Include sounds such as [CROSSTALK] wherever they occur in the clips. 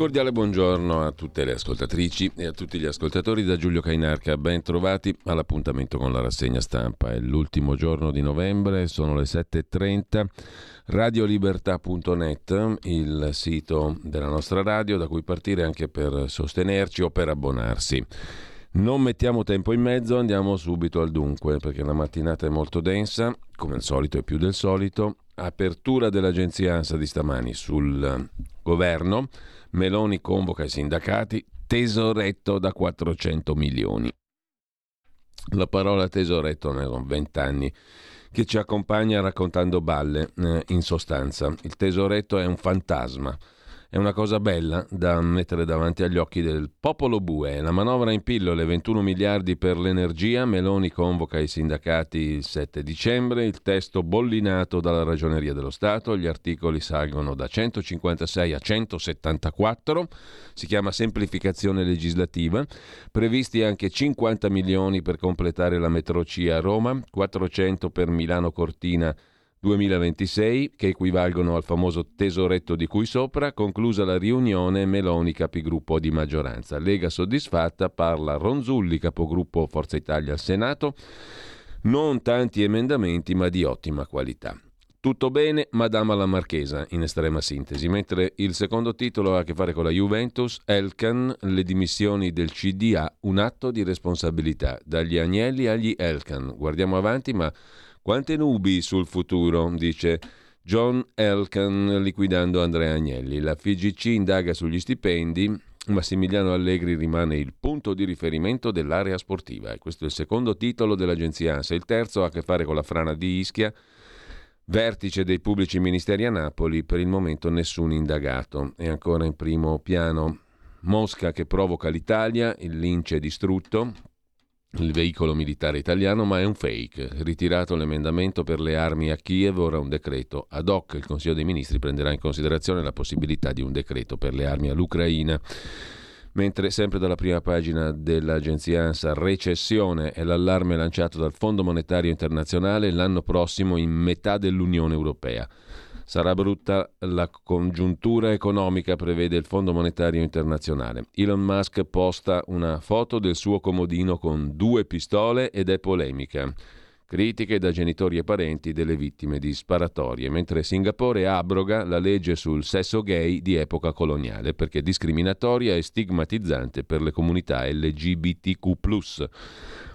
Cordiale buongiorno a tutte le ascoltatrici e a tutti gli ascoltatori da Giulio Cainarca. Ben trovati all'appuntamento con la rassegna stampa. È l'ultimo giorno di novembre, sono le 7.30. Radiolibertà.net, il sito della nostra radio da cui partire anche per sostenerci o per abbonarsi. Non mettiamo tempo in mezzo, andiamo subito al dunque, perché la mattinata è molto densa, come al solito e più del solito. Apertura dell'agenzia ANSA di stamani sul governo Meloni convoca i sindacati, tesoretto da 400 milioni. La parola tesoretto ne sono vent'anni che ci accompagna raccontando balle, eh, in sostanza. Il tesoretto è un fantasma è una cosa bella da mettere davanti agli occhi del popolo bue. La manovra in pillole, 21 miliardi per l'energia, Meloni convoca i sindacati il 7 dicembre, il testo bollinato dalla Ragioneria dello Stato, gli articoli salgono da 156 a 174, si chiama semplificazione legislativa, previsti anche 50 milioni per completare la metro C a Roma, 400 per Milano Cortina 2026, che equivalgono al famoso tesoretto di cui sopra, conclusa la riunione Meloni capigruppo di maggioranza. Lega soddisfatta, parla Ronzulli, capogruppo Forza Italia al Senato. Non tanti emendamenti, ma di ottima qualità. Tutto bene, Madama la Marchesa, in estrema sintesi, mentre il secondo titolo ha a che fare con la Juventus, Elkan, le dimissioni del CDA, un atto di responsabilità, dagli Agnelli agli Elkan. Guardiamo avanti, ma quante nubi sul futuro, dice John Elkan liquidando Andrea Agnelli. La FIGC indaga sugli stipendi, Massimiliano Allegri rimane il punto di riferimento dell'area sportiva. E questo è il secondo titolo dell'agenzia ANSA. Il terzo ha a che fare con la frana di Ischia. Vertice dei pubblici ministeri a Napoli, per il momento nessun indagato. E ancora in primo piano Mosca che provoca l'Italia, il lince distrutto, il veicolo militare italiano, ma è un fake. Ritirato l'emendamento per le armi a Kiev, ora un decreto ad hoc. Il Consiglio dei Ministri prenderà in considerazione la possibilità di un decreto per le armi all'Ucraina. Mentre sempre dalla prima pagina dell'agenzia ANSA, recessione è l'allarme lanciato dal Fondo Monetario Internazionale l'anno prossimo in metà dell'Unione Europea. Sarà brutta la congiuntura economica, prevede il Fondo Monetario Internazionale. Elon Musk posta una foto del suo comodino con due pistole ed è polemica. Critiche da genitori e parenti delle vittime di sparatorie, mentre Singapore abroga la legge sul sesso gay di epoca coloniale perché discriminatoria e stigmatizzante per le comunità LGBTQ.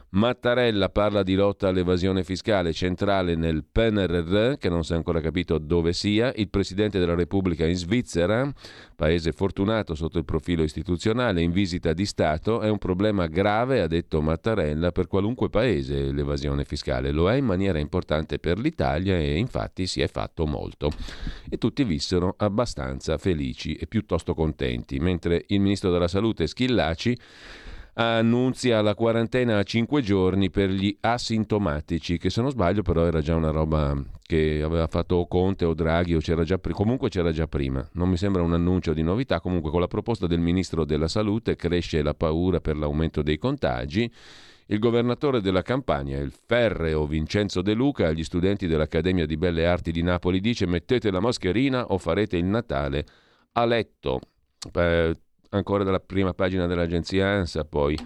Mattarella parla di lotta all'evasione fiscale centrale nel PNRR, che non si è ancora capito dove sia. Il Presidente della Repubblica in Svizzera, paese fortunato sotto il profilo istituzionale, in visita di Stato, è un problema grave, ha detto Mattarella, per qualunque paese l'evasione fiscale. Lo è in maniera importante per l'Italia e infatti si è fatto molto. E tutti vissero abbastanza felici e piuttosto contenti, mentre il Ministro della Salute Schillaci annunzia la quarantena a 5 giorni per gli asintomatici, che se non sbaglio però era già una roba che aveva fatto Conte o Draghi o c'era già prima, comunque c'era già prima. Non mi sembra un annuncio di novità, comunque con la proposta del Ministro della Salute cresce la paura per l'aumento dei contagi. Il governatore della Campania, il ferreo Vincenzo De Luca, agli studenti dell'Accademia di Belle Arti di Napoli dice mettete la mascherina o farete il Natale a letto. Eh, ancora dalla prima pagina dell'agenzia ANSA, poi.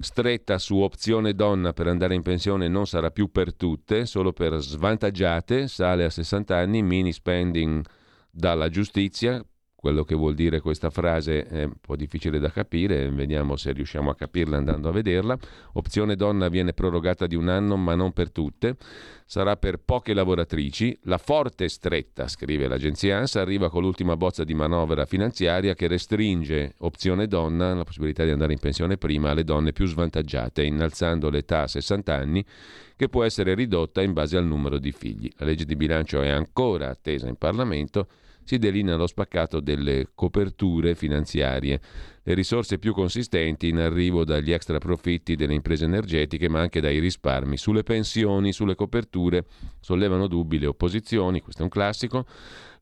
Stretta su opzione donna per andare in pensione non sarà più per tutte, solo per svantaggiate, sale a 60 anni, mini spending dalla giustizia, quello che vuol dire questa frase è un po' difficile da capire, vediamo se riusciamo a capirla andando a vederla. Opzione donna viene prorogata di un anno, ma non per tutte. Sarà per poche lavoratrici. La forte stretta, scrive l'agenzia ANSA, arriva con l'ultima bozza di manovra finanziaria che restringe opzione donna, la possibilità di andare in pensione prima, alle donne più svantaggiate, innalzando l'età a 60 anni che può essere ridotta in base al numero di figli. La legge di bilancio è ancora attesa in Parlamento si delinea lo spaccato delle coperture finanziarie. Le risorse più consistenti in arrivo dagli extra profitti delle imprese energetiche, ma anche dai risparmi. Sulle pensioni, sulle coperture, sollevano dubbi le opposizioni, questo è un classico.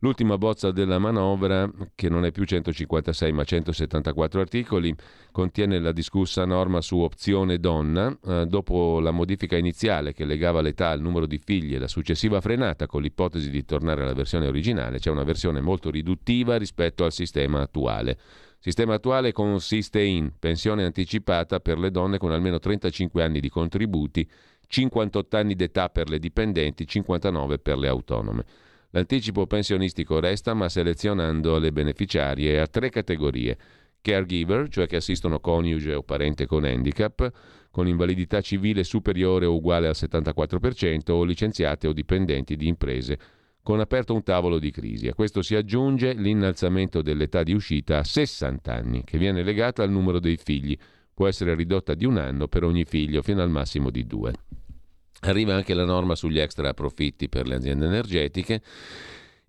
L'ultima bozza della manovra, che non è più 156 ma 174 articoli, contiene la discussa norma su opzione donna. Eh, dopo la modifica iniziale che legava l'età al numero di figli e la successiva frenata con l'ipotesi di tornare alla versione originale, c'è una versione molto riduttiva rispetto al sistema attuale. Il sistema attuale consiste in pensione anticipata per le donne con almeno 35 anni di contributi, 58 anni d'età per le dipendenti, 59 per le autonome. L'anticipo pensionistico resta, ma selezionando le beneficiarie a tre categorie. Caregiver, cioè che assistono coniuge o parente con handicap, con invalidità civile superiore o uguale al 74%, o licenziate o dipendenti di imprese con aperto un tavolo di crisi. A questo si aggiunge l'innalzamento dell'età di uscita a 60 anni, che viene legata al numero dei figli. Può essere ridotta di un anno per ogni figlio fino al massimo di due. Arriva anche la norma sugli extra profitti per le aziende energetiche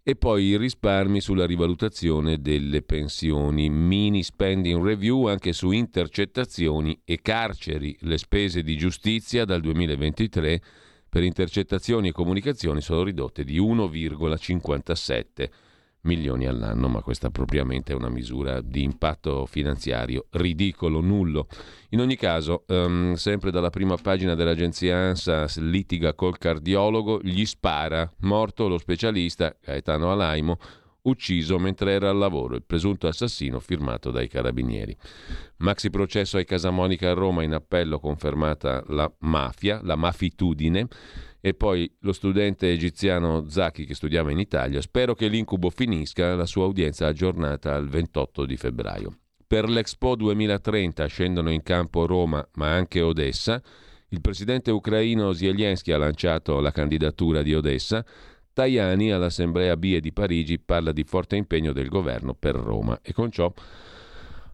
e poi i risparmi sulla rivalutazione delle pensioni, mini spending review anche su intercettazioni e carceri, le spese di giustizia dal 2023 per intercettazioni e comunicazioni sono ridotte di 1,57 milioni all'anno, ma questa propriamente è una misura di impatto finanziario ridicolo, nullo. In ogni caso, um, sempre dalla prima pagina dell'agenzia ANSA litiga col cardiologo, gli spara, morto lo specialista Gaetano Alaimo, ucciso mentre era al lavoro, il presunto assassino firmato dai carabinieri. Maxi processo ai Casamonica a Roma in appello confermata la mafia, la mafitudine e poi lo studente egiziano Zaki che studiava in Italia. Spero che l'incubo finisca, la sua udienza aggiornata al 28 di febbraio. Per l'Expo 2030 scendono in campo Roma ma anche Odessa. Il presidente ucraino Zelensky ha lanciato la candidatura di Odessa. Tajani all'Assemblea BIE di Parigi parla di forte impegno del governo per Roma e con ciò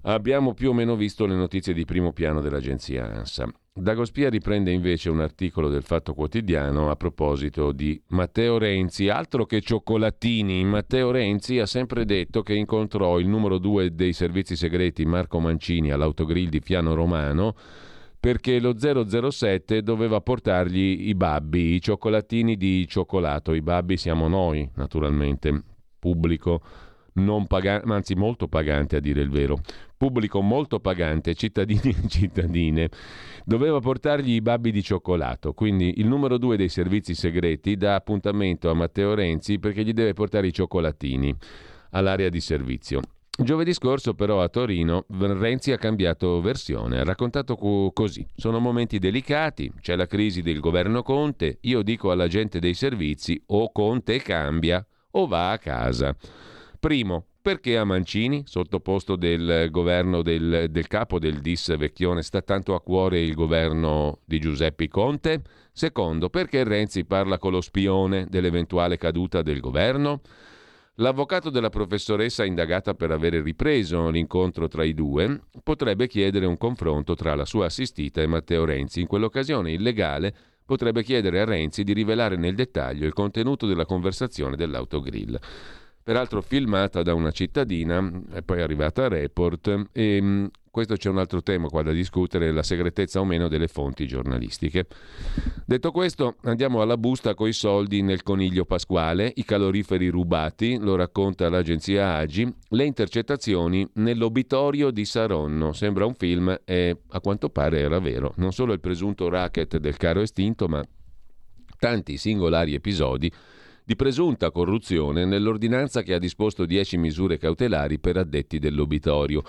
abbiamo più o meno visto le notizie di primo piano dell'agenzia ANSA. Dagospia riprende invece un articolo del Fatto Quotidiano a proposito di Matteo Renzi, altro che cioccolatini. Matteo Renzi ha sempre detto che incontrò il numero due dei servizi segreti Marco Mancini all'autogrill di Fiano Romano perché lo 007 doveva portargli i babbi, i cioccolatini di cioccolato. I babbi siamo noi, naturalmente, pubblico non pagante, anzi molto pagante a dire il vero, pubblico molto pagante, cittadini e cittadine, doveva portargli i babbi di cioccolato. Quindi il numero due dei servizi segreti dà appuntamento a Matteo Renzi perché gli deve portare i cioccolatini all'area di servizio. Giovedì scorso però a Torino Renzi ha cambiato versione, ha raccontato così, sono momenti delicati, c'è la crisi del governo Conte, io dico alla gente dei servizi o Conte cambia o va a casa. Primo, perché a Mancini, sottoposto del governo del, del, capo del DIS Vecchione, sta tanto a cuore il governo di Giuseppe Conte? Secondo, perché Renzi parla con lo spione dell'eventuale caduta del governo? L'avvocato della professoressa indagata per avere ripreso l'incontro tra i due potrebbe chiedere un confronto tra la sua assistita e Matteo Renzi. In quell'occasione il legale potrebbe chiedere a Renzi di rivelare nel dettaglio il contenuto della conversazione dell'autogrill peraltro filmata da una cittadina, è poi arrivata a Report e mm, questo c'è un altro tema qua da discutere, la segretezza o meno delle fonti giornalistiche. Detto questo, andiamo alla busta coi soldi nel coniglio pasquale, i caloriferi rubati, lo racconta l'agenzia Agi, le intercettazioni nell'obitorio di Saronno. Sembra un film e a quanto pare era vero. Non solo il presunto racket del caro estinto, ma tanti singolari episodi di presunta corruzione nell'ordinanza che ha disposto 10 misure cautelari per addetti dell'obitorio,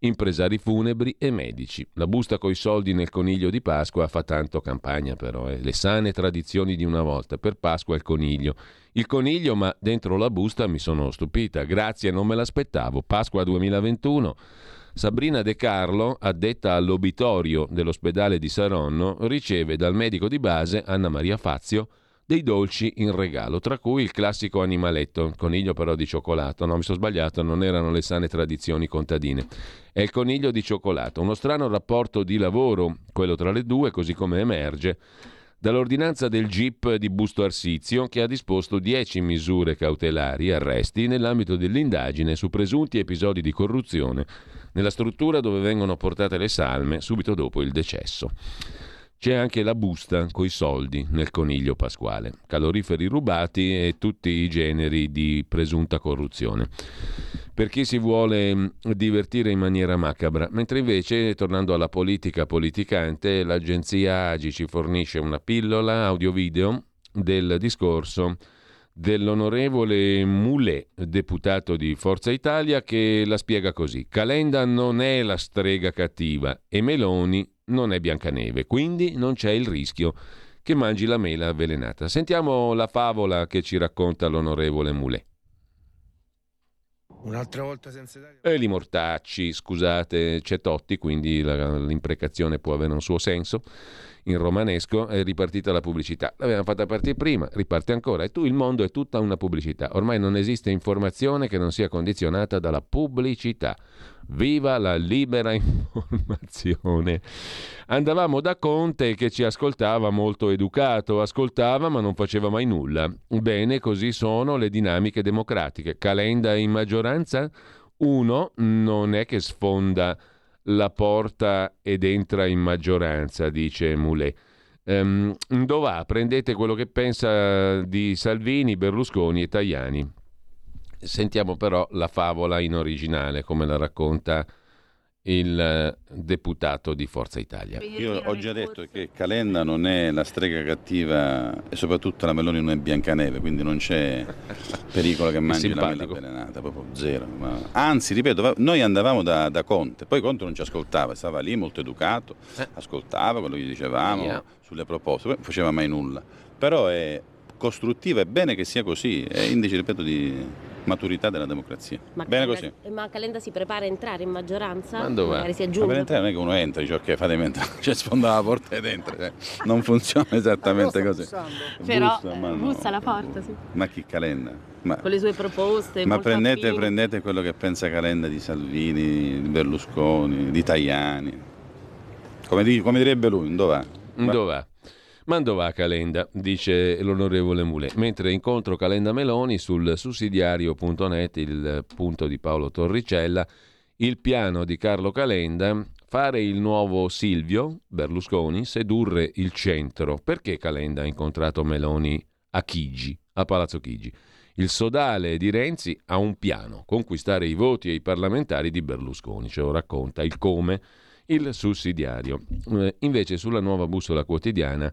impresari funebri e medici. La busta coi soldi nel coniglio di Pasqua fa tanto campagna però, eh. le sane tradizioni di una volta, per Pasqua il coniglio. Il coniglio, ma dentro la busta mi sono stupita, grazie, non me l'aspettavo, Pasqua 2021. Sabrina De Carlo, addetta all'obitorio dell'ospedale di Saronno, riceve dal medico di base Anna Maria Fazio dei dolci in regalo, tra cui il classico animaletto, coniglio però di cioccolato. No, mi sono sbagliato, non erano le sane tradizioni contadine. È il coniglio di cioccolato, uno strano rapporto di lavoro, quello tra le due, così come emerge dall'ordinanza del GIP di Busto Arsizio che ha disposto 10 misure cautelari, arresti, nell'ambito dell'indagine su presunti episodi di corruzione nella struttura dove vengono portate le salme subito dopo il decesso. C'è anche la busta coi soldi nel coniglio pasquale, caloriferi rubati e tutti i generi di presunta corruzione. Per chi si vuole mm, divertire in maniera macabra, mentre invece, tornando alla politica politicante, l'agenzia Agi ci fornisce una pillola audio-video del discorso dell'onorevole Moulet, deputato di Forza Italia, che la spiega così. Calenda non è la strega cattiva e Meloni non è Biancaneve, quindi non c'è il rischio che mangi la mela avvelenata. Sentiamo la favola che ci racconta l'onorevole Moulet. Un'altra volta senza Italia. E li mortacci, scusate, c'è Totti, quindi la, l'imprecazione può avere un suo senso in romanesco è ripartita la pubblicità. L'avevano fatta partire prima, riparte ancora. E tu il mondo è tutta una pubblicità. Ormai non esiste informazione che non sia condizionata dalla pubblicità. Viva la libera [LAUGHS] informazione. Andavamo da Conte che ci ascoltava molto educato, ascoltava ma non faceva mai nulla. Bene, così sono le dinamiche democratiche. Calenda in maggioranza? Uno non è che sfonda la porta ed entra in maggioranza, dice Moulet. Um, dov'è? Prendete quello che pensa di Salvini, Berlusconi e Tajani. Sentiamo però la favola in originale, come la racconta il eh, deputato di Forza Italia. Io ho già detto che Calenda non è la strega cattiva e soprattutto la Meloni non è Biancaneve, quindi non c'è pericolo che mangi la mela avvelenata, proprio zero. Ma... Anzi, ripeto, noi andavamo da, da, Conte, poi Conte non ci ascoltava, stava lì molto educato, eh. ascoltava quello che gli dicevamo yeah. sulle proposte, poi non faceva mai nulla. Però è costruttiva, è bene che sia così, è indice, ripeto, di maturità della democrazia. Ma Bene Calenda, così. Ma Calenda si prepara a entrare in maggioranza? Ma dove? Magari si aggiunge. Ma per entrare non è che uno entra e dice ok fatemi entrare, [LAUGHS] cioè sfonda la porta ed entra, cioè, non funziona [LAUGHS] esattamente così. Però bussa, ma no. bussa alla porta, sì. Ma chi Calenda? Ma, Con le sue proposte. Ma prendete, prendete, quello che pensa Calenda di Salvini, di Berlusconi, di Tajani. Come, come direbbe lui, dov'è? Dov'è? Mandova Calenda, dice l'onorevole Mule. Mentre incontro Calenda Meloni sul sussidiario.net, il punto di Paolo Torricella, il piano di Carlo Calenda, fare il nuovo Silvio Berlusconi, sedurre il centro. Perché Calenda ha incontrato Meloni a Chigi, a Palazzo Chigi? Il sodale di Renzi ha un piano, conquistare i voti e i parlamentari di Berlusconi, ce lo racconta il come il sussidiario. Eh, invece sulla nuova bussola quotidiana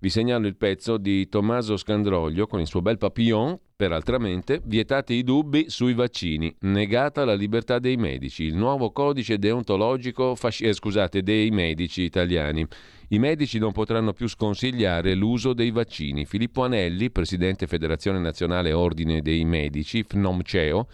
vi segnalo il pezzo di Tommaso Scandroglio con il suo bel papillon, peraltramente, vietati i dubbi sui vaccini, negata la libertà dei medici, il nuovo codice deontologico fasci- eh, scusate, dei medici italiani. I medici non potranno più sconsigliare l'uso dei vaccini. Filippo Anelli, presidente Federazione Nazionale Ordine dei Medici, FNOMCEO,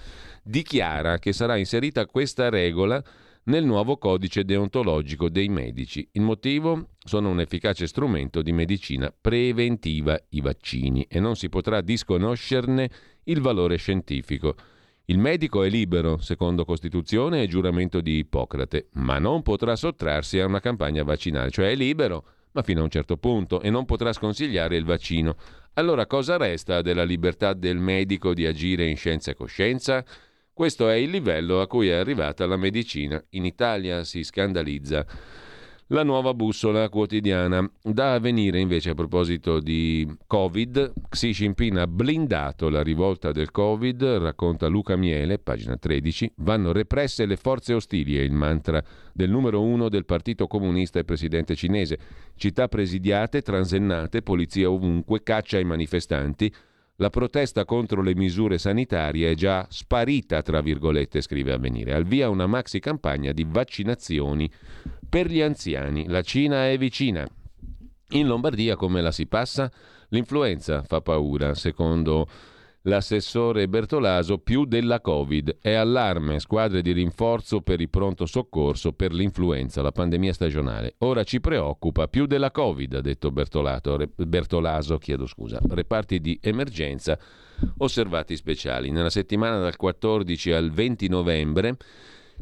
dichiara che sarà inserita questa regola nel nuovo codice deontologico dei medici. Il motivo? Sono un efficace strumento di medicina preventiva i vaccini e non si potrà disconoscerne il valore scientifico. Il medico è libero, secondo Costituzione e giuramento di Ippocrate, ma non potrà sottrarsi a una campagna vaccinale, cioè è libero, ma fino a un certo punto, e non potrà sconsigliare il vaccino. Allora cosa resta della libertà del medico di agire in scienza e coscienza? Questo è il livello a cui è arrivata la medicina. In Italia si scandalizza la nuova bussola quotidiana. Da avvenire invece a proposito di Covid, Xi Jinping ha blindato la rivolta del Covid, racconta Luca Miele, pagina 13, vanno represse le forze ostili, è il mantra del numero uno del Partito Comunista e presidente cinese. Città presidiate, transennate, polizia ovunque, caccia ai manifestanti, la protesta contro le misure sanitarie è già sparita, tra virgolette, scrive Avvenire. Al via una maxi campagna di vaccinazioni per gli anziani. La Cina è vicina. In Lombardia come la si passa? L'influenza fa paura, secondo l'assessore Bertolaso più della Covid. È allarme, squadre di rinforzo per il pronto soccorso per l'influenza, la pandemia stagionale. Ora ci preoccupa più della Covid, ha detto Bertolato, Bertolaso, chiedo scusa. Reparti di emergenza osservati speciali. Nella settimana dal 14 al 20 novembre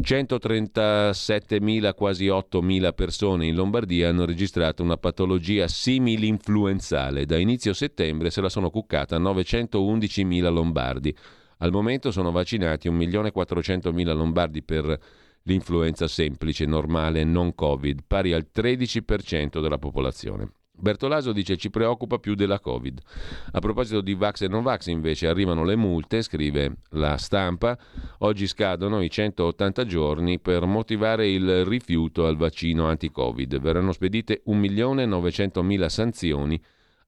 137.000, quasi 8.000 persone in Lombardia hanno registrato una patologia simil-influenzale. Da inizio settembre se la sono cuccata 911.000 lombardi. Al momento sono vaccinati 1.400.000 lombardi per l'influenza semplice, normale, non Covid, pari al 13% della popolazione. Bertolaso dice ci preoccupa più della Covid. A proposito di Vax e non Vax invece arrivano le multe, scrive la stampa, oggi scadono i 180 giorni per motivare il rifiuto al vaccino anti-Covid. Verranno spedite 1.900.000 sanzioni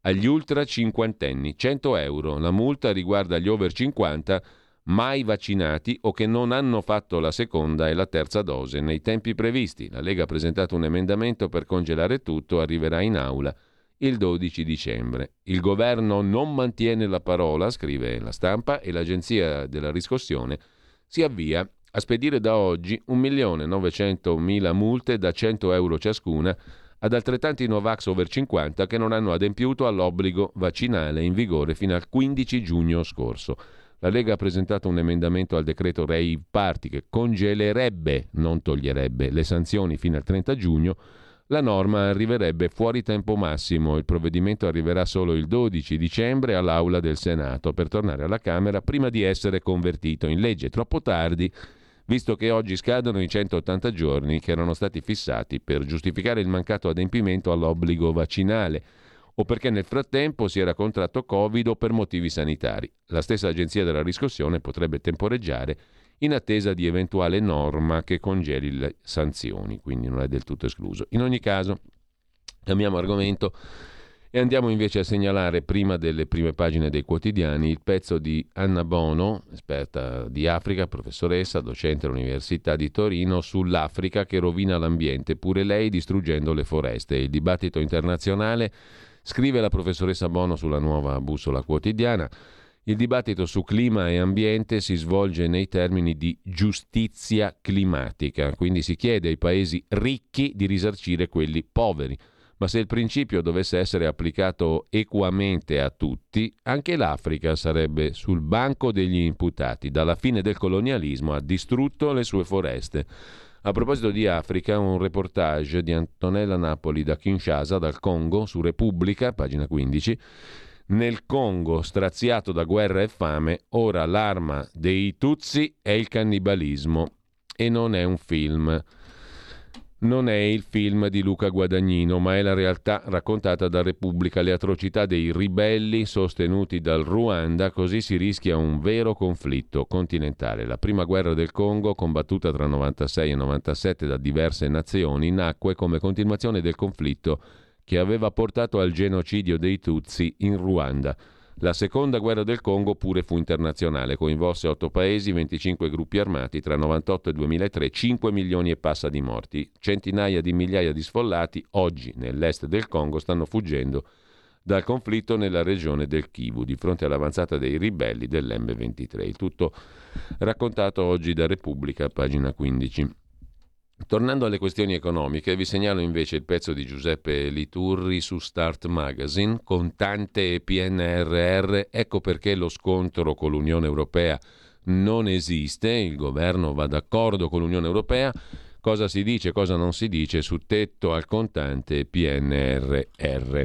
agli ultra cinquantenni, 100 euro. La multa riguarda gli over 50 mai vaccinati o che non hanno fatto la seconda e la terza dose nei tempi previsti. La Lega ha presentato un emendamento per congelare tutto, arriverà in aula il 12 dicembre. Il governo non mantiene la parola, scrive la stampa, e l'agenzia della riscossione si avvia a spedire da oggi 1.900.000 multe da 100 euro ciascuna ad altrettanti Novax over 50 che non hanno adempiuto all'obbligo vaccinale in vigore fino al 15 giugno scorso. La Lega ha presentato un emendamento al decreto Rave Party che congelerebbe, non toglierebbe, le sanzioni fino al 30 giugno. La norma arriverebbe fuori tempo massimo. Il provvedimento arriverà solo il 12 dicembre all'Aula del Senato per tornare alla Camera prima di essere convertito in legge. Troppo tardi, visto che oggi scadono i 180 giorni che erano stati fissati per giustificare il mancato adempimento all'obbligo vaccinale o perché nel frattempo si era contratto Covid o per motivi sanitari. La stessa agenzia della riscossione potrebbe temporeggiare in attesa di eventuale norma che congeli le sanzioni, quindi non è del tutto escluso. In ogni caso, cambiamo argomento e andiamo invece a segnalare, prima delle prime pagine dei quotidiani, il pezzo di Anna Bono, esperta di Africa, professoressa, docente all'Università di Torino, sull'Africa che rovina l'ambiente, pure lei distruggendo le foreste. Il dibattito internazionale Scrive la professoressa Bono sulla nuova bussola quotidiana. Il dibattito su clima e ambiente si svolge nei termini di giustizia climatica, quindi si chiede ai paesi ricchi di risarcire quelli poveri. Ma se il principio dovesse essere applicato equamente a tutti, anche l'Africa sarebbe sul banco degli imputati. Dalla fine del colonialismo ha distrutto le sue foreste. A proposito di Africa, un reportage di Antonella Napoli da Kinshasa, dal Congo, su Repubblica, pagina 15. Nel Congo, straziato da guerra e fame, ora l'arma dei Tutsi è il cannibalismo e non è un film non è il film di Luca Guadagnino, ma è la realtà raccontata da Repubblica, le atrocità dei ribelli sostenuti dal Ruanda, così si rischia un vero conflitto continentale. La prima guerra del Congo, combattuta tra 96 e 97 da diverse nazioni, nacque come continuazione del conflitto che aveva portato al genocidio dei Tutsi in Ruanda. La seconda guerra del Congo pure fu internazionale, coinvolse otto paesi, 25 gruppi armati tra 1998 e 2003, 5 milioni e passa di morti, centinaia di migliaia di sfollati oggi nell'est del Congo stanno fuggendo dal conflitto nella regione del Kivu di fronte all'avanzata dei ribelli dell'M23. Il tutto raccontato oggi da Repubblica, pagina 15. Tornando alle questioni economiche, vi segnalo invece il pezzo di Giuseppe Liturri su Start Magazine, contante e PNRR, ecco perché lo scontro con l'Unione Europea non esiste, il governo va d'accordo con l'Unione Europea, cosa si dice, cosa non si dice su tetto al contante PNRR.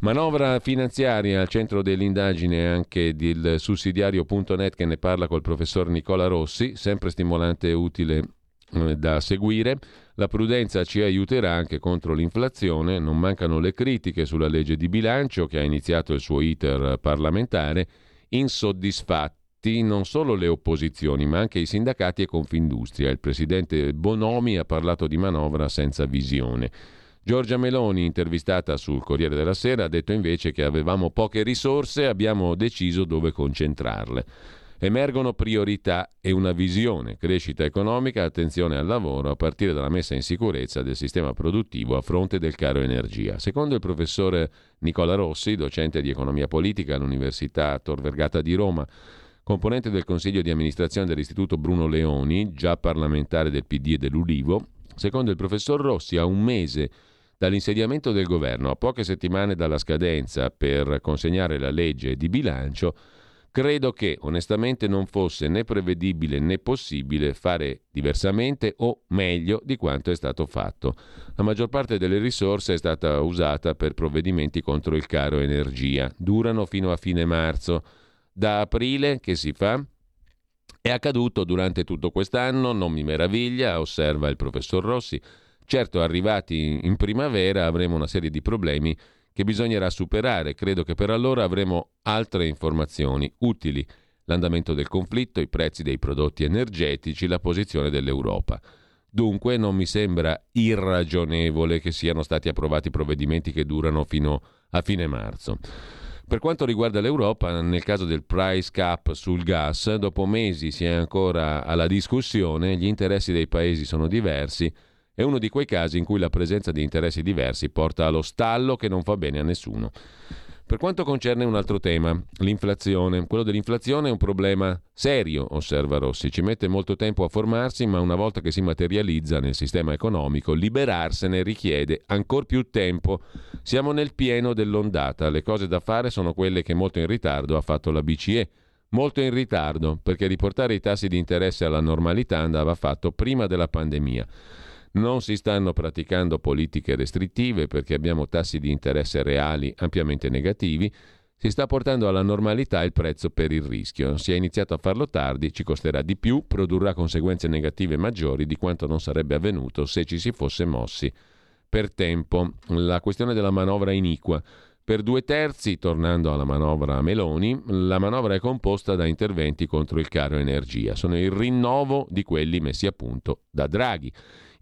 Manovra finanziaria al centro dell'indagine anche del sussidiario.net che ne parla col professor Nicola Rossi, sempre stimolante e utile da seguire. La prudenza ci aiuterà anche contro l'inflazione, non mancano le critiche sulla legge di bilancio che ha iniziato il suo iter parlamentare, insoddisfatti non solo le opposizioni ma anche i sindacati e Confindustria. Il presidente Bonomi ha parlato di manovra senza visione. Giorgia Meloni, intervistata sul Corriere della Sera, ha detto invece che avevamo poche risorse e abbiamo deciso dove concentrarle. Emergono priorità e una visione, crescita economica, attenzione al lavoro, a partire dalla messa in sicurezza del sistema produttivo a fronte del caro energia. Secondo il professore Nicola Rossi, docente di economia politica all'Università Tor Vergata di Roma, componente del consiglio di amministrazione dell'Istituto Bruno Leoni, già parlamentare del PD e dell'Ulivo, secondo il professor Rossi a un mese dall'insediamento del governo, a poche settimane dalla scadenza per consegnare la legge di bilancio, Credo che onestamente non fosse né prevedibile né possibile fare diversamente o meglio di quanto è stato fatto. La maggior parte delle risorse è stata usata per provvedimenti contro il caro energia. Durano fino a fine marzo. Da aprile che si fa? È accaduto durante tutto quest'anno, non mi meraviglia, osserva il professor Rossi. Certo, arrivati in primavera avremo una serie di problemi che bisognerà superare. Credo che per allora avremo altre informazioni utili. L'andamento del conflitto, i prezzi dei prodotti energetici, la posizione dell'Europa. Dunque non mi sembra irragionevole che siano stati approvati provvedimenti che durano fino a fine marzo. Per quanto riguarda l'Europa, nel caso del price cap sul gas, dopo mesi si è ancora alla discussione, gli interessi dei paesi sono diversi è uno di quei casi in cui la presenza di interessi diversi porta allo stallo che non fa bene a nessuno. Per quanto concerne un altro tema, l'inflazione. Quello dell'inflazione è un problema serio, osserva Rossi. Ci mette molto tempo a formarsi, ma una volta che si materializza nel sistema economico, liberarsene richiede ancora più tempo. Siamo nel pieno dell'ondata. Le cose da fare sono quelle che molto in ritardo ha fatto la BCE. Molto in ritardo, perché riportare i tassi di interesse alla normalità andava fatto prima della pandemia. Non si stanno praticando politiche restrittive perché abbiamo tassi di interesse reali ampiamente negativi. Si sta portando alla normalità il prezzo per il rischio. Si è iniziato a farlo tardi, ci costerà di più, produrrà conseguenze negative maggiori di quanto non sarebbe avvenuto se ci si fosse mossi per tempo. La questione della manovra iniqua. Per due terzi, tornando alla manovra Meloni, la manovra è composta da interventi contro il caro energia. Sono il rinnovo di quelli messi a punto da Draghi.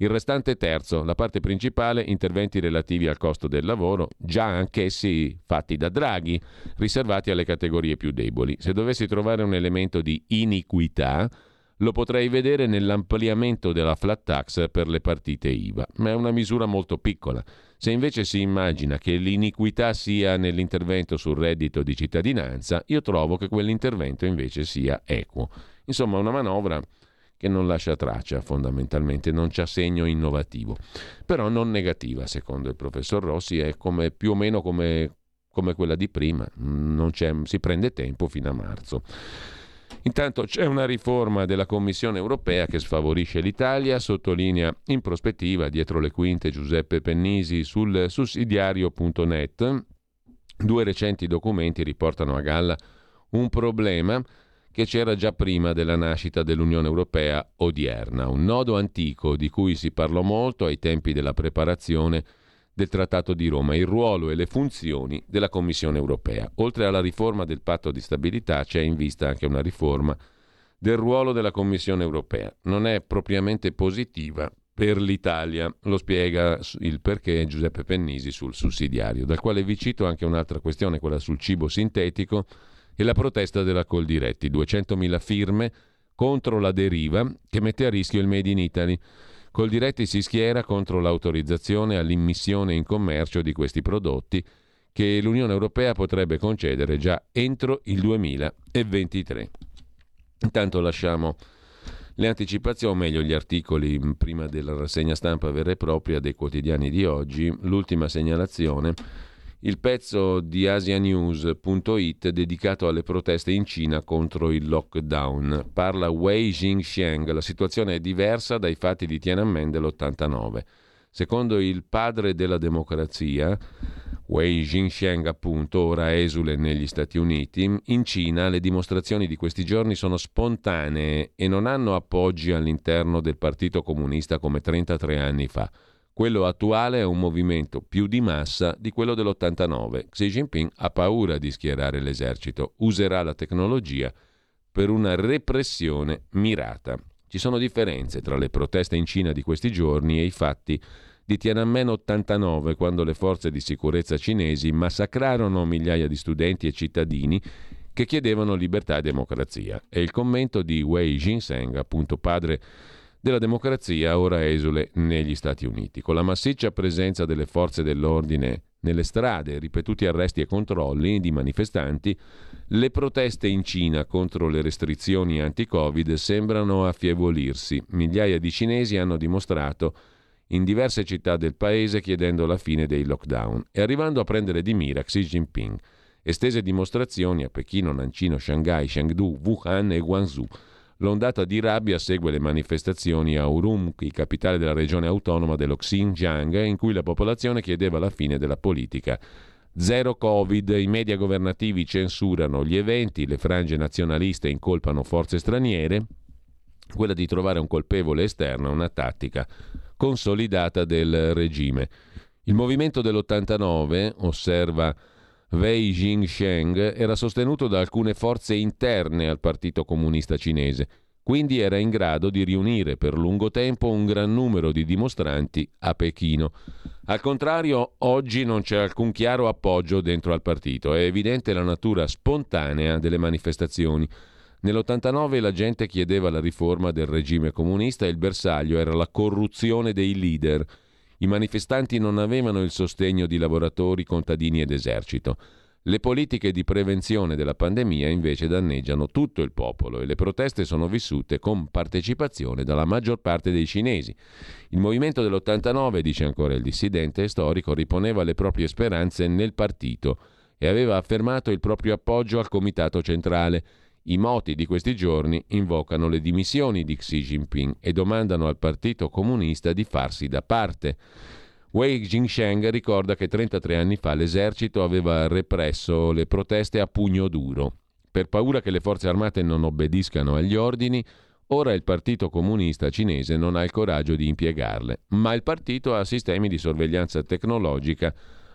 Il restante terzo, la parte principale, interventi relativi al costo del lavoro, già anch'essi fatti da Draghi, riservati alle categorie più deboli. Se dovessi trovare un elemento di iniquità, lo potrei vedere nell'ampliamento della flat tax per le partite IVA, ma è una misura molto piccola. Se invece si immagina che l'iniquità sia nell'intervento sul reddito di cittadinanza, io trovo che quell'intervento invece sia equo. Insomma, una manovra che non lascia traccia fondamentalmente, non c'ha segno innovativo, però non negativa secondo il professor Rossi, è come, più o meno come, come quella di prima, si prende tempo fino a marzo. Intanto c'è una riforma della Commissione europea che sfavorisce l'Italia, sottolinea in prospettiva dietro le quinte Giuseppe Pennisi sul sussidiario.net. Due recenti documenti riportano a galla un problema che c'era già prima della nascita dell'Unione Europea odierna, un nodo antico di cui si parlò molto ai tempi della preparazione del Trattato di Roma, il ruolo e le funzioni della Commissione Europea. Oltre alla riforma del patto di stabilità c'è in vista anche una riforma del ruolo della Commissione Europea. Non è propriamente positiva per l'Italia, lo spiega il perché Giuseppe Pennisi sul sussidiario, dal quale vi cito anche un'altra questione, quella sul cibo sintetico e la protesta della Coldiretti, 200.000 firme contro la deriva che mette a rischio il Made in Italy. Coldiretti si schiera contro l'autorizzazione all'immissione in commercio di questi prodotti che l'Unione Europea potrebbe concedere già entro il 2023. Intanto lasciamo le anticipazioni, o meglio gli articoli prima della rassegna stampa vera e propria dei quotidiani di oggi. L'ultima segnalazione il pezzo di asianews.it dedicato alle proteste in Cina contro il lockdown. Parla Wei Jingxiang, la situazione è diversa dai fatti di Tiananmen dell'89. Secondo il padre della democrazia, Wei Jingxiang appunto, ora esule negli Stati Uniti, in Cina le dimostrazioni di questi giorni sono spontanee e non hanno appoggi all'interno del Partito Comunista come 33 anni fa. Quello attuale è un movimento più di massa di quello dell'89. Xi Jinping ha paura di schierare l'esercito, userà la tecnologia per una repressione mirata. Ci sono differenze tra le proteste in Cina di questi giorni e i fatti di Tiananmen 89, quando le forze di sicurezza cinesi massacrarono migliaia di studenti e cittadini che chiedevano libertà e democrazia. È il commento di Wei Jinseng, appunto padre della democrazia ora esule negli Stati Uniti. Con la massiccia presenza delle forze dell'ordine nelle strade, ripetuti arresti e controlli di manifestanti, le proteste in Cina contro le restrizioni anti-Covid sembrano affievolirsi. Migliaia di cinesi hanno dimostrato in diverse città del paese chiedendo la fine dei lockdown e arrivando a prendere di mira Xi Jinping. Estese dimostrazioni a Pechino, Nancino, Shanghai, Chengdu, Wuhan e Guangzhou. L'ondata di rabbia segue le manifestazioni a Urumqi, capitale della regione autonoma dello Xinjiang, in cui la popolazione chiedeva la fine della politica. Zero Covid, i media governativi censurano gli eventi, le frange nazionaliste incolpano forze straniere. Quella di trovare un colpevole esterno è una tattica consolidata del regime. Il movimento dell'89, osserva Wei Jingsheng era sostenuto da alcune forze interne al Partito Comunista Cinese, quindi era in grado di riunire per lungo tempo un gran numero di dimostranti a Pechino. Al contrario, oggi non c'è alcun chiaro appoggio dentro al partito, è evidente la natura spontanea delle manifestazioni. Nell'89 la gente chiedeva la riforma del regime comunista e il bersaglio era la corruzione dei leader. I manifestanti non avevano il sostegno di lavoratori, contadini ed esercito. Le politiche di prevenzione della pandemia invece danneggiano tutto il popolo e le proteste sono vissute con partecipazione dalla maggior parte dei cinesi. Il movimento dell'89, dice ancora il dissidente storico, riponeva le proprie speranze nel partito e aveva affermato il proprio appoggio al comitato centrale i moti di questi giorni invocano le dimissioni di Xi Jinping e domandano al Partito Comunista di farsi da parte. Wei Jingsheng ricorda che 33 anni fa l'esercito aveva represso le proteste a pugno duro. Per paura che le forze armate non obbediscano agli ordini, ora il Partito Comunista cinese non ha il coraggio di impiegarle, ma il partito ha sistemi di sorveglianza tecnologica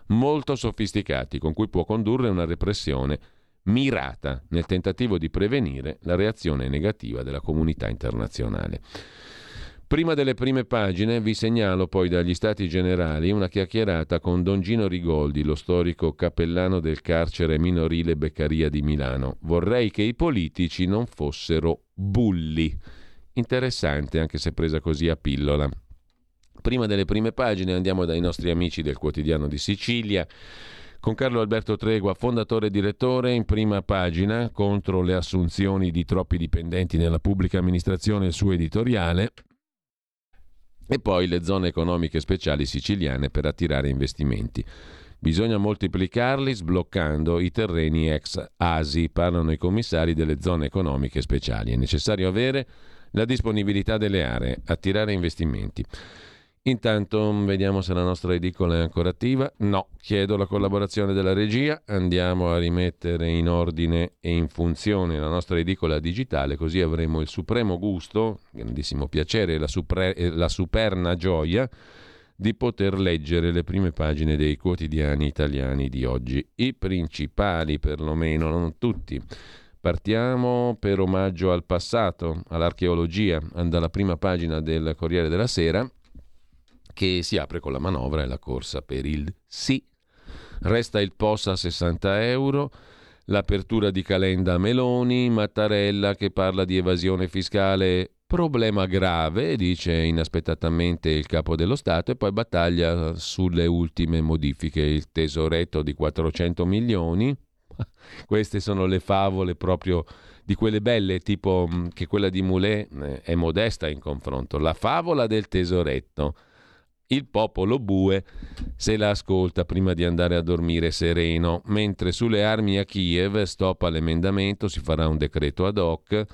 molto sofisticati con cui può condurre una repressione mirata nel tentativo di prevenire la reazione negativa della comunità internazionale. Prima delle prime pagine vi segnalo poi dagli Stati Generali una chiacchierata con Don Gino Rigoldi, lo storico cappellano del carcere minorile Beccaria di Milano. Vorrei che i politici non fossero bulli. Interessante anche se presa così a pillola. Prima delle prime pagine andiamo dai nostri amici del quotidiano di Sicilia con Carlo Alberto Tregua, fondatore e direttore, in prima pagina contro le assunzioni di troppi dipendenti nella pubblica amministrazione, il suo editoriale, e poi le zone economiche speciali siciliane per attirare investimenti. Bisogna moltiplicarli sbloccando i terreni ex ASI, parlano i commissari delle zone economiche speciali. È necessario avere la disponibilità delle aree, attirare investimenti. Intanto vediamo se la nostra edicola è ancora attiva. No, chiedo la collaborazione della regia. Andiamo a rimettere in ordine e in funzione la nostra edicola digitale, così avremo il supremo gusto, grandissimo piacere e la, supre- la superna gioia di poter leggere le prime pagine dei quotidiani italiani di oggi. I principali, perlomeno, non tutti. Partiamo per omaggio al passato, all'archeologia. Dalla prima pagina del Corriere della Sera che si apre con la manovra e la corsa per il sì. Resta il POS a 60 euro, l'apertura di Calenda Meloni, Mattarella che parla di evasione fiscale, problema grave, dice inaspettatamente il capo dello Stato, e poi battaglia sulle ultime modifiche, il tesoretto di 400 milioni. [LAUGHS] Queste sono le favole proprio di quelle belle, tipo che quella di Moulet eh, è modesta in confronto. La favola del tesoretto il popolo bue se la ascolta prima di andare a dormire sereno, mentre sulle armi a Kiev stoppa l'emendamento, si farà un decreto ad hoc.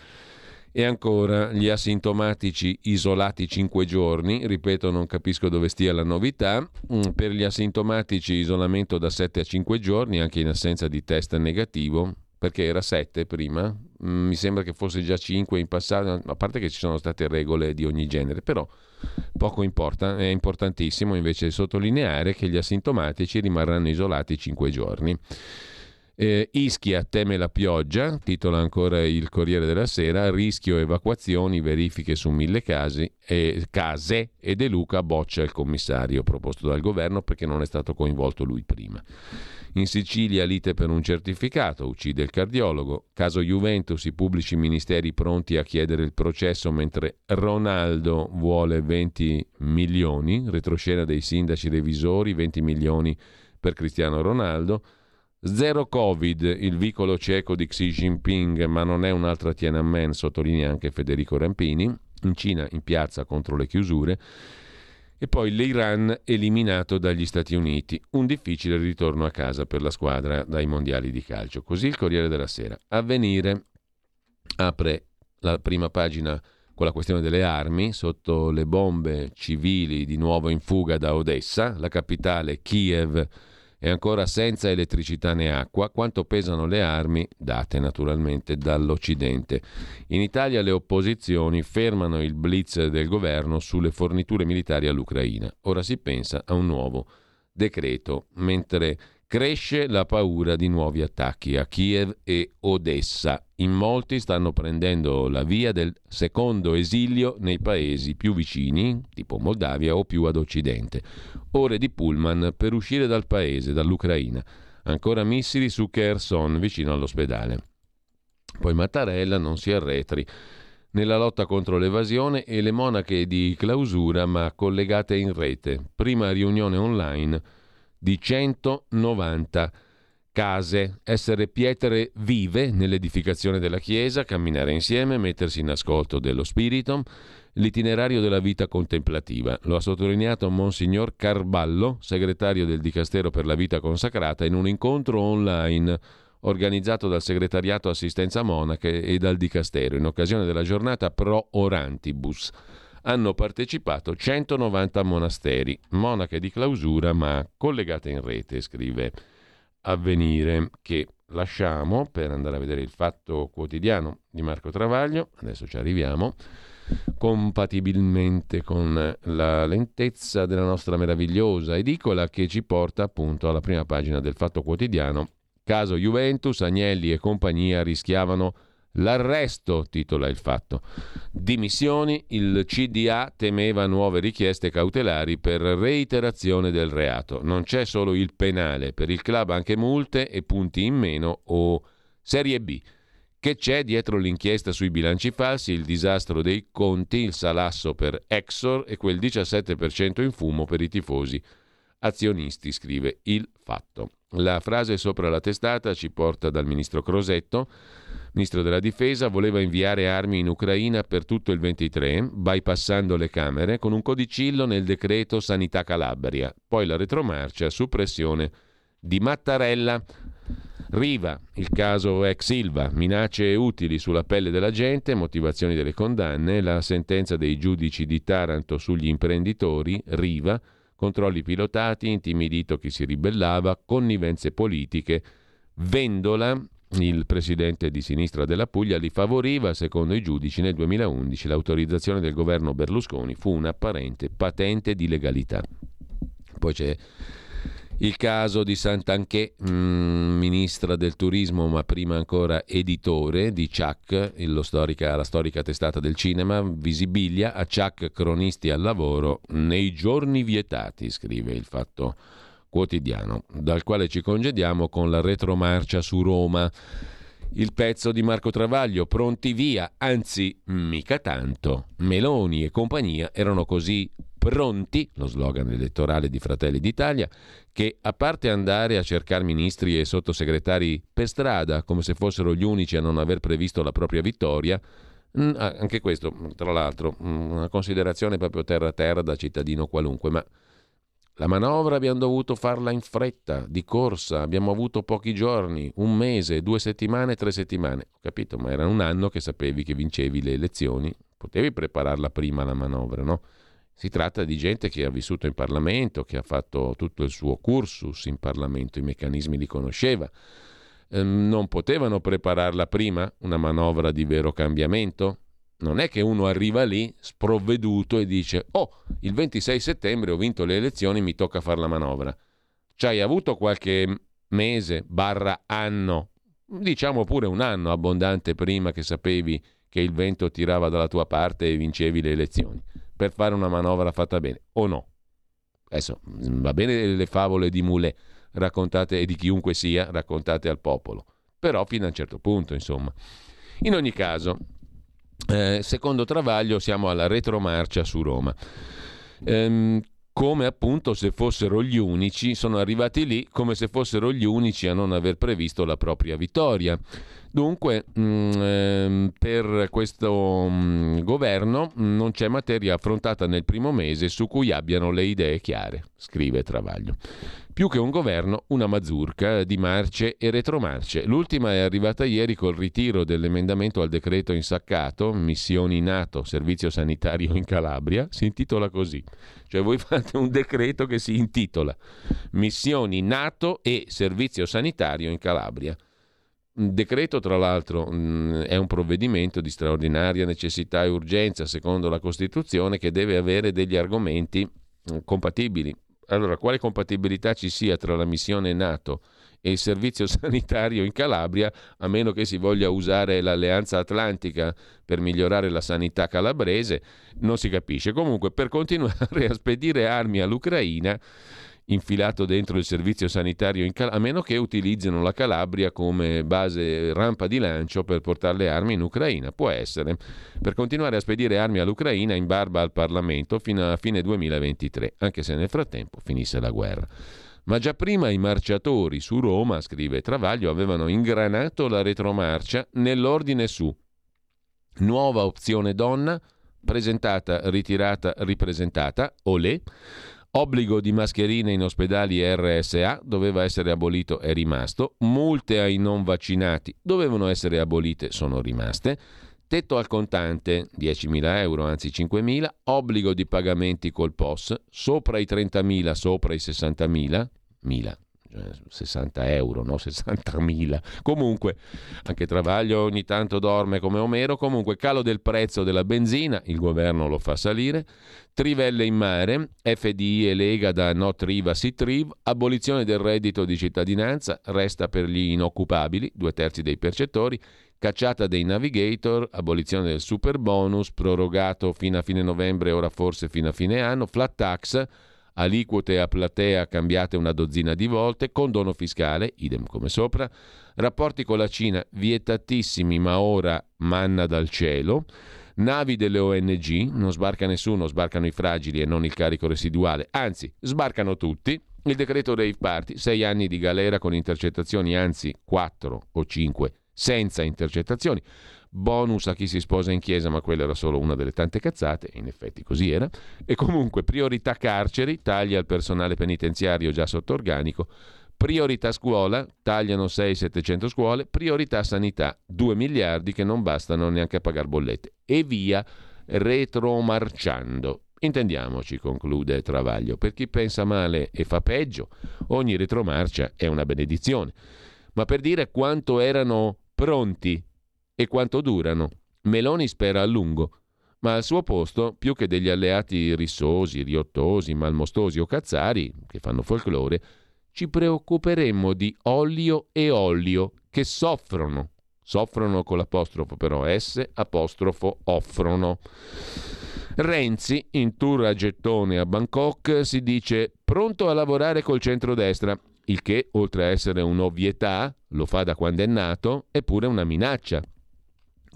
E ancora gli asintomatici isolati 5 giorni, ripeto non capisco dove stia la novità, mm, per gli asintomatici isolamento da 7 a 5 giorni anche in assenza di test negativo, perché era 7 prima, mi sembra che fosse già 5 in passato, a parte che ci sono state regole di ogni genere, però Poco importa, è importantissimo invece sottolineare che gli asintomatici rimarranno isolati 5 giorni. Eh, Ischia teme la pioggia, titola ancora il Corriere della Sera, rischio evacuazioni, verifiche su mille casi, e, case e De Luca boccia il commissario proposto dal governo perché non è stato coinvolto lui prima. In Sicilia lite per un certificato, uccide il cardiologo. Caso Juventus, i pubblici ministeri pronti a chiedere il processo mentre Ronaldo vuole 20 milioni, retroscena dei sindaci revisori, 20 milioni per Cristiano Ronaldo. Zero Covid, il vicolo cieco di Xi Jinping, ma non è un'altra Tiananmen, sottolinea anche Federico Rampini. In Cina, in piazza contro le chiusure. E poi l'Iran eliminato dagli Stati Uniti. Un difficile ritorno a casa per la squadra dai mondiali di calcio. Così il Corriere della Sera. Avvenire apre la prima pagina con la questione delle armi, sotto le bombe civili di nuovo in fuga da Odessa, la capitale Kiev è ancora senza elettricità né acqua, quanto pesano le armi date naturalmente dall'Occidente. In Italia le opposizioni fermano il blitz del governo sulle forniture militari all'Ucraina. Ora si pensa a un nuovo decreto, mentre Cresce la paura di nuovi attacchi a Kiev e Odessa. In molti stanno prendendo la via del secondo esilio nei paesi più vicini, tipo Moldavia o più ad occidente. Ore di pullman per uscire dal paese, dall'Ucraina. Ancora missili su Kherson, vicino all'ospedale. Poi Mattarella non si arretri nella lotta contro l'evasione e le monache di clausura ma collegate in rete. Prima riunione online di 190 case, essere pietre vive nell'edificazione della Chiesa, camminare insieme, mettersi in ascolto dello Spirito, l'itinerario della vita contemplativa. Lo ha sottolineato Monsignor Carballo, segretario del Dicastero per la vita consacrata, in un incontro online organizzato dal Segretariato Assistenza Monache e dal Dicastero in occasione della giornata Pro Orantibus hanno partecipato 190 monasteri, monache di clausura ma collegate in rete, scrive Avvenire, che lasciamo per andare a vedere il fatto quotidiano di Marco Travaglio, adesso ci arriviamo, compatibilmente con la lentezza della nostra meravigliosa edicola che ci porta appunto alla prima pagina del fatto quotidiano. Caso Juventus, Agnelli e compagnia rischiavano L'arresto, titola il fatto. Dimissioni, il CDA temeva nuove richieste cautelari per reiterazione del reato. Non c'è solo il penale, per il club anche multe e punti in meno o Serie B. Che c'è dietro l'inchiesta sui bilanci falsi, il disastro dei conti, il salasso per Exor e quel 17% in fumo per i tifosi azionisti, scrive il fatto. La frase sopra la testata ci porta dal ministro Crosetto ministro della Difesa voleva inviare armi in Ucraina per tutto il 23, bypassando le Camere, con un codicillo nel decreto Sanità Calabria. Poi la retromarcia su pressione di Mattarella. Riva, il caso ex Silva, minacce utili sulla pelle della gente, motivazioni delle condanne, la sentenza dei giudici di Taranto sugli imprenditori, Riva, controlli pilotati, intimidito chi si ribellava, connivenze politiche, Vendola, il presidente di sinistra della Puglia li favoriva, secondo i giudici, nel 2011 l'autorizzazione del governo Berlusconi fu un'apparente patente di legalità. Poi c'è il caso di Sant'Anché, mm, ministra del turismo, ma prima ancora editore di Ciac, storica, la storica testata del cinema, Visibilia, a Ciac cronisti al lavoro nei giorni vietati, scrive il fatto quotidiano, dal quale ci congediamo con la retromarcia su Roma. Il pezzo di Marco Travaglio, pronti via, anzi mica tanto. Meloni e compagnia erano così pronti, lo slogan elettorale di Fratelli d'Italia, che a parte andare a cercare ministri e sottosegretari per strada, come se fossero gli unici a non aver previsto la propria vittoria, anche questo, tra l'altro, una considerazione proprio terra terra da cittadino qualunque, ma la manovra abbiamo dovuto farla in fretta, di corsa, abbiamo avuto pochi giorni, un mese, due settimane, tre settimane. Ho capito, ma era un anno che sapevi che vincevi le elezioni, potevi prepararla prima la manovra, no? Si tratta di gente che ha vissuto in Parlamento, che ha fatto tutto il suo cursus in Parlamento, i meccanismi li conosceva. Ehm, non potevano prepararla prima una manovra di vero cambiamento? Non è che uno arriva lì sprovveduto e dice oh, il 26 settembre ho vinto le elezioni, mi tocca fare la manovra. Ci hai avuto qualche mese, barra anno, diciamo pure un anno abbondante prima che sapevi che il vento tirava dalla tua parte e vincevi le elezioni, per fare una manovra fatta bene, o no? Adesso va bene le favole di Moulet raccontate e di chiunque sia raccontate al popolo, però fino a un certo punto, insomma. In ogni caso, eh, secondo Travaglio siamo alla retromarcia su Roma. Ehm, come appunto se fossero gli unici, sono arrivati lì come se fossero gli unici a non aver previsto la propria vittoria. Dunque, mm, ehm, per questo mm, governo non c'è materia affrontata nel primo mese su cui abbiano le idee chiare, scrive Travaglio. Più che un governo, una mazurca di marce e retromarce. L'ultima è arrivata ieri col ritiro dell'emendamento al decreto insaccato, missioni NATO, servizio sanitario in Calabria, si intitola così. Cioè voi [LAUGHS] fate un decreto che si intitola Missioni NATO e servizio sanitario in Calabria. Il decreto, tra l'altro, mm, è un provvedimento di straordinaria necessità e urgenza, secondo la Costituzione, che deve avere degli argomenti mm, compatibili. Allora, quale compatibilità ci sia tra la missione NATO e il servizio [LAUGHS] sanitario in Calabria, a meno che si voglia usare l'alleanza atlantica per migliorare la sanità calabrese, non si capisce. Comunque, per continuare [LAUGHS] a spedire armi all'Ucraina, infilato dentro il servizio sanitario in Calabria, a meno che utilizzino la Calabria come base rampa di lancio per portare le armi in Ucraina. Può essere. Per continuare a spedire armi all'Ucraina in barba al Parlamento fino a fine 2023, anche se nel frattempo finisse la guerra. Ma già prima i marciatori su Roma, scrive Travaglio, avevano ingranato la retromarcia nell'ordine su nuova opzione donna, presentata, ritirata, ripresentata, olè, Obbligo di mascherine in ospedali RSA doveva essere abolito, è rimasto. Multe ai non vaccinati dovevano essere abolite, sono rimaste. Tetto al contante, 10.000 euro anzi 5.000. Obbligo di pagamenti col POS, sopra i 30.000, sopra i 60.000. 1000, 60 euro, no 60.000. Comunque, anche Travaglio ogni tanto dorme come Omero. Comunque, calo del prezzo della benzina, il governo lo fa salire. Trivelle in mare, FDI e Lega da no triva si triv, abolizione del reddito di cittadinanza, resta per gli inoccupabili, due terzi dei percettori, cacciata dei navigator, abolizione del super bonus, prorogato fino a fine novembre, ora forse fino a fine anno, flat tax, aliquote a platea cambiate una dozzina di volte, condono fiscale, idem come sopra, rapporti con la Cina vietatissimi ma ora manna dal cielo, navi delle ONG, non sbarca nessuno, sbarcano i fragili e non il carico residuale, anzi sbarcano tutti, il decreto Rave Party, sei anni di galera con intercettazioni, anzi quattro o cinque senza intercettazioni, bonus a chi si sposa in chiesa, ma quella era solo una delle tante cazzate, in effetti così era, e comunque priorità carceri, taglia al personale penitenziario già sotto organico, priorità scuola, tagliano 6-700 scuole, priorità sanità, 2 miliardi che non bastano neanche a pagare bollette, e via retromarciando. Intendiamoci, conclude Travaglio, per chi pensa male e fa peggio, ogni retromarcia è una benedizione. Ma per dire quanto erano pronti e quanto durano. Meloni spera a lungo, ma al suo posto, più che degli alleati rissosi, riottosi, malmostosi o cazzari, che fanno folklore, ci preoccuperemmo di olio e olio che soffrono. Soffrono con l'apostrofo però S, apostrofo offrono. Renzi, in tour a gettone a Bangkok, si dice pronto a lavorare col centrodestra, il che, oltre a essere un'ovvietà, lo fa da quando è nato, è pure una minaccia.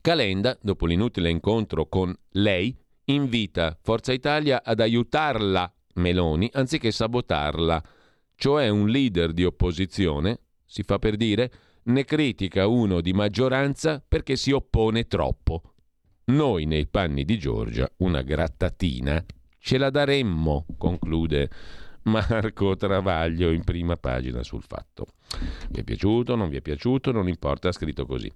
Calenda, dopo l'inutile incontro con lei, invita Forza Italia ad aiutarla, Meloni, anziché sabotarla, cioè un leader di opposizione, si fa per dire, ne critica uno di maggioranza perché si oppone troppo. Noi nei panni di Giorgia una grattatina ce la daremmo, conclude Marco Travaglio in prima pagina sul fatto. Vi è piaciuto, non vi è piaciuto, non importa, ha scritto così.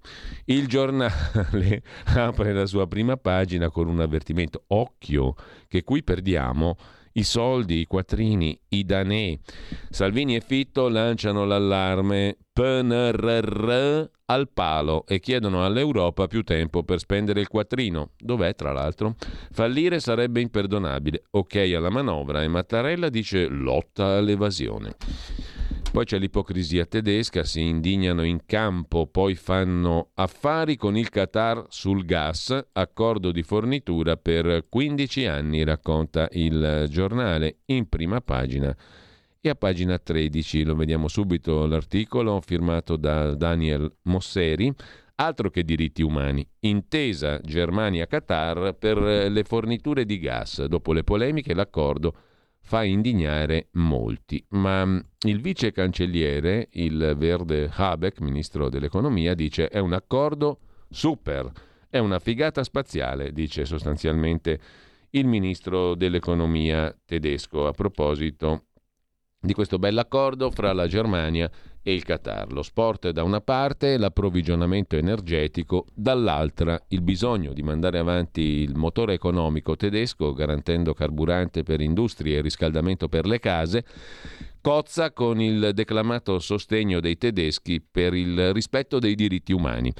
Il giornale [LAUGHS] apre la sua prima pagina con un avvertimento. Occhio, che qui perdiamo i soldi, i quattrini, i danè. Salvini e Fitto lanciano l'allarme PNRR al palo e chiedono all'Europa più tempo per spendere il quattrino. Dov'è, tra l'altro? Fallire sarebbe imperdonabile. Ok alla manovra e Mattarella dice lotta all'evasione. Poi c'è l'ipocrisia tedesca, si indignano in campo, poi fanno affari con il Qatar sul gas, accordo di fornitura per 15 anni, racconta il giornale in prima pagina. E a pagina 13 lo vediamo subito l'articolo firmato da Daniel Mosseri, altro che diritti umani. Intesa Germania-Qatar per le forniture di gas. Dopo le polemiche l'accordo fa indignare molti. Ma mm, il vice cancelliere, il verde Habeck, ministro dell'economia, dice è un accordo super, è una figata spaziale, dice sostanzialmente il ministro dell'economia tedesco a proposito di questo bell'accordo fra la Germania e il Qatar. Lo sport da una parte, l'approvvigionamento energetico dall'altra, il bisogno di mandare avanti il motore economico tedesco garantendo carburante per industrie e riscaldamento per le case, cozza con il declamato sostegno dei tedeschi per il rispetto dei diritti umani.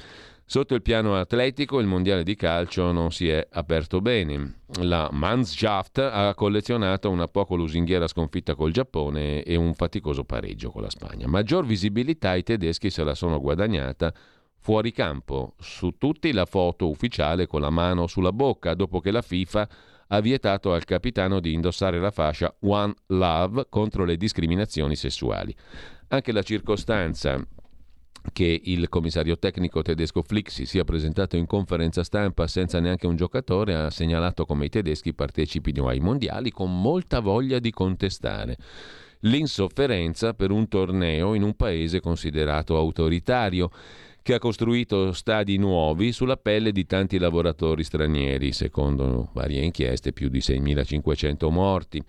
Sotto il piano atletico il mondiale di calcio non si è aperto bene. La Mannschaft ha collezionato una poco lusinghiera sconfitta col Giappone e un faticoso pareggio con la Spagna. Maggior visibilità i tedeschi se la sono guadagnata fuori campo. Su tutti la foto ufficiale con la mano sulla bocca dopo che la FIFA ha vietato al capitano di indossare la fascia One Love contro le discriminazioni sessuali. Anche la circostanza che il commissario tecnico tedesco Flick si sia presentato in conferenza stampa senza neanche un giocatore ha segnalato come i tedeschi partecipino ai mondiali con molta voglia di contestare l'insofferenza per un torneo in un paese considerato autoritario che ha costruito stadi nuovi sulla pelle di tanti lavoratori stranieri, secondo varie inchieste più di 6.500 morti.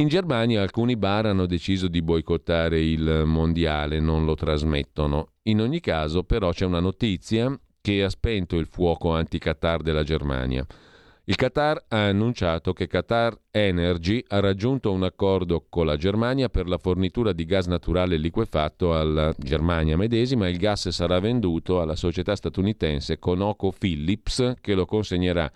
In Germania alcuni bar hanno deciso di boicottare il mondiale, non lo trasmettono. In ogni caso però c'è una notizia che ha spento il fuoco anti-Qatar della Germania. Il Qatar ha annunciato che Qatar Energy ha raggiunto un accordo con la Germania per la fornitura di gas naturale liquefatto alla Germania medesima il gas sarà venduto alla società statunitense ConocoPhillips che lo consegnerà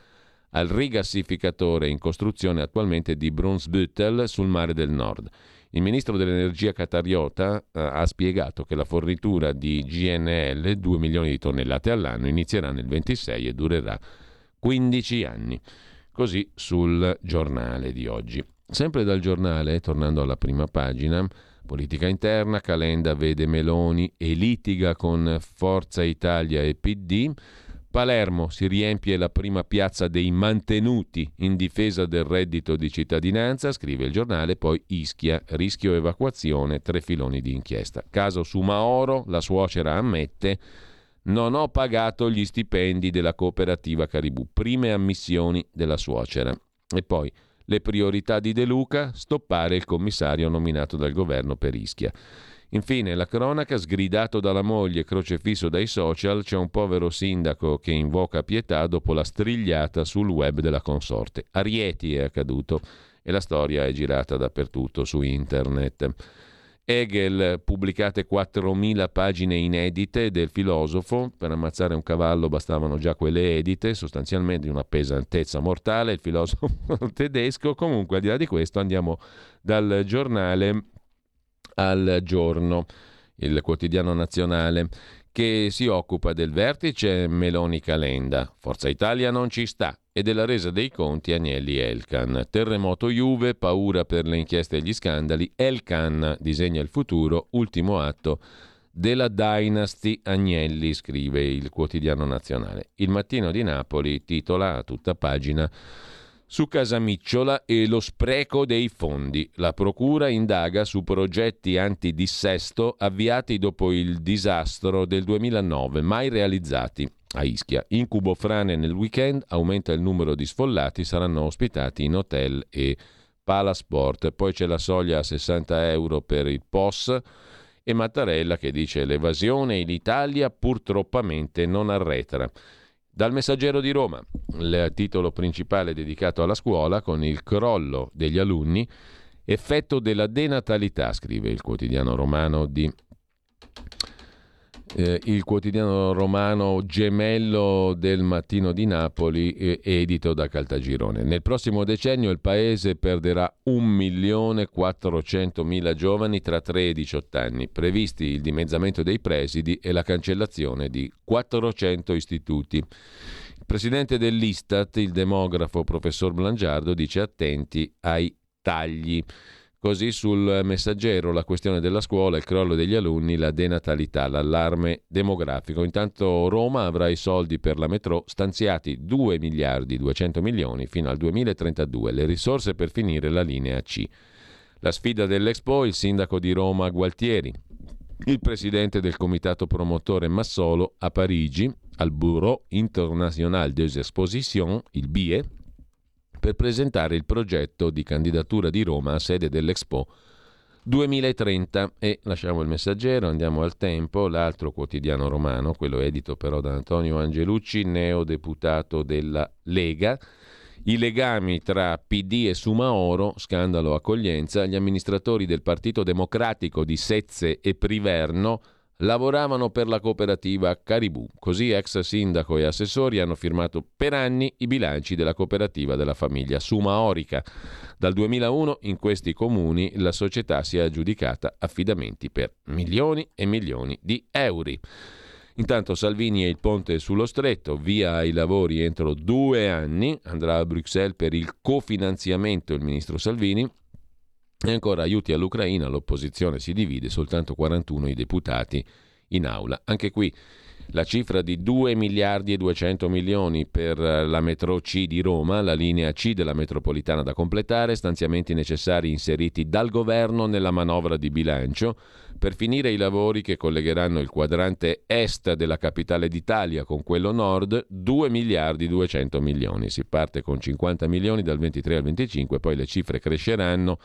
al rigassificatore in costruzione attualmente di Brunsbüttel sul mare del Nord. Il ministro dell'energia catariota eh, ha spiegato che la fornitura di GNL, 2 milioni di tonnellate all'anno, inizierà nel 26 e durerà 15 anni. Così sul giornale di oggi. Sempre dal giornale, tornando alla prima pagina, politica interna, Calenda vede Meloni e litiga con Forza Italia e PD. Palermo si riempie la prima piazza dei mantenuti in difesa del reddito di cittadinanza, scrive il giornale, poi Ischia, rischio evacuazione, tre filoni di inchiesta. Caso Sumaoro, la suocera ammette, non ho pagato gli stipendi della cooperativa Caribù, prime ammissioni della suocera. E poi le priorità di De Luca, stoppare il commissario nominato dal governo per Ischia. Infine, la cronaca, sgridato dalla moglie, crocefisso dai social, c'è un povero sindaco che invoca pietà dopo la strigliata sul web della consorte. A Rieti è accaduto e la storia è girata dappertutto su internet. Hegel, pubblicate 4.000 pagine inedite del filosofo, per ammazzare un cavallo bastavano già quelle edite, sostanzialmente una pesantezza mortale, il filosofo [LAUGHS] tedesco. Comunque, al di là di questo, andiamo dal giornale al giorno, il quotidiano nazionale, che si occupa del vertice Meloni Calenda. Forza Italia non ci sta e della resa dei conti Agnelli Elkan. Terremoto Juve, paura per le inchieste e gli scandali. Elkan disegna il futuro, ultimo atto della Dynasty Agnelli, scrive il quotidiano nazionale. Il mattino di Napoli titola a tutta pagina su Casamicciola e lo spreco dei fondi. La Procura indaga su progetti antidissesto avviati dopo il disastro del 2009, mai realizzati. A Ischia, incubo frane nel weekend, aumenta il numero di sfollati, saranno ospitati in hotel e palasport. Poi c'è la soglia a 60 euro per il POS e Mattarella che dice l'evasione in Italia purtroppamente non arretra. Dal Messaggero di Roma, il titolo principale dedicato alla scuola con il crollo degli alunni, effetto della denatalità, scrive il quotidiano romano di eh, il quotidiano romano gemello del mattino di Napoli, eh, edito da Caltagirone. Nel prossimo decennio il paese perderà 1.400.000 giovani tra 3 e 18 anni, previsti il dimezzamento dei presidi e la cancellazione di 400 istituti. Il presidente dell'Istat, il demografo professor Blangiardo, dice attenti ai tagli Così sul messaggero la questione della scuola, il crollo degli alunni, la denatalità, l'allarme demografico. Intanto Roma avrà i soldi per la metro stanziati 2 miliardi 200 milioni fino al 2032, le risorse per finire la linea C. La sfida dell'Expo, il sindaco di Roma Gualtieri, il presidente del comitato promotore Massolo a Parigi, al Bureau International des Expositions, il BIE, per presentare il progetto di candidatura di Roma a sede dell'Expo 2030 e lasciamo il messaggero, andiamo al tempo, l'altro quotidiano romano, quello edito però da Antonio Angelucci, neodeputato della Lega. I legami tra PD e Sumaoro, scandalo accoglienza, gli amministratori del Partito Democratico di Sezze e Priverno lavoravano per la cooperativa Caribù. Così ex sindaco e assessori hanno firmato per anni i bilanci della cooperativa della famiglia Suma Orica. Dal 2001 in questi comuni la società si è aggiudicata affidamenti per milioni e milioni di euro. Intanto Salvini e il ponte sullo stretto, via ai lavori entro due anni, andrà a Bruxelles per il cofinanziamento il ministro Salvini, e ancora aiuti all'Ucraina, l'opposizione si divide, soltanto 41 i deputati in aula. Anche qui la cifra di 2 miliardi e 200 milioni per la metro C di Roma, la linea C della metropolitana da completare, stanziamenti necessari inseriti dal governo nella manovra di bilancio per finire i lavori che collegheranno il quadrante est della capitale d'Italia con quello nord, 2 miliardi e 200 milioni. Si parte con 50 milioni dal 23 al 25, poi le cifre cresceranno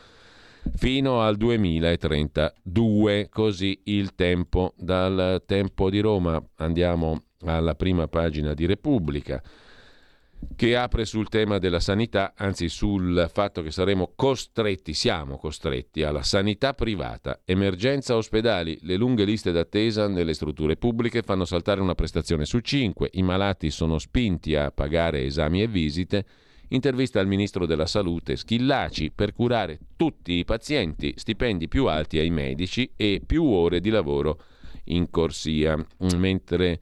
fino al 2032. Così il tempo. Dal tempo di Roma andiamo alla prima pagina di Repubblica che apre sul tema della sanità, anzi sul fatto che saremo costretti, siamo costretti alla sanità privata. Emergenza ospedali, le lunghe liste d'attesa nelle strutture pubbliche fanno saltare una prestazione su cinque, i malati sono spinti a pagare esami e visite Intervista al ministro della Salute Schillaci per curare tutti i pazienti, stipendi più alti ai medici e più ore di lavoro in corsia. Mentre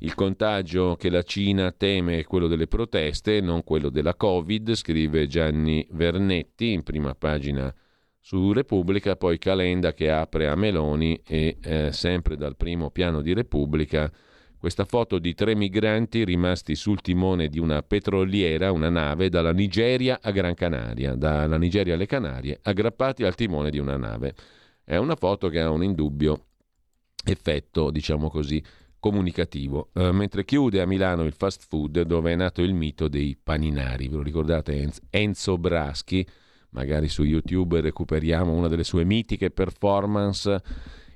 il contagio che la Cina teme è quello delle proteste, non quello della Covid, scrive Gianni Vernetti in prima pagina su Repubblica, poi Calenda che apre a Meloni e eh, sempre dal primo piano di Repubblica questa foto di tre migranti rimasti sul timone di una petroliera, una nave, dalla Nigeria a Gran Canaria, dalla Nigeria alle Canarie, aggrappati al timone di una nave. È una foto che ha un indubbio effetto, diciamo così, comunicativo. Uh, mentre chiude a Milano il fast food dove è nato il mito dei paninari. Ve lo ricordate Enzo Braschi? Magari su YouTube recuperiamo una delle sue mitiche performance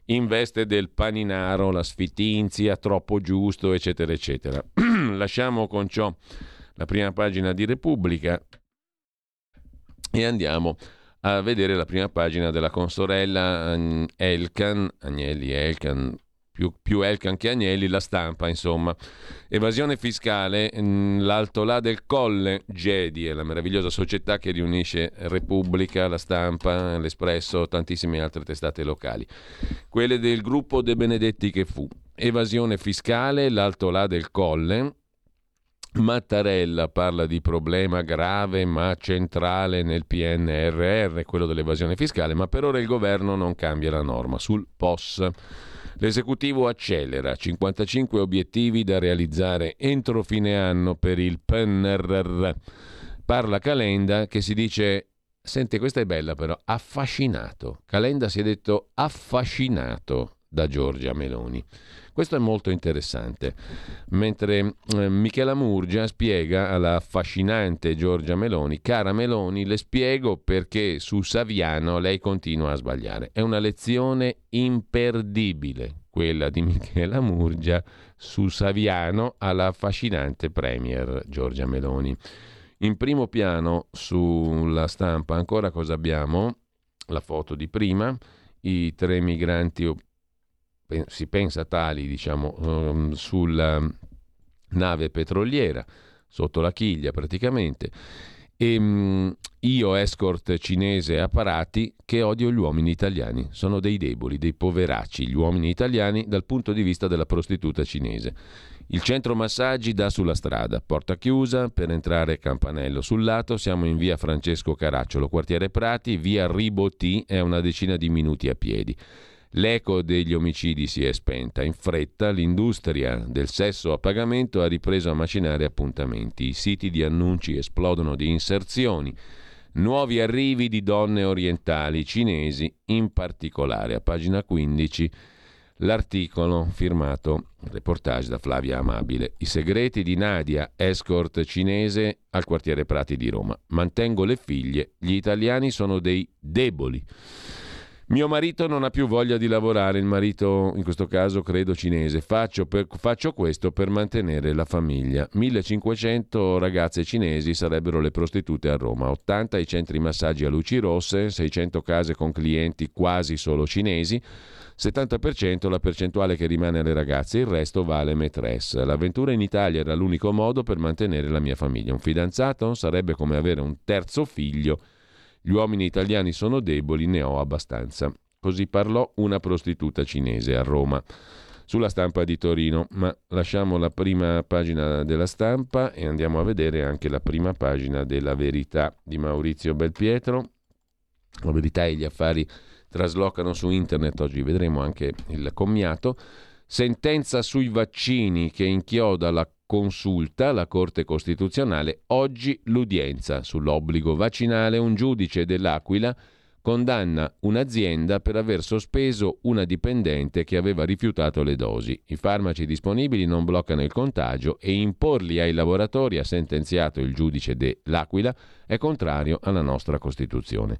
in veste del paninaro, la sfitinzia, troppo giusto, eccetera, eccetera. [CLEARS THROAT] Lasciamo con ciò la prima pagina di Repubblica e andiamo a vedere la prima pagina della consorella Elkan, Agnelli Elkan, più, più Elkan che Agnelli, la stampa, insomma. Evasione fiscale, mm, l'Alto Là del Colle, Gedi, è la meravigliosa società che riunisce Repubblica, la stampa, l'Espresso, tantissime altre testate locali. Quelle del gruppo De Benedetti che fu. Evasione fiscale, l'Alto Là del Colle, Mattarella parla di problema grave ma centrale nel PNRR, quello dell'evasione fiscale, ma per ora il governo non cambia la norma sul POS. L'esecutivo accelera 55 obiettivi da realizzare entro fine anno per il PNRR. Parla Calenda che si dice Senti, questa è bella però, affascinato. Calenda si è detto affascinato da Giorgia Meloni. Questo è molto interessante. Mentre eh, Michela Murgia spiega alla affascinante Giorgia Meloni, cara Meloni, le spiego perché su Saviano lei continua a sbagliare. È una lezione imperdibile quella di Michela Murgia su Saviano alla affascinante Premier Giorgia Meloni. In primo piano sulla stampa ancora cosa abbiamo? La foto di prima, i tre migranti si pensa tali, diciamo, um, sulla nave petroliera, sotto la chiglia praticamente, E mh, io, escort cinese a Parati, che odio gli uomini italiani. Sono dei deboli, dei poveracci, gli uomini italiani dal punto di vista della prostituta cinese. Il centro massaggi dà sulla strada, porta chiusa, per entrare campanello sul lato, siamo in via Francesco Caracciolo, quartiere Prati, via Ribotti è una decina di minuti a piedi. L'eco degli omicidi si è spenta. In fretta l'industria del sesso a pagamento ha ripreso a macinare appuntamenti. I siti di annunci esplodono di inserzioni. Nuovi arrivi di donne orientali, cinesi in particolare. A pagina 15 l'articolo firmato, reportage da Flavia Amabile. I segreti di Nadia, escort cinese al quartiere Prati di Roma. Mantengo le figlie, gli italiani sono dei deboli. Mio marito non ha più voglia di lavorare, il marito in questo caso credo cinese. Faccio, per, faccio, questo per mantenere la famiglia. 1500 ragazze cinesi sarebbero le prostitute a Roma, 80 i centri massaggi a luci rosse, 600 case con clienti quasi solo cinesi. 70% la percentuale che rimane alle ragazze, il resto vale maîtresse. L'avventura in Italia era l'unico modo per mantenere la mia famiglia. Un fidanzato sarebbe come avere un terzo figlio gli uomini italiani sono deboli, ne ho abbastanza. Così parlò una prostituta cinese a Roma sulla stampa di Torino. Ma lasciamo la prima pagina della stampa e andiamo a vedere anche la prima pagina della verità di Maurizio Belpietro. La verità e gli affari traslocano su internet, oggi vedremo anche il commiato. Sentenza sui vaccini che inchioda la consulta la Corte Costituzionale oggi l'udienza sull'obbligo vaccinale. Un giudice dell'Aquila condanna un'azienda per aver sospeso una dipendente che aveva rifiutato le dosi. I farmaci disponibili non bloccano il contagio e imporli ai lavoratori, ha sentenziato il giudice dell'Aquila, è contrario alla nostra Costituzione.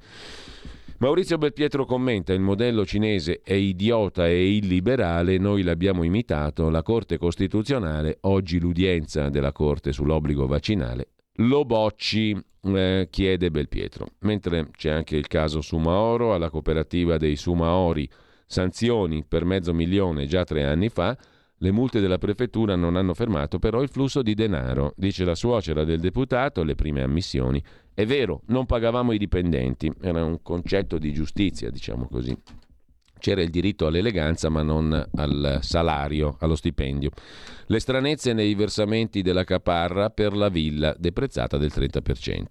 Maurizio Belpietro commenta il modello cinese è idiota e illiberale, noi l'abbiamo imitato, la Corte Costituzionale, oggi l'udienza della Corte sull'obbligo vaccinale, lo bocci, eh, chiede Belpietro. Mentre c'è anche il caso Sumaoro, alla cooperativa dei Sumaori, sanzioni per mezzo milione già tre anni fa, le multe della prefettura non hanno fermato però il flusso di denaro, dice la suocera del deputato, le prime ammissioni. È vero, non pagavamo i dipendenti, era un concetto di giustizia, diciamo così. C'era il diritto all'eleganza ma non al salario, allo stipendio. Le stranezze nei versamenti della caparra per la villa, deprezzata del 30%.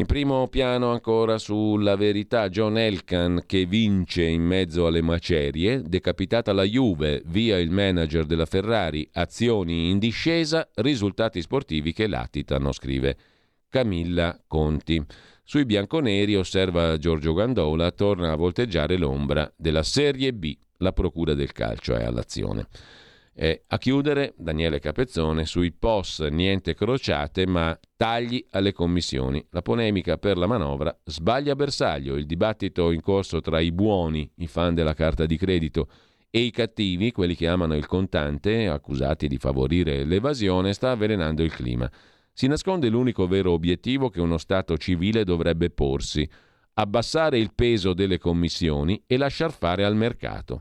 In primo piano ancora sulla verità John Elkan che vince in mezzo alle macerie, decapitata la Juve, via il manager della Ferrari, azioni in discesa, risultati sportivi che latitano, scrive Camilla Conti. Sui bianconeri, osserva Giorgio Gandola, torna a volteggiare l'ombra della Serie B, la procura del calcio è all'azione. E a chiudere, Daniele Capezzone, sui POS niente crociate ma tagli alle commissioni. La polemica per la manovra sbaglia bersaglio. Il dibattito in corso tra i buoni, i fan della carta di credito, e i cattivi, quelli che amano il contante, accusati di favorire l'evasione, sta avvelenando il clima. Si nasconde l'unico vero obiettivo che uno Stato civile dovrebbe porsi, abbassare il peso delle commissioni e lasciar fare al mercato.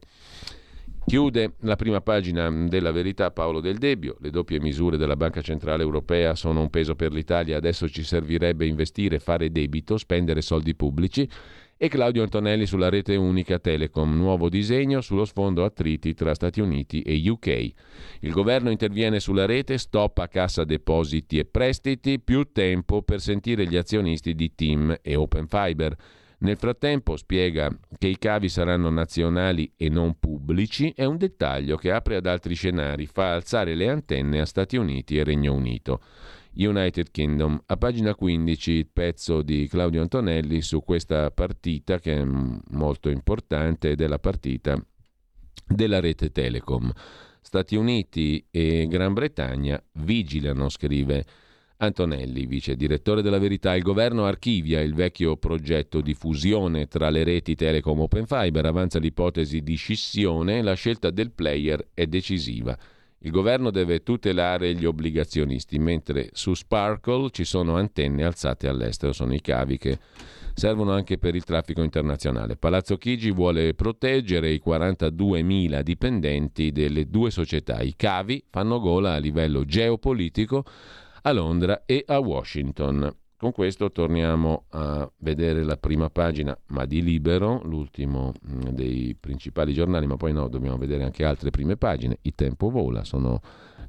Chiude la prima pagina della verità Paolo Del Debbio. Le doppie misure della Banca Centrale Europea sono un peso per l'Italia. Adesso ci servirebbe investire, fare debito, spendere soldi pubblici. E Claudio Antonelli sulla rete unica Telecom, nuovo disegno sullo sfondo attriti tra Stati Uniti e UK. Il governo interviene sulla rete, stop a cassa depositi e prestiti, più tempo per sentire gli azionisti di Team e Open Fiber. Nel frattempo spiega che i cavi saranno nazionali e non pubblici, è un dettaglio che apre ad altri scenari, fa alzare le antenne a Stati Uniti e Regno Unito. United Kingdom. A pagina 15 il pezzo di Claudio Antonelli su questa partita che è molto importante ed è la partita della rete Telecom. Stati Uniti e Gran Bretagna vigilano, scrive Antonelli, vice direttore della Verità, il governo archivia il vecchio progetto di fusione tra le reti Telecom Open Fiber, avanza l'ipotesi di scissione, la scelta del player è decisiva. Il governo deve tutelare gli obbligazionisti, mentre su Sparkle ci sono antenne alzate all'estero, sono i cavi che servono anche per il traffico internazionale. Palazzo Chigi vuole proteggere i 42.000 dipendenti delle due società. I cavi fanno gola a livello geopolitico a Londra e a Washington. Con questo torniamo a vedere la prima pagina, ma di Libero, l'ultimo mm, dei principali giornali, ma poi no, dobbiamo vedere anche altre prime pagine. Il tempo vola, sono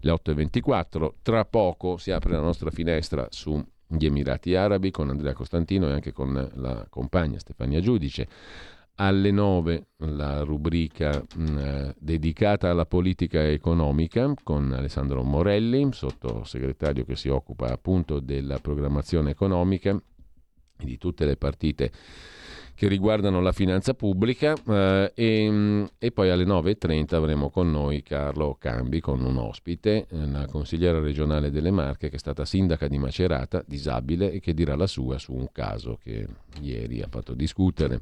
le 8.24. Tra poco si apre la nostra finestra sugli Emirati Arabi con Andrea Costantino e anche con la compagna Stefania Giudice alle 9 la rubrica mh, mm, dedicata alla politica economica con Alessandro Morelli, sottosegretario che si occupa appunto della programmazione economica di tutte le partite che riguardano la finanza pubblica eh, e, mm, e, poi alle 9.30 avremo con noi Carlo Cambi con un ospite, la consigliera regionale delle Marche che è stata sindaca di Macerata, disabile e che dirà la sua su un caso che ieri ha fatto discutere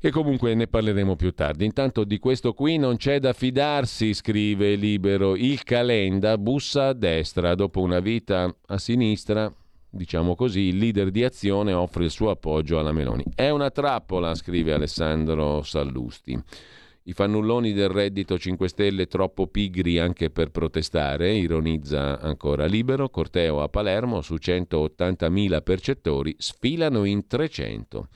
che comunque ne parleremo più tardi. Intanto di questo qui non c'è da fidarsi, scrive Libero. Il Calenda bussa a destra dopo una vita a sinistra. Diciamo così, il leader di azione offre il suo appoggio alla Meloni. È una trappola, scrive Alessandro Sallusti. I fannulloni del reddito 5 Stelle troppo pigri anche per protestare, ironizza ancora Libero, corteo a Palermo su 180.000 percettori sfilano in 300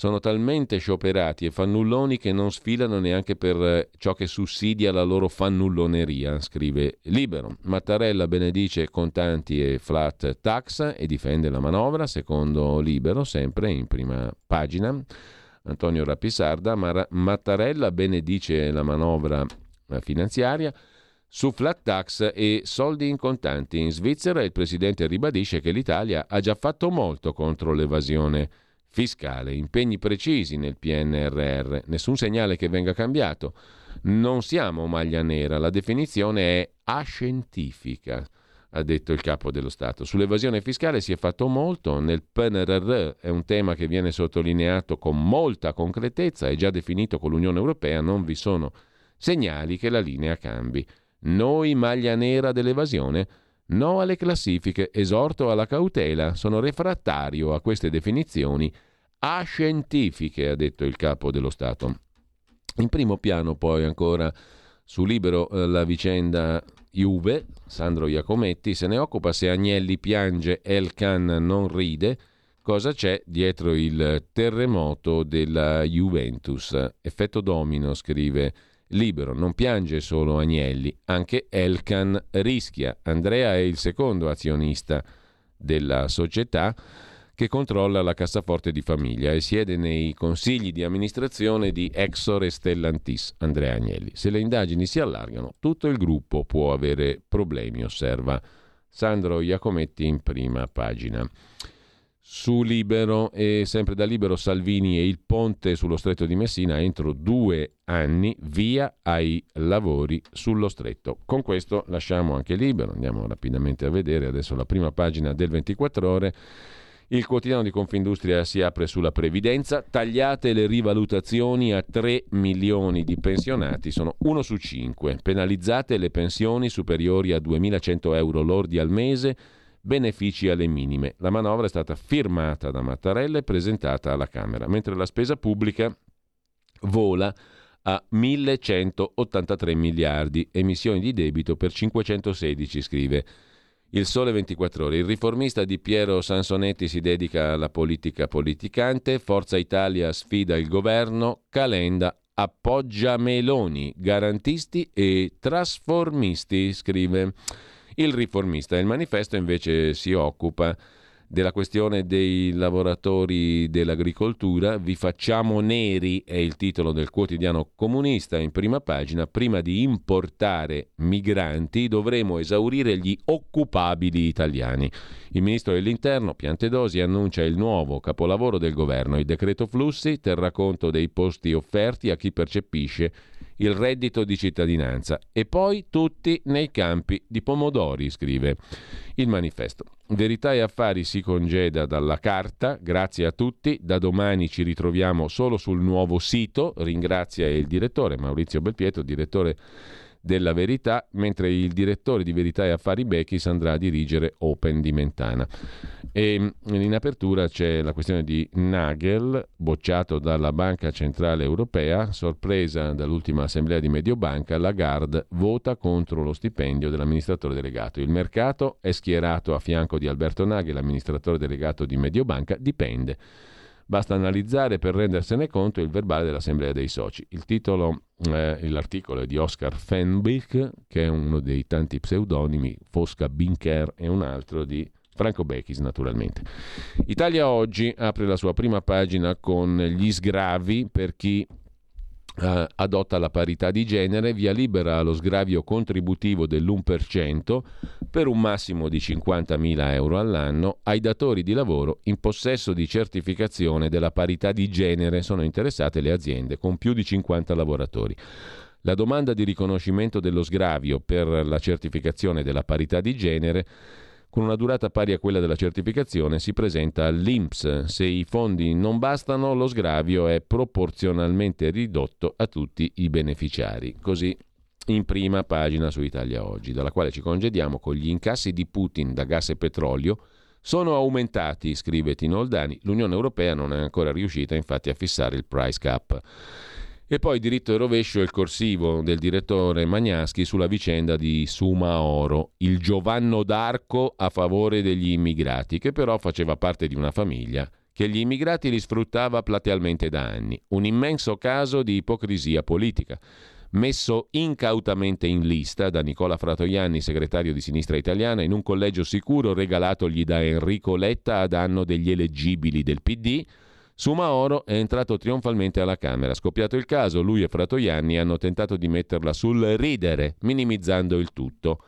sono talmente scioperati e fannulloni che non sfilano neanche per eh, ciò che sussidia la loro fannulloneria, scrive Libero. Mattarella benedice contanti e flat tax e difende la manovra, secondo Libero, sempre in prima pagina. Antonio Rapisarda, Mar- Mattarella benedice la manovra eh, finanziaria su flat tax e soldi in contanti. In Svizzera il presidente ribadisce che l'Italia ha già fatto molto contro l'evasione fiscale, impegni precisi nel PNRR, nessun segnale che venga cambiato. Non siamo maglia nera, la definizione è ascientifica, ha detto il capo dello Stato. Sull'evasione fiscale si è fatto molto, nel PNRR è un tema che viene sottolineato con molta concretezza, è già definito con l'Unione Europea, non vi sono segnali che la linea cambi. Noi maglia nera dell'evasione? No alle classifiche, esorto alla cautela, sono refrattario a queste definizioni ascientifiche, ha detto il capo dello Stato. In primo piano poi ancora su Libero eh, la vicenda Juve, Sandro Iacometti se ne occupa, se Agnelli piange, Elkan non ride, cosa c'è dietro il terremoto della Juventus. Effetto domino, scrive libero, non piange solo Agnelli, anche Elkan rischia. Andrea è il secondo azionista della società che controlla la cassaforte di famiglia e siede nei consigli di amministrazione di Exor e Stellantis, Andrea Agnelli. Se le indagini si allargano, tutto il gruppo può avere problemi, osserva Sandro Iacometti in prima pagina su Libero e sempre da Libero Salvini e il ponte sullo stretto di Messina entro due anni via ai lavori sullo stretto. Con questo lasciamo anche Libero, andiamo rapidamente a vedere adesso la prima pagina del 24 ore. Il quotidiano di Confindustria si apre sulla previdenza, tagliate le rivalutazioni a 3 milioni di pensionati, sono 1 su 5, penalizzate le pensioni superiori a 2.100 euro lordi al mese, benefici alle minime. La manovra è stata firmata da Mattarella e presentata alla Camera, mentre la spesa pubblica vola a 1183 miliardi, emissioni di debito per 516, scrive il Sole 24 Ore. Il riformista di Piero Sansonetti si dedica alla politica politicante, Forza Italia sfida il governo, Calenda appoggia Meloni, garantisti e trasformisti, scrive il riformista. Il manifesto invece si occupa della questione dei lavoratori dell'agricoltura. Vi facciamo neri è il titolo del quotidiano comunista in prima pagina. Prima di importare migranti dovremo esaurire gli occupabili italiani. Il ministro dell'Interno, Piantedosi, annuncia il nuovo capolavoro del governo. Il decreto flussi terrà conto dei posti offerti a chi percepisce il reddito di cittadinanza. E poi tutti nei campi di pomodori, scrive il manifesto. Verità e Affari si congeda dalla carta, grazie a tutti, da domani ci ritroviamo solo sul nuovo sito, ringrazia il direttore Maurizio Belpietro, direttore della Verità, mentre il direttore di Verità e Affari Bechis andrà a dirigere Open di Mentana. E in apertura c'è la questione di Nagel, bocciato dalla Banca Centrale Europea, sorpresa dall'ultima assemblea di Mediobanca, Lagarde vota contro lo stipendio dell'amministratore delegato. Il mercato è schierato a fianco di Alberto Nagel, amministratore delegato di Mediobanca, dipende. Basta analizzare per rendersene conto il verbale dell'Assemblea dei Soci. Il titolo, eh, l'articolo è di Oscar Fenbick, che è uno dei tanti pseudonimi, Fosca Binker e un altro di Franco Bechis naturalmente. Italia Oggi apre la sua prima pagina con gli sgravi per chi Uh, adotta la parità di genere, via libera allo sgravio contributivo dell'1% per un massimo di 50.000 euro all'anno ai datori di lavoro in possesso di certificazione della parità di genere. Sono interessate le aziende con più di 50 lavoratori. La domanda di riconoscimento dello sgravio per la certificazione della parità di genere con una durata pari a quella della certificazione, si presenta all'INPS. Se i fondi non bastano, lo sgravio è proporzionalmente ridotto a tutti i beneficiari. Così in prima pagina su Italia Oggi, dalla quale ci congediamo con gli incassi di Putin da gas e petrolio. Sono aumentati, scrive Tino Oldani. L'Unione Europea non è ancora riuscita infatti a fissare il price cap. E poi diritto e rovescio il corsivo del direttore Magnaschi sulla vicenda di Sumaoro, il Giovanno d'Arco a favore degli immigrati, che però faceva parte di una famiglia che gli immigrati li sfruttava platealmente da anni. Un immenso caso di ipocrisia politica messo incautamente in lista da Nicola Fratoianni, segretario di Sinistra Italiana, in un collegio sicuro regalatogli da Enrico Letta a danno degli eleggibili del PD, Sumaoro è entrato trionfalmente alla Camera. Scoppiato il caso, lui e Fratoianni hanno tentato di metterla sul ridere, minimizzando il tutto.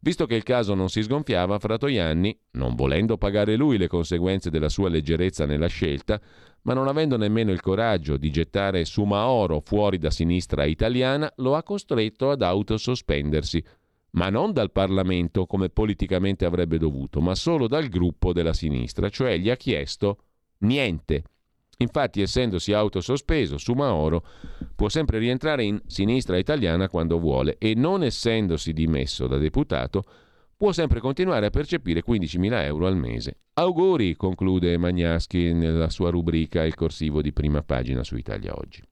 Visto che il caso non si sgonfiava, Fratoianni, non volendo pagare lui le conseguenze della sua leggerezza nella scelta, ma non avendo nemmeno il coraggio di gettare Sumaoro fuori da sinistra italiana, lo ha costretto ad autosospendersi, ma non dal Parlamento come politicamente avrebbe dovuto, ma solo dal gruppo della sinistra, cioè gli ha chiesto niente. Infatti, essendosi autosospeso su Maoro, può sempre rientrare in sinistra italiana quando vuole e non essendosi dimesso da deputato, può sempre continuare a percepire 15.000 euro al mese. Auguri, conclude Magnaschi nella sua rubrica Il corsivo di prima pagina su Italia Oggi.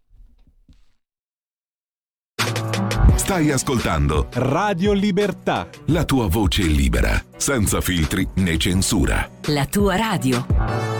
Stai ascoltando Radio Libertà. La tua voce libera, senza filtri né censura. La tua radio.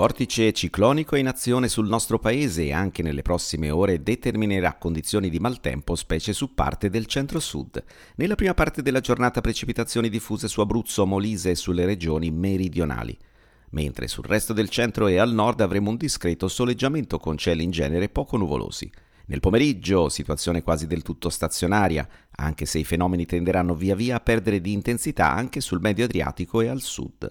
vortice ciclonico è in azione sul nostro paese e anche nelle prossime ore determinerà condizioni di maltempo, specie su parte del centro-sud. Nella prima parte della giornata precipitazioni diffuse su Abruzzo, Molise e sulle regioni meridionali. Mentre sul resto del centro e al nord avremo un discreto soleggiamento con cieli in genere poco nuvolosi. Nel pomeriggio situazione quasi del tutto stazionaria, anche se i fenomeni tenderanno via via a perdere di intensità anche sul medio Adriatico e al sud.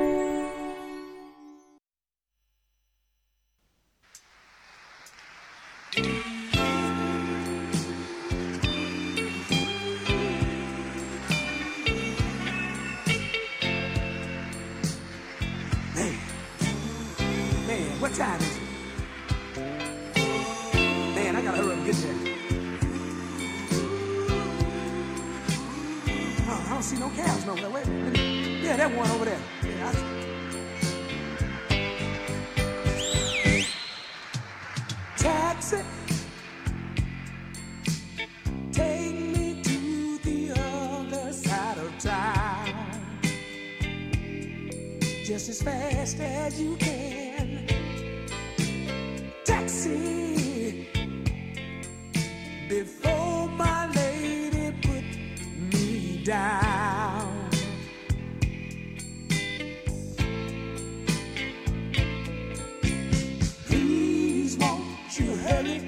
Man, I gotta hurry up get there. Oh, I don't see no nowhere. Wait, wait, wait. Yeah, that one over there. Yeah, I... Taxi. Take me to the other side of town. Just as fast as you can. Before my lady put me down. Please, won't you hurry?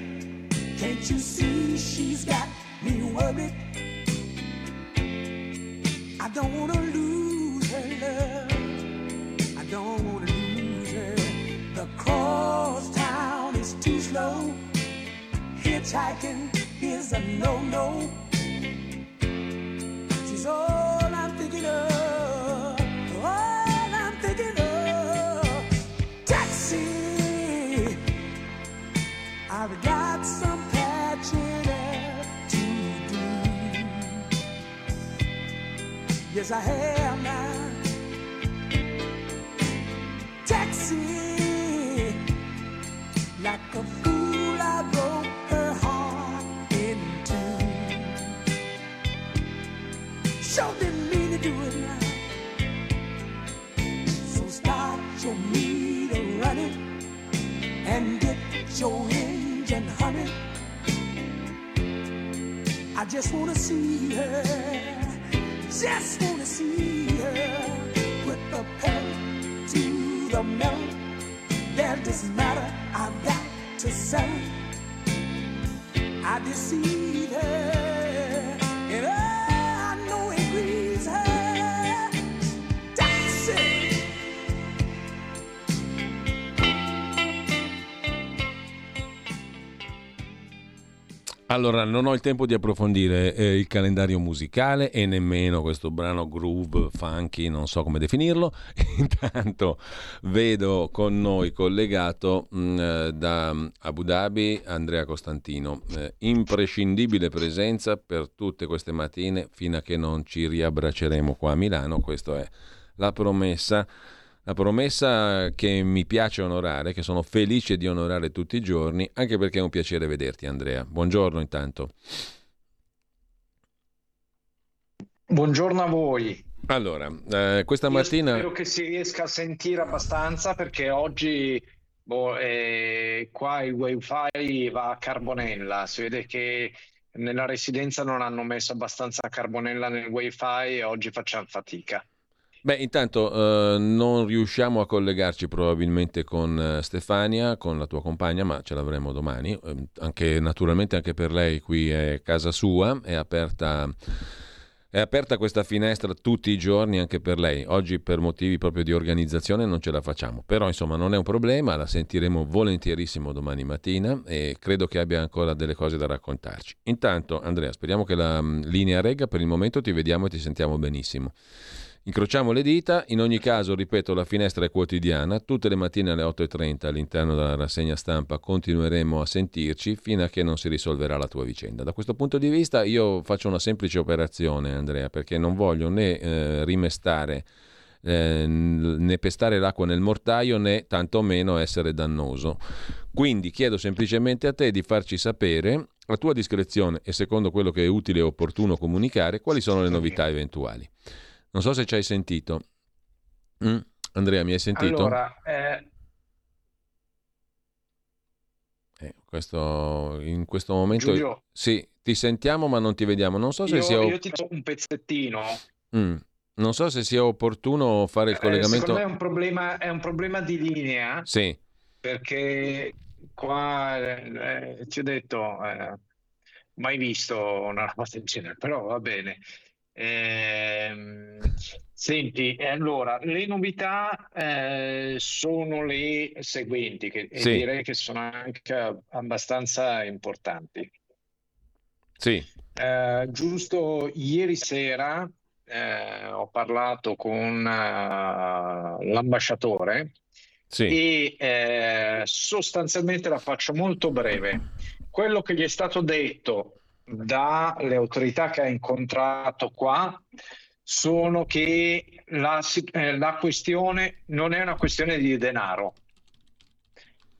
Can't you see she's got me worried? Hitchhiking is a no-no. She's all I'm thinking of. All I'm thinking of. Taxi. I've got some patching up to do. Yes, I have I just wanna see her, just wanna see her. Put the pedal to the metal. That doesn't matter, I've got to settle. I deceive her, Allora, non ho il tempo di approfondire eh, il calendario musicale e nemmeno questo brano groove funky, non so come definirlo. [LAUGHS] Intanto vedo con noi collegato mh, eh, da Abu Dhabi Andrea Costantino, eh, imprescindibile presenza per tutte queste mattine fino a che non ci riabbracceremo qua a Milano, questa è la promessa la promessa che mi piace onorare, che sono felice di onorare tutti i giorni, anche perché è un piacere vederti Andrea. Buongiorno intanto. Buongiorno a voi. Allora, eh, questa Io mattina... Spero che si riesca a sentire abbastanza perché oggi boh, eh, qua il wifi va a carbonella. Si vede che nella residenza non hanno messo abbastanza carbonella nel wifi e oggi facciamo fatica. Beh, intanto eh, non riusciamo a collegarci probabilmente con eh, Stefania, con la tua compagna, ma ce l'avremo domani. Eh, anche, naturalmente anche per lei qui è casa sua, è aperta, è aperta questa finestra tutti i giorni anche per lei. Oggi per motivi proprio di organizzazione non ce la facciamo, però insomma non è un problema, la sentiremo volentierissimo domani mattina e credo che abbia ancora delle cose da raccontarci. Intanto Andrea, speriamo che la mh, linea regga, per il momento ti vediamo e ti sentiamo benissimo. Incrociamo le dita, in ogni caso, ripeto, la finestra è quotidiana, tutte le mattine alle 8.30 all'interno della rassegna stampa continueremo a sentirci fino a che non si risolverà la tua vicenda. Da questo punto di vista io faccio una semplice operazione, Andrea, perché non voglio né eh, rimestare eh, né pestare l'acqua nel mortaio né tantomeno essere dannoso. Quindi chiedo semplicemente a te di farci sapere a tua discrezione e secondo quello che è utile e opportuno comunicare quali sono le novità eventuali. Non so se ci hai sentito. Mm? Andrea, mi hai sentito? Allora, eh, Eh, questo, in questo momento Giulio. sì, ti sentiamo ma non ti vediamo. Non so se io, sia, io ti do un pezzettino. Mm. Non so se sia opportuno fare il Eh, collegamento. secondo me è un problema, è un problema di linea Sì, perché qua eh, eh, ti ho detto, eh, mai visto una roba del genere, però va bene. Ehm, senti, allora, le novità eh, sono le seguenti, che, Sì. direi che sono anche abbastanza importanti. sì, Eh, giusto ieri sera eh, ho parlato con eh, l'ambasciatore sì, e eh, sostanzialmente la faccio molto breve. Quello che gli è stato detto dalle autorità che ha incontrato qua sono che la, eh, la questione non è una questione di denaro.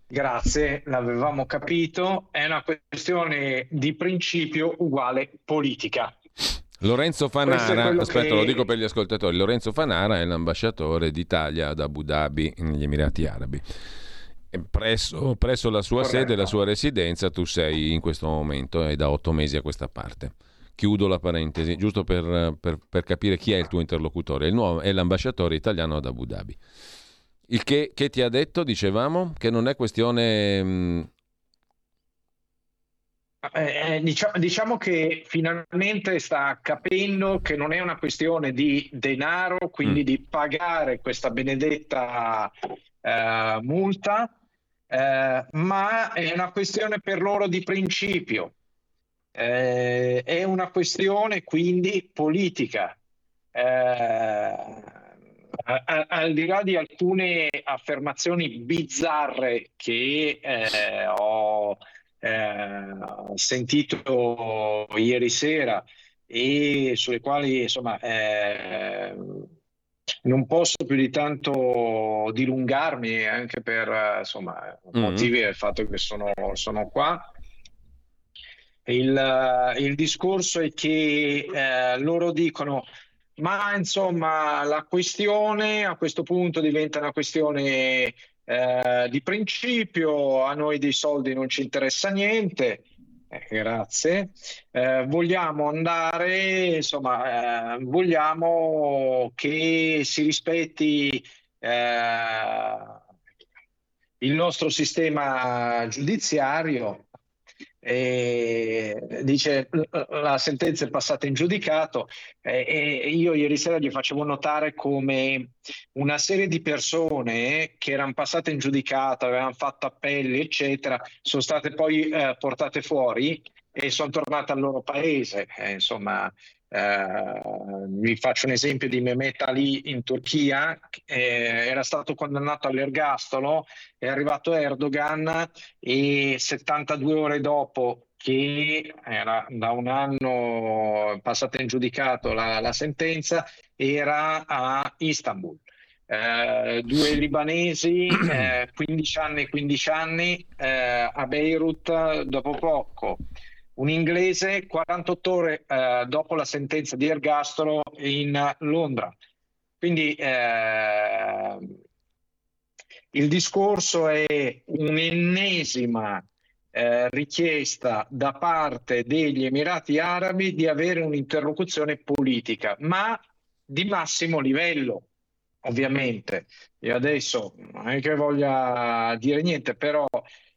Grazie, l'avevamo capito, è una questione di principio uguale politica. Lorenzo Fanara, aspetta, che... lo dico per gli ascoltatori, Lorenzo Fanara è l'ambasciatore d'Italia ad Abu Dhabi, negli Emirati Arabi. Presso, presso, la sua Corretto. sede, la sua residenza, tu sei in questo momento e da otto mesi a questa parte. Chiudo la parentesi, giusto per, per, per capire chi è il tuo interlocutore. Il nuovo, è l'ambasciatore italiano ad Abu Dhabi. Il che, che ti ha detto, dicevamo, che non è questione... Mh, mm, eh, eh, diciamo, diciamo, che finalmente sta capendo che non è una questione di denaro, quindi mm. di pagare questa benedetta eh, multa, eh, ma è una questione per loro di principio. Eh, è una questione quindi politica. Eh, al di là di alcune affermazioni bizzarre che eh, ho eh, sentito ieri sera e sulle quali insomma eh, non posso più di tanto dilungarmi anche per insomma, mm-hmm. motivi del fatto che sono, sono qua. Il, il, discorso è che eh, loro dicono ma insomma la questione a questo punto diventa una questione eh, di principio, a noi dei soldi non ci interessa niente, grazie, eh, vogliamo andare, insomma, eh, vogliamo che si rispetti eh, il nostro sistema giudiziario e dice la sentenza è passata in giudicato e io ieri sera gli facevo notare come una serie di persone che erano passate in giudicato, avevano fatto appelli eccetera, sono state poi eh, portate fuori e sono tornate al loro paese. Eh, insomma, eh, vi faccio un esempio di Mehmet Ali in Turchia, eh, era stato condannato all'ergastolo, è arrivato Erdogan e 72 ore dopo che era da un anno passata in giudicato la, la sentenza, era a Istanbul. Eh, due libanesi, [CLEARS THROAT] eh, 15 anni e 15 anni, eh, a Beirut dopo poco un inglese 48 ore eh, dopo la sentenza di ergastolo in Londra. Quindi eh, il discorso è un'ennesima eh, richiesta da parte degli Emirati Arabi di avere un'interlocuzione politica, ma di massimo livello, ovviamente. Io adesso non è che voglia dire niente, però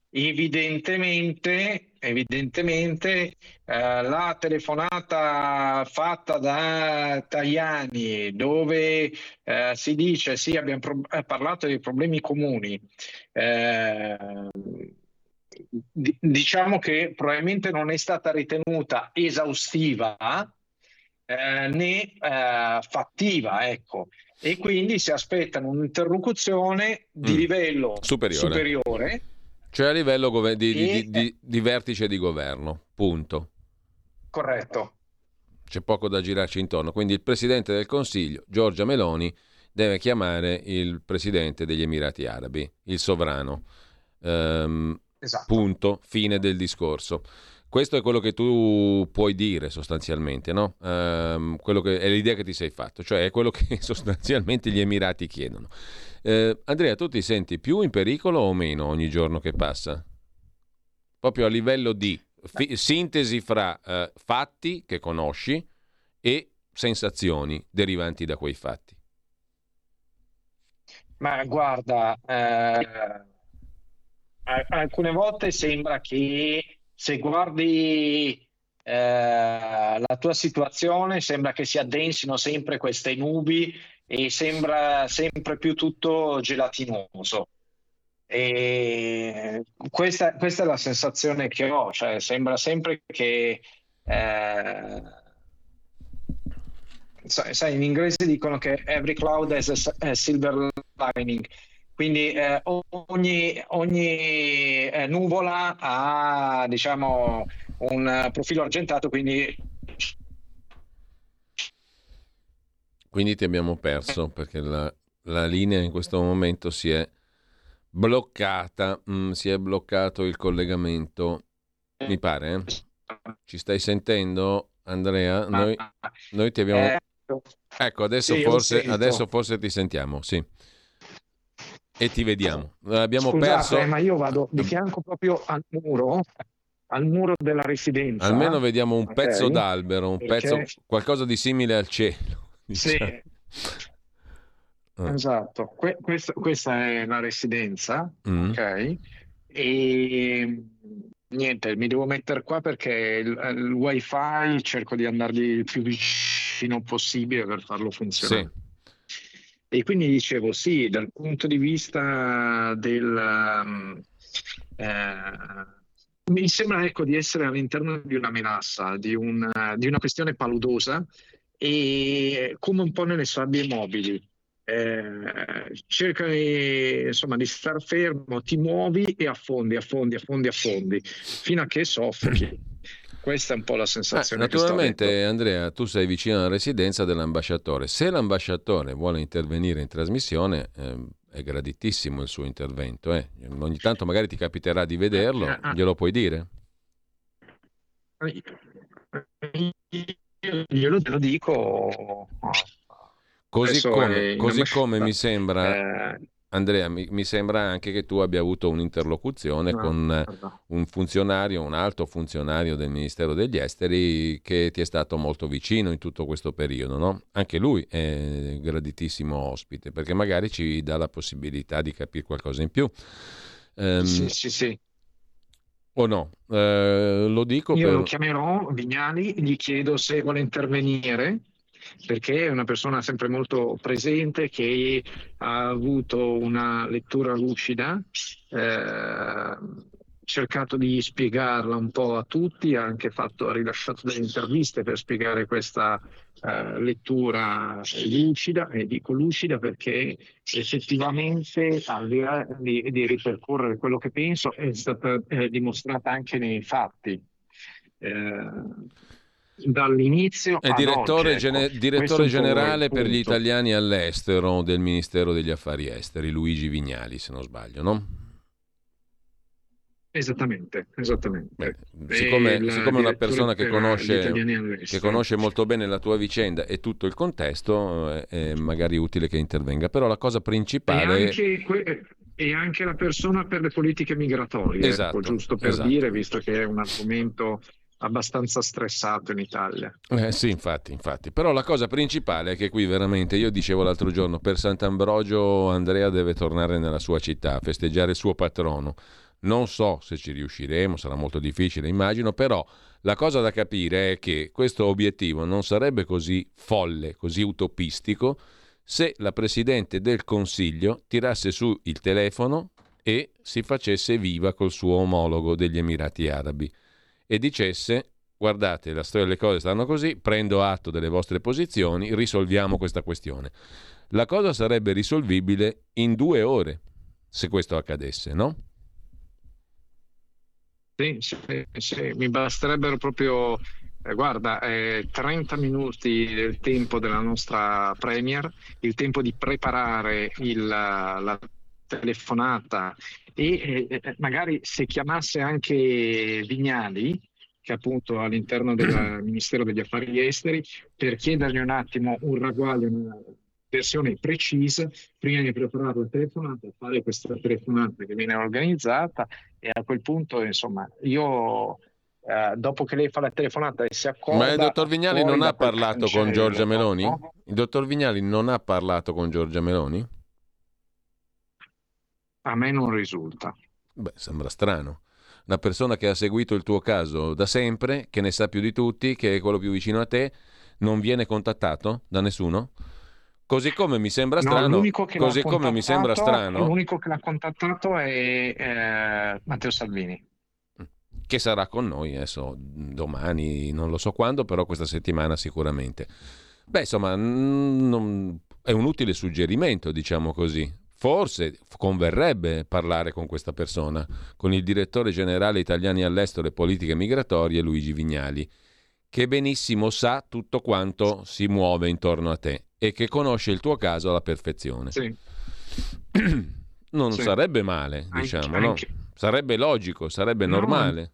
evidentemente, evidentemente eh, la telefonata fatta da Tajani dove eh, si dice sì abbiamo pro- eh, parlato dei problemi comuni eh, d- diciamo che probabilmente non è stata ritenuta esaustiva eh, né eh, fattiva ecco e quindi si aspettano un'interlocuzione di mm. livello superiore, superiore cioè a livello gove- di, di, di, di, vertice di governo, punto. Corretto. C'è poco da girarci intorno. Quindi il Presidente del Consiglio, Giorgia Meloni, deve chiamare il Presidente degli Emirati Arabi, il sovrano. Um, esatto. Punto, fine del discorso. Questo è quello che tu puoi dire sostanzialmente, no? Um, che, è l'idea che ti sei fatto, cioè è quello che [LAUGHS] sostanzialmente gli Emirati chiedono. Eh, Andrea, tu ti senti più in pericolo o meno ogni giorno che passa? Proprio a livello di fi- sintesi fra eh, fatti che conosci e sensazioni derivanti da quei fatti. Ma guarda, eh, alcune volte sembra che se guardi eh, la tua situazione, sembra che si addensino sempre queste nubi e sembra sempre più tutto gelatinoso. E questa, questa è la sensazione che ho, cioè sembra sempre che eh, sai, in inglese dicono che every cloud has a, silver lining, quindi eh, ogni, ogni eh, nuvola ha diciamo un profilo argentato, quindi quindi ti abbiamo perso perché la, la linea in questo momento si è bloccata, mm, si è bloccato il collegamento, mi pare. Eh? Ci stai sentendo, Andrea? Noi, noi ti abbiamo... Eh, ecco, adesso, sì, forse, adesso forse ti sentiamo, sì. E ti vediamo. Abbiamo Scusate, perso... ma io vado di fianco proprio al muro, al muro della residenza. Almeno vediamo un okay. pezzo d'albero, un Perché... pezzo, qualcosa di simile al cielo. Diciamo. Sì. Ah. Esatto, que- questa, questa, è la residenza, mm. ok? E niente, mi devo mettere qua perché il, il wifi cerco di andargli il più vicino possibile per farlo funzionare. Sì. E quindi dicevo, sì, dal punto di vista del... Eh, mi sembra ecco, di essere all'interno di una melassa, di una, di una questione paludosa e come un po' nelle sabbie mobili eh, cerca di, insomma, di star fermo, ti muovi e affondi, affondi, affondi, affondi, fino a che soffochi. [CLEARS THROAT] Questa è un po' la sensazione. Eh, naturalmente, Andrea, tu sei vicino alla residenza dell'ambasciatore. Se l'ambasciatore vuole intervenire in trasmissione, eh, è graditissimo il suo intervento. Eh. Ogni tanto magari ti capiterà di vederlo, eh, eh, glielo puoi dire? Glielo, lo dico Così come, così come mi sembra, eh... Andrea, mi, mi, sembra anche che tu abbia avuto un'interlocuzione no, con no. un funzionario, un alto funzionario del Ministero degli Esteri che ti è stato molto vicino in tutto questo periodo, no? Anche lui è graditissimo ospite perché magari ci dà la possibilità di capire qualcosa in più. Um, sì, sì, sì. O no? Eh, lo dico Io per... lo chiamerò Vignali, gli chiedo se vuole intervenire perché è una persona sempre molto presente che ha avuto una lettura lucida, eh, cercato di spiegarla un po' a tutti, ha anche fatto, ha rilasciato delle interviste per spiegare questa eh, lettura lucida, e dico lucida perché effettivamente al di là di, di ripercorrere quello che penso è stata eh, dimostrata anche nei fatti. Eh, dall'inizio. È direttore, oggi, ecco. direttore generale per gli italiani all'estero del Ministero degli Affari Esteri, Luigi Vignali, se non sbaglio, no? Esattamente, esattamente. Beh, siccome, siccome una persona che conosce, che conosce, molto bene la tua vicenda e tutto il contesto, eh, è magari utile che intervenga. Però la cosa principale... E anche, e anche la persona per le politiche migratorie, ecco, esatto, ecco, giusto per esatto. dire, visto che è un argomento abbastanza stressato in Italia. Eh, sì, infatti, infatti. Però la cosa principale è che qui veramente, io dicevo l'altro giorno, per Sant'Ambrogio Andrea deve tornare nella sua città, a festeggiare il suo patrono. Non so se ci riusciremo, sarà molto difficile, immagino, però la cosa da capire è che questo obiettivo non sarebbe così folle, così utopistico, se la Presidente del Consiglio tirasse su il telefono e si facesse viva col suo omologo degli Emirati Arabi e dicesse guardate, la storia delle cose stanno così, prendo atto delle vostre posizioni, risolviamo questa questione. La cosa sarebbe risolvibile in due ore, se questo accadesse, no? Sì, sì, sì. mi basterebbero proprio, eh, guarda, eh, 30 minuti del tempo della nostra Premier, il tempo di preparare il, la telefonata e eh, magari se chiamasse anche Vignali, che appunto all'interno del [CLEARS THROAT] Ministero degli Affari Esteri, per chiedergli un attimo un ragguaglio, una versione precisa, prima di preparare la telefonata, fare questa telefonata che viene organizzata e a quel punto, insomma, io Uh, dopo che lei fa la telefonata e si accorge. Ma il dottor Vignali non ha parlato con Giorgia Meloni? No? Il dottor Vignali non ha parlato con Giorgia Meloni? A me non risulta. Beh, sembra strano. Una persona che ha seguito il tuo caso da sempre, che ne sa più di tutti, che è quello più vicino a te, non viene contattato da nessuno? Così come mi sembra strano, no, così come mi sembra strano, l'unico che l'ha contattato è eh, Matteo Salvini. Che sarà con noi adesso domani, non lo so quando, però questa settimana sicuramente. Beh, insomma, non, è un utile suggerimento, diciamo così. Forse converrebbe parlare con questa persona, con il direttore generale italiani all'estero e politiche migratorie Luigi Vignali, che benissimo sa tutto quanto si muove intorno a te e che conosce il tuo caso alla perfezione. Sì. [CLEARS THROAT] non Sì. sarebbe male, diciamo, Anche- no? anche- Sarebbe logico, sarebbe No, normale.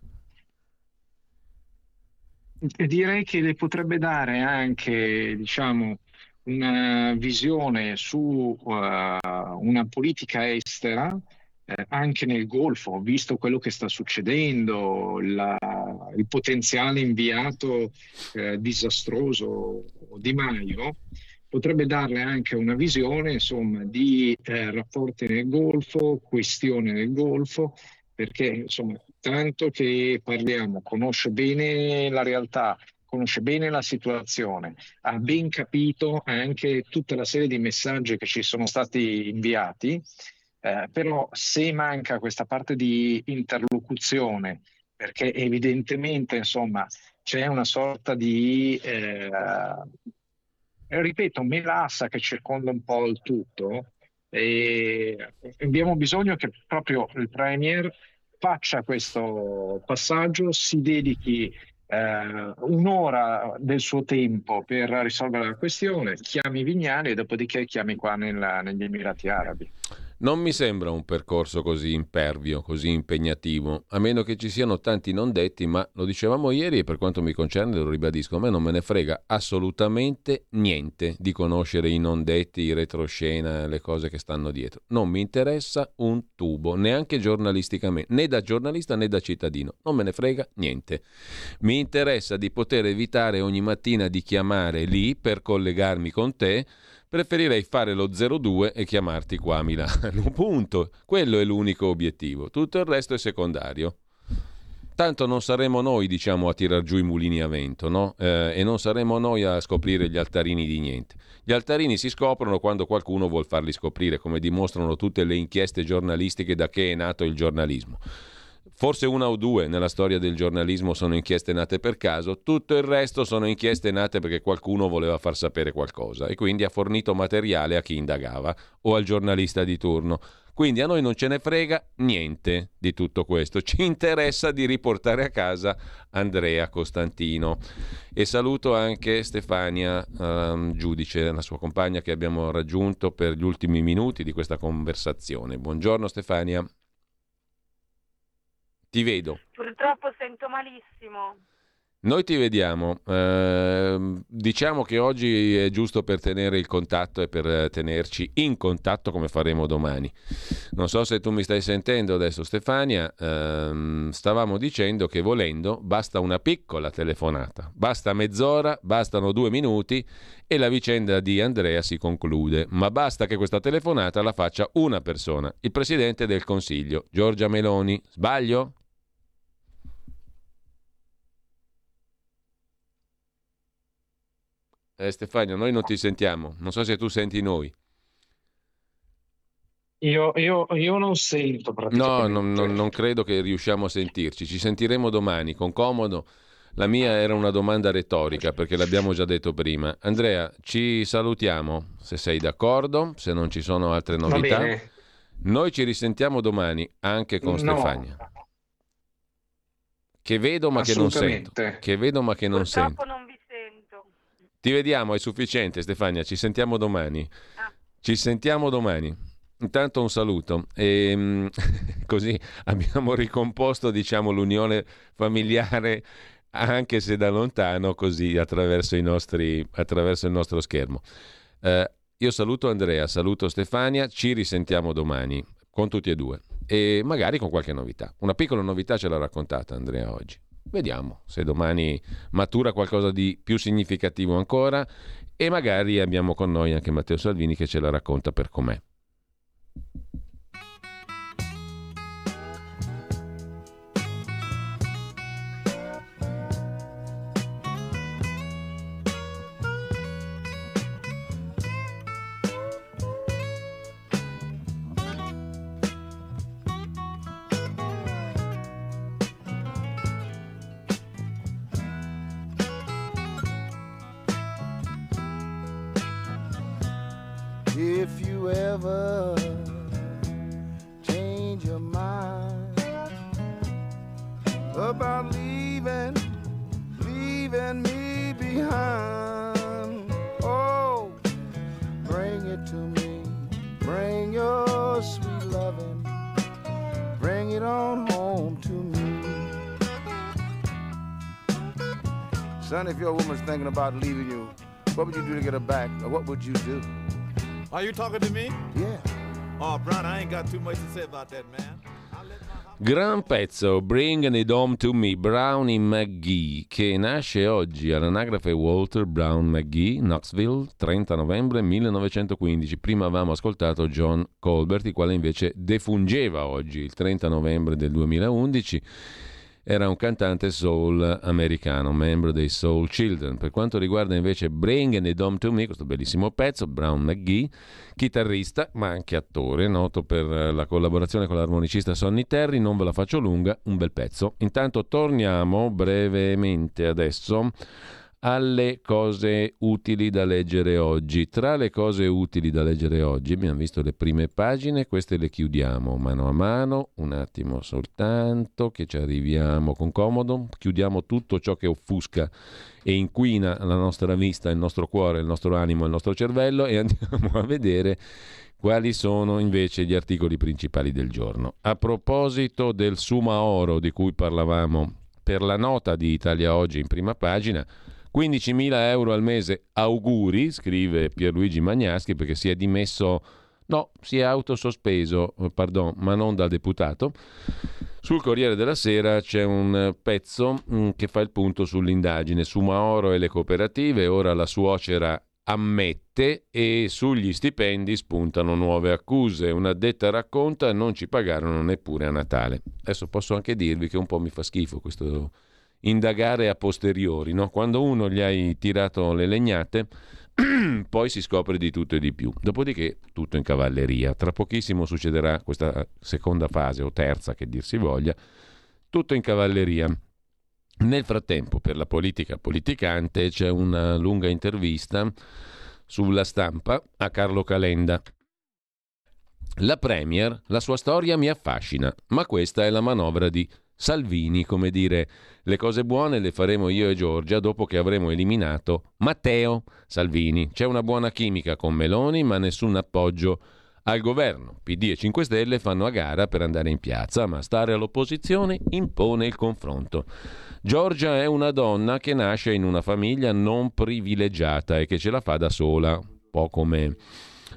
Direi che le potrebbe dare anche, diciamo, una visione su eh, una politica estera eh, anche nel Golfo, visto quello che sta succedendo, la- il potenziale inviato eh, disastroso Di Maio, potrebbe darle anche una visione, insomma, di eh, rapporti nel Golfo, questioni nel Golfo, perché, insomma, tanto che parliamo, conosce bene la realtà, conosce bene la situazione, ha ben capito anche tutta la serie di messaggi che ci sono stati inviati, eh, però se manca questa parte di interlocuzione, perché evidentemente, insomma, c'è una sorta di, eh, ripeto, melassa che circonda un po' il tutto, e abbiamo bisogno che proprio il Premier faccia questo passaggio, si dedichi eh, un'ora del suo tempo per risolvere la questione, chiami Vignali e dopodiché chiami qua nella- negli Emirati Arabi. Non mi sembra un percorso così impervio, così impegnativo, a meno che ci siano tanti non detti, ma lo dicevamo ieri e per quanto mi concerne lo ribadisco, a me non me ne frega assolutamente niente di conoscere i non detti, i retroscena, le cose che stanno dietro. Non mi interessa un tubo, neanche giornalisticamente, né da giornalista né da cittadino, non me ne frega niente. Mi interessa di poter evitare ogni mattina di chiamare lì per collegarmi con te preferirei fare lo 02 e chiamarti qua a Milano. [LAUGHS] Punto. Quello è l'unico obiettivo. Tutto il resto è secondario. Tanto non saremo noi, diciamo, a tirar giù i mulini a vento, no? Eh, e non saremo noi a scoprire gli altarini di niente. Gli altarini si scoprono quando qualcuno vuol farli scoprire, come dimostrano tutte le inchieste giornalistiche da che è nato il giornalismo. Forse una o due nella storia del giornalismo sono inchieste nate per caso, tutto il resto sono inchieste nate perché qualcuno voleva far sapere qualcosa e quindi ha fornito materiale a chi indagava o al giornalista di turno. Quindi a noi non ce ne frega niente di tutto questo, ci interessa di riportare a casa Andrea Costantino. E saluto anche Stefania ehm, Giudice, la sua compagna che abbiamo raggiunto per gli ultimi minuti di questa conversazione. Buongiorno Stefania. Ti vedo. Purtroppo sento malissimo. Noi ti vediamo. Ehm, diciamo che oggi è giusto per tenere il contatto e per eh, tenerci in contatto come faremo domani. Non so se tu mi stai sentendo adesso Stefania, ehm, stavamo dicendo che volendo basta una piccola telefonata, basta mezz'ora, bastano due minuti e la vicenda di Andrea si conclude, ma basta che questa telefonata la faccia una persona, il Presidente del Consiglio, Giorgia Meloni. Sbaglio? Eh, Stefania, noi non ti sentiamo, non so se tu senti noi. Io, io- io non sento No, praticamente. non, non- non credo che riusciamo a sentirci. Ci sentiremo domani con comodo. La mia era una domanda retorica perché l'abbiamo già detto prima. Andrea, ci salutiamo se sei d'accordo, se non ci sono altre Va novità. bene. Noi ci risentiamo domani anche con No. Stefania. Che vedo ma che non sento. Assolutamente. Che vedo ma che non sento. Purtroppo non vi sento. Ti vediamo, è sufficiente Stefania, ci sentiamo domani. Ci sentiamo domani. Intanto un saluto e mm, [LAUGHS] così abbiamo ricomposto diciamo l'unione familiare anche se da lontano così attraverso, i nostri, attraverso il nostro schermo. Eh, io saluto Andrea, saluto Stefania, ci risentiamo domani con tutti e due e magari con qualche novità. Una piccola novità ce l'ha raccontata Andrea oggi. Vediamo se domani matura qualcosa di più significativo ancora e magari abbiamo con noi anche Matteo Salvini che ce la racconta per com'è. Ever change your mind about leaving, leaving me behind. Oh, bring it to me. Bring your sweet loving. Bring it on home to me. Son, if your woman's thinking about leaving you, what would you do to get her back? Or what would you do? Are you talking to me? Yeah. Oh, Brown, I ain't got too much to say about that, man. Gran pezzo, Bring It Home to Me, Brownie McGee, che nasce oggi all'anagrafe Walter Brown McGee, Knoxville, 30 novembre 1915. Prima avevamo ascoltato John Colbert, il quale invece defungeva oggi, il 30 novembre del 2011 era un cantante soul americano, membro dei Soul Children. Per quanto riguarda invece Bring It Home to Me, questo bellissimo pezzo, Brown McGee, chitarrista ma anche attore, noto per la collaborazione con l'armonicista Sonny Terry, non ve la faccio lunga, un bel pezzo. Intanto torniamo brevemente adesso alle cose utili da leggere oggi. Tra le cose utili da leggere oggi abbiamo visto le prime pagine, queste le chiudiamo mano a mano, un attimo soltanto che ci arriviamo con comodo, chiudiamo tutto ciò che offusca e inquina la nostra vista, il nostro cuore, il nostro animo, il nostro cervello e [LAUGHS] andiamo a vedere quali sono invece gli articoli principali del giorno. A proposito del Suma Oro di cui parlavamo per la nota di Italia Oggi in prima pagina, 15.000 euro al mese, auguri, scrive Pierluigi Magnaschi, perché si è dimesso, no, si è autosospeso, eh, pardon, ma non da deputato. Sul Corriere della Sera c'è un pezzo mm, che fa il punto sull'indagine su Maoro e le cooperative, ora la suocera ammette e sugli stipendi spuntano nuove accuse. Una detta racconta non ci pagarono neppure a Natale. Adesso posso anche dirvi che un po' mi fa schifo questo indagare a posteriori, no? quando uno gli hai tirato le legnate, [CLEARS THROAT] poi si scopre di tutto e di più. Dopodiché tutto in cavalleria. Tra pochissimo succederà questa seconda fase o terza che dir si voglia, tutto in cavalleria. Nel frattempo, per la politica politicante, c'è una lunga intervista sulla stampa a Carlo Calenda. La Premier, la sua storia mi affascina, ma questa è la manovra di Salvini, come dire, le cose buone le faremo io e Giorgia dopo che avremo eliminato Matteo Salvini. C'è una buona chimica con Meloni, ma nessun appoggio al governo. PD e 5 Stelle fanno a gara per andare in piazza, ma stare all'opposizione impone il confronto. Giorgia è una donna che nasce in una famiglia non privilegiata e che ce la fa da sola, un po' come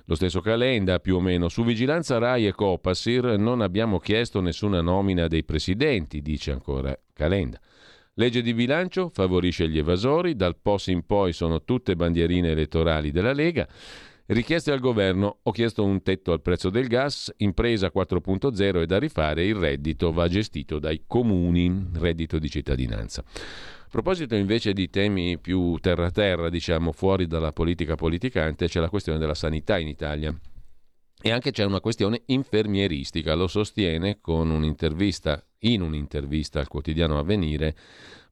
lo stesso Calenda, più o meno. Su vigilanza RAI e Copasir non abbiamo chiesto nessuna nomina dei presidenti, dice ancora Calenda. Legge di bilancio favorisce gli evasori, dal POS in poi sono tutte bandierine elettorali della Lega. Richieste al governo, ho chiesto un tetto al prezzo del gas, impresa 4.0 è da rifare, il reddito va gestito dai comuni, reddito di cittadinanza. A proposito invece di temi più terra-terra, diciamo fuori dalla politica politicante, c'è la questione della sanità in Italia. E anche c'è una questione infermieristica, lo sostiene con un'intervista, in un'intervista al quotidiano Avvenire,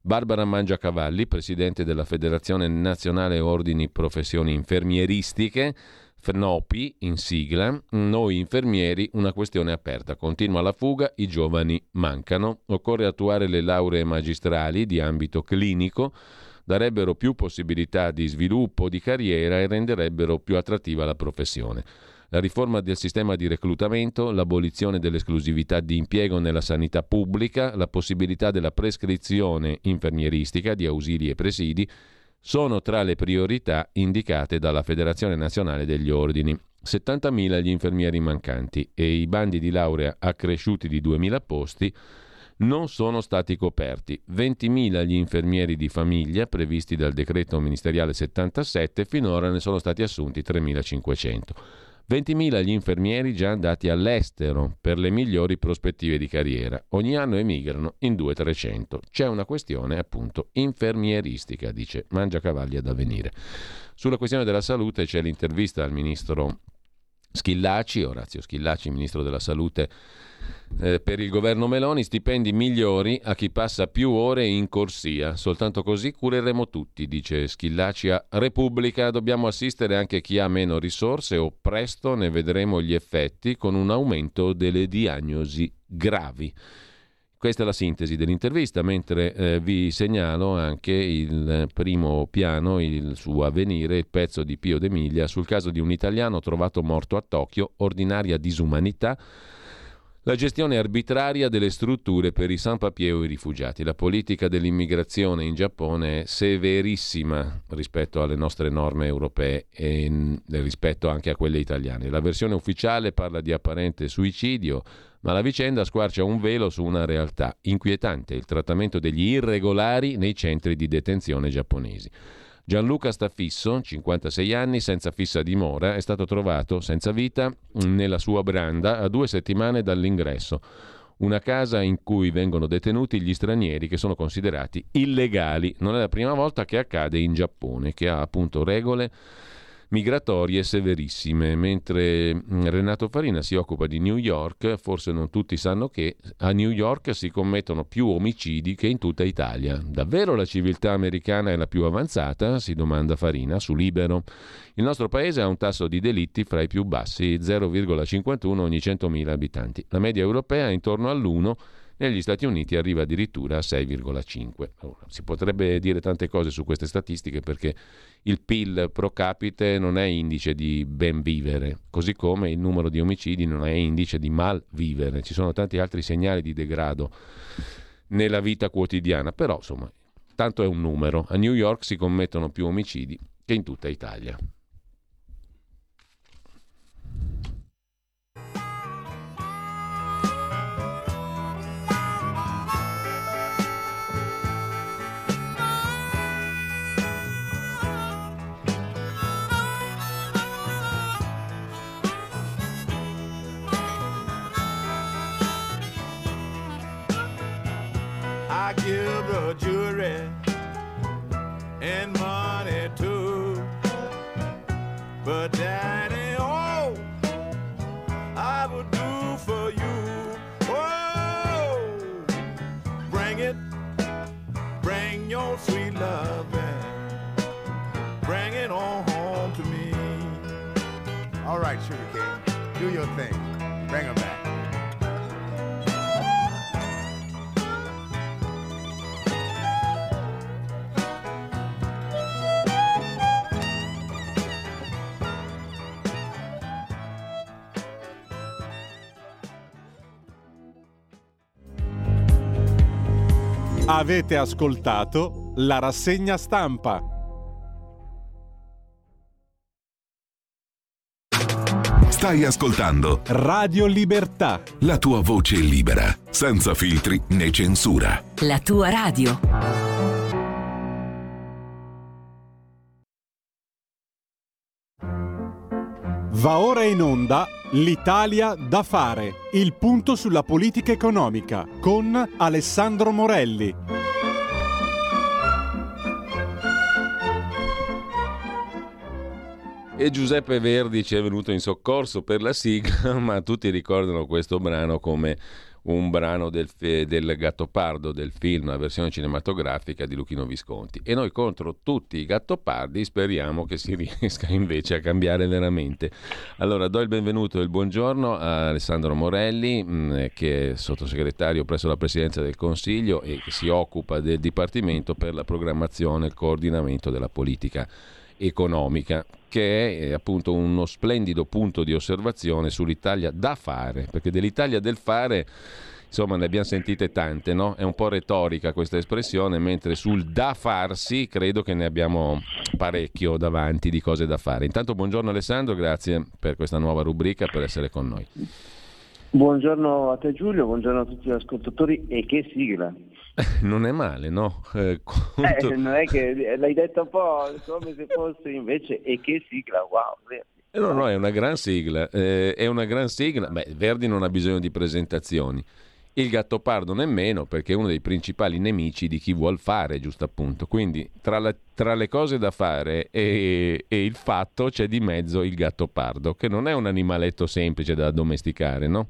Barbara Mangiacavalli, presidente della Federazione Nazionale Ordini Professioni Infermieristiche, FNOPI in sigla, noi infermieri una questione aperta, continua la fuga, i giovani mancano, occorre attuare le lauree magistrali di ambito clinico, darebbero più possibilità di sviluppo di carriera e renderebbero più attrattiva la professione. La riforma del sistema di reclutamento, l'abolizione dell'esclusività di impiego nella sanità pubblica, la possibilità della prescrizione infermieristica di ausili e presidi sono tra le priorità indicate dalla Federazione Nazionale degli Ordini. 70.000 gli infermieri mancanti e i bandi di laurea accresciuti di 2.000 posti non sono stati coperti. 20.000 gli infermieri di famiglia previsti dal decreto ministeriale 77, finora ne sono stati assunti 3.500. 20.000 gli infermieri già andati all'estero per le migliori prospettive di carriera. Ogni anno emigrano in 200-300. C'è una questione appunto infermieristica, dice Mangiacavalli ad avvenire. Sulla questione della salute c'è l'intervista al ministro Schillaci, Orazio Schillaci, ministro della salute eh, per il governo Meloni stipendi migliori a chi passa più ore in corsia. Soltanto così cureremo tutti, dice Schillaci Repubblica. Dobbiamo assistere anche chi ha meno risorse o presto ne vedremo gli effetti con un aumento delle diagnosi gravi. Questa è la sintesi dell'intervista, mentre eh, vi segnalo anche il primo piano, il suo avvenire, il pezzo di Pio D'Emilia sul caso di un italiano trovato morto a Tokyo, ordinaria disumanità la gestione arbitraria delle strutture per i sans-papier o i rifugiati. La politica dell'immigrazione in Giappone è severissima rispetto alle nostre norme europee e rispetto anche a quelle italiane. La versione ufficiale parla di apparente suicidio, ma la vicenda squarcia un velo su una realtà inquietante, il trattamento degli irregolari nei centri di detenzione giapponesi. Gianluca Staffisso, 56 anni, senza fissa dimora, è stato trovato senza vita nella sua branda a due settimane dall'ingresso. Una casa in cui vengono detenuti gli stranieri che sono considerati illegali. Non è la prima volta che accade in Giappone, che ha appunto regole migratorie severissime, mentre mm, Renato Farina si occupa di New York, forse non tutti sanno che a New York si commettono più omicidi che in tutta Italia. Davvero la civiltà americana è la più avanzata? si domanda Farina su Libero. Il nostro paese ha un tasso di delitti fra i più bassi, 0,51 ogni 100.000 abitanti. La media europea è intorno all'1 negli Stati Uniti arriva addirittura a 6,5. si potrebbe dire tante cose su queste statistiche perché il PIL pro capite non è indice di ben vivere, così come il numero di omicidi non è indice di mal vivere. Ci sono tanti altri segnali di degrado nella vita quotidiana, però insomma, tanto è un numero. A New York si commettono più omicidi che in tutta Italia. Give the jury and money too. But daddy, oh, I would do for you. Oh, bring it, bring your sweet love bring it on home to me. All right, Sugar King, do your thing. Bring them back. Avete ascoltato la rassegna stampa. Stai ascoltando Radio Libertà. La tua voce libera, senza filtri né censura. La tua radio. Va ora in onda L'Italia da fare, il punto sulla politica economica con Alessandro Morelli. E Giuseppe Verdi ci è venuto in soccorso per la sigla, [LAUGHS] ma tutti ricordano questo brano come un brano del, del Gattopardo del film, la versione cinematografica di Luchino Visconti. E noi contro tutti i Gattopardi speriamo che si [LAUGHS] riesca invece a cambiare veramente. Allora do il benvenuto e il buongiorno a Alessandro Morelli, mm, che è sottosegretario presso la Presidenza del Consiglio e che si occupa del Dipartimento per la programmazione e il coordinamento della politica economica, che è eh, appunto uno splendido punto di osservazione sull'Italia da fare, perché dell'Italia del fare insomma ne abbiamo sentite tante, no? È un po' retorica questa espressione, mentre sul da farsi credo che ne abbiamo parecchio davanti di cose da fare. Intanto buongiorno Alessandro, grazie per questa nuova rubrica, per essere con noi. Buongiorno a te Giulio, buongiorno a tutti gli ascoltatori e che sigla! [LAUGHS] non è male, no? Eh, conto... eh, non è che l'hai detto un po' come se fosse invece e che sigla, wow. Eh, no, no, è una gran sigla, eh, è una gran sigla. Beh, Verdi non ha bisogno di presentazioni. Il Gattopardo nemmeno, perché è uno dei principali nemici di chi vuol fare, giusto appunto. Quindi tra, la, tra le cose da fare e, e, il fatto c'è di mezzo il Gattopardo, che non è un animaletto semplice da addomesticare, no?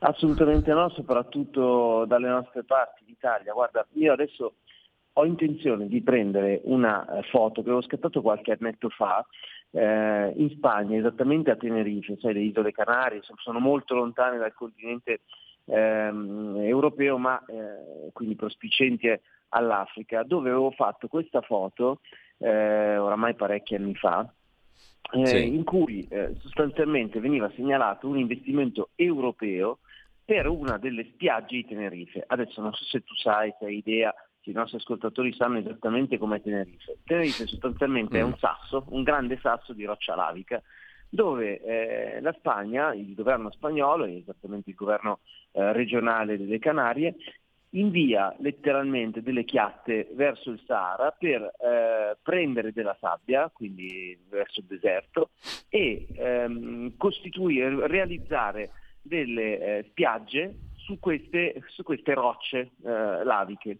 Assolutamente no, soprattutto dalle nostre parti d'Italia. Guarda, io adesso ho intenzione di prendere una eh, foto che ho scattato qualche annetto fa eh, in Spagna, esattamente a Tenerife, sai, le isole Canarie, sono molto lontane dal continente ehm, europeo, ma eh, quindi prospicente all'Africa, dove avevo fatto questa foto eh, oramai parecchi anni fa, eh, sì. in cui eh, sostanzialmente veniva segnalato un investimento europeo per una delle spiagge di Tenerife. Adesso non so se tu sai, se hai idea, se i nostri ascoltatori sanno esattamente com'è Tenerife. Tenerife sostanzialmente mm. è un sasso, un grande sasso di roccia lavica, dove eh, la Spagna, il governo spagnolo, esattamente il governo eh, regionale delle Canarie, invia letteralmente delle chiatte verso il Sahara per eh, prendere della sabbia, quindi verso il deserto, e ehm, costituire, realizzare delle eh, spiagge su queste, su queste rocce eh, laviche.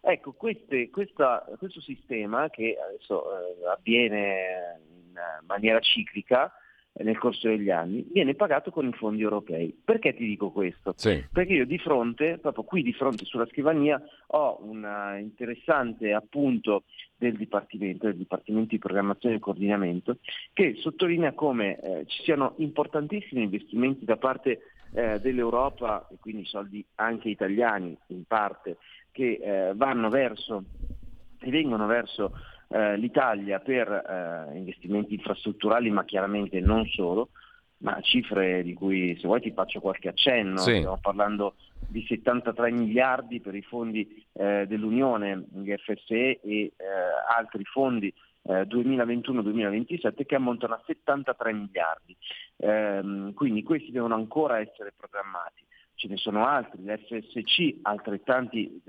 Ecco, queste, questa, questo sistema che adesso eh, avviene in maniera ciclica, nel corso degli anni, viene pagato con i fondi europei. Perché ti dico questo? Sì. Perché io di fronte, proprio qui di fronte sulla scrivania, ho un interessante appunto del Dipartimento, del Dipartimento di Programmazione e Coordinamento, che sottolinea come eh, ci siano importantissimi investimenti da parte eh, dell'Europa, e quindi soldi anche italiani in parte, che eh, vanno verso e vengono verso eh, l'Italia per eh, investimenti infrastrutturali, ma chiaramente non solo, ma cifre di cui se vuoi ti faccio qualche accenno, sì. stiamo parlando di 73 miliardi per i fondi eh, dell'Unione, FSE e eh, altri fondi 2021-2027 eh, che ammontano a 73 miliardi. Ehm, quindi questi devono ancora essere programmati. Ce ne sono altri, l'FSC altrettanti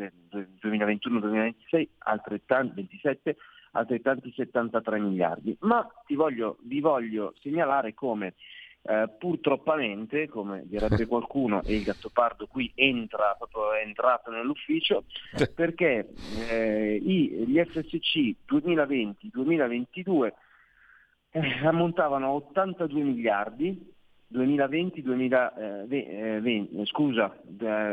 2021-2026, altrettanti 27 altrettanti 73 miliardi. Ma voglio, vi voglio segnalare come eh, purtroppamente, come direbbe [LAUGHS] qualcuno, e il Gattopardo qui entra, proprio è entrato nell'ufficio, perché eh, i, gli FSC 2020-2022 eh, ammontavano a 82 miliardi, 2020, 2020 eh, scusa,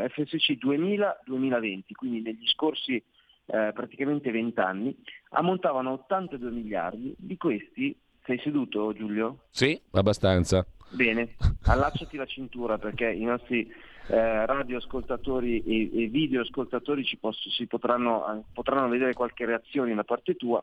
FSC 2000-2020, quindi negli scorsi eh, praticamente 20 anni, ammontavano a 82 miliardi, di questi sei seduto Giulio? Sì, abbastanza. Bene, [LAUGHS] allacciati la cintura perché i nostri eh, radioascoltatori e, e videoascoltatori ci posso, si potranno, eh, potranno vedere qualche reazione da parte tua.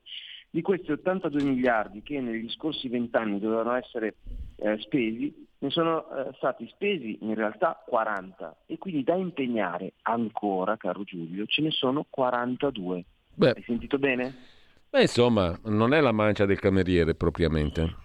Di questi 82 miliardi che negli scorsi 20 anni dovevano essere eh, spesi, ne sono eh, stati spesi in realtà 40 e quindi da impegnare ancora, caro Giulio, ce ne sono 42. Beh. Hai sentito bene? Beh, insomma, non è la mancia del cameriere propriamente.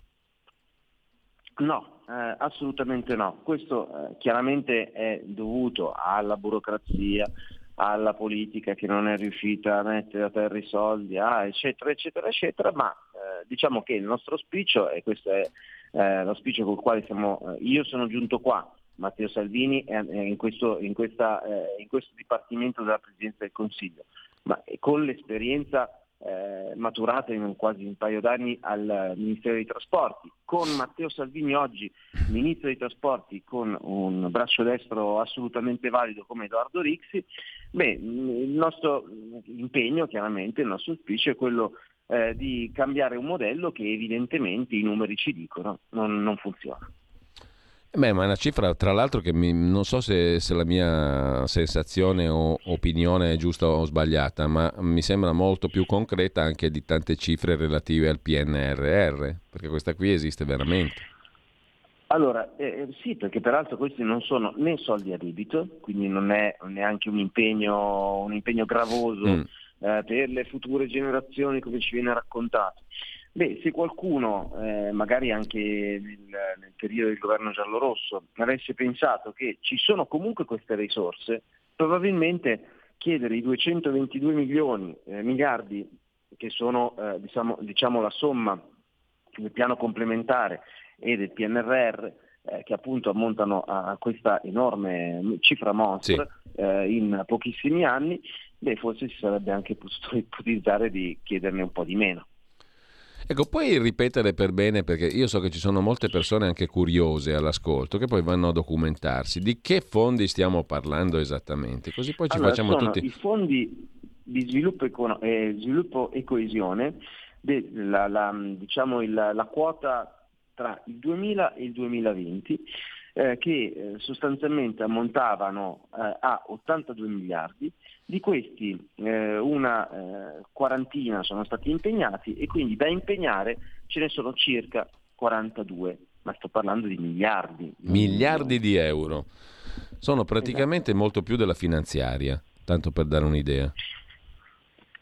No, eh, assolutamente no. Questo eh, chiaramente è dovuto alla burocrazia, alla politica che non è riuscita a mettere a terra i soldi, ah, eccetera, eccetera, eccetera, ma eh, diciamo che il nostro auspicio, e questo è eh, l'auspicio col quale siamo, eh, io sono giunto qua, Matteo Salvini è, in questo, in, questa, eh, in questo Dipartimento della Presidenza del Consiglio, ma con l'esperienza eh, maturata in quasi un paio d'anni al Ministero dei Trasporti, con Matteo Salvini oggi Ministro dei Trasporti con un braccio destro assolutamente valido come Edoardo Rixi, beh, il nostro impegno chiaramente, il nostro auspicio è quello eh, di cambiare un modello che evidentemente i numeri ci dicono non, non funziona. Beh, ma è una cifra, tra l'altro, che mi, non so se, se, la mia sensazione o opinione è giusta o sbagliata, ma mi sembra molto più concreta anche di tante cifre relative al PNRR, perché questa qui esiste veramente. Allora, eh, eh, sì, perché peraltro questi non sono né soldi a debito, quindi non è neanche un impegno, un impegno gravoso mm. eh, per le future generazioni come ci viene raccontato. Beh, se qualcuno, eh, magari anche nel, nel, periodo del governo giallorosso, avesse pensato che ci sono comunque queste risorse, probabilmente chiedere i 222 milioni, eh, miliardi, che sono eh, diciamo, diciamo, la somma del piano complementare e del PNRR, eh, che appunto ammontano a questa enorme cifra mostra sì. Eh, in pochissimi anni, beh, forse si sarebbe anche potuto [LAUGHS] ipotizzare di chiederne un po' di meno. Ecco, puoi ripetere per bene, perché io so che ci sono molte persone anche curiose all'ascolto che poi vanno a documentarsi. Di che fondi stiamo parlando esattamente? Così poi ci allora, facciamo tutti. I fondi di sviluppo, econo- eh, sviluppo e coesione, de- la, la, diciamo il, la quota tra il 2000 e il 2020 eh, che eh, sostanzialmente ammontavano eh, a 82 miliardi, di questi eh, una eh, quarantina sono stati impegnati e quindi da impegnare ce ne sono circa 42, ma sto parlando di miliardi. Miliardi di euro. Sono praticamente esatto. molto più della finanziaria, tanto per dare un'idea.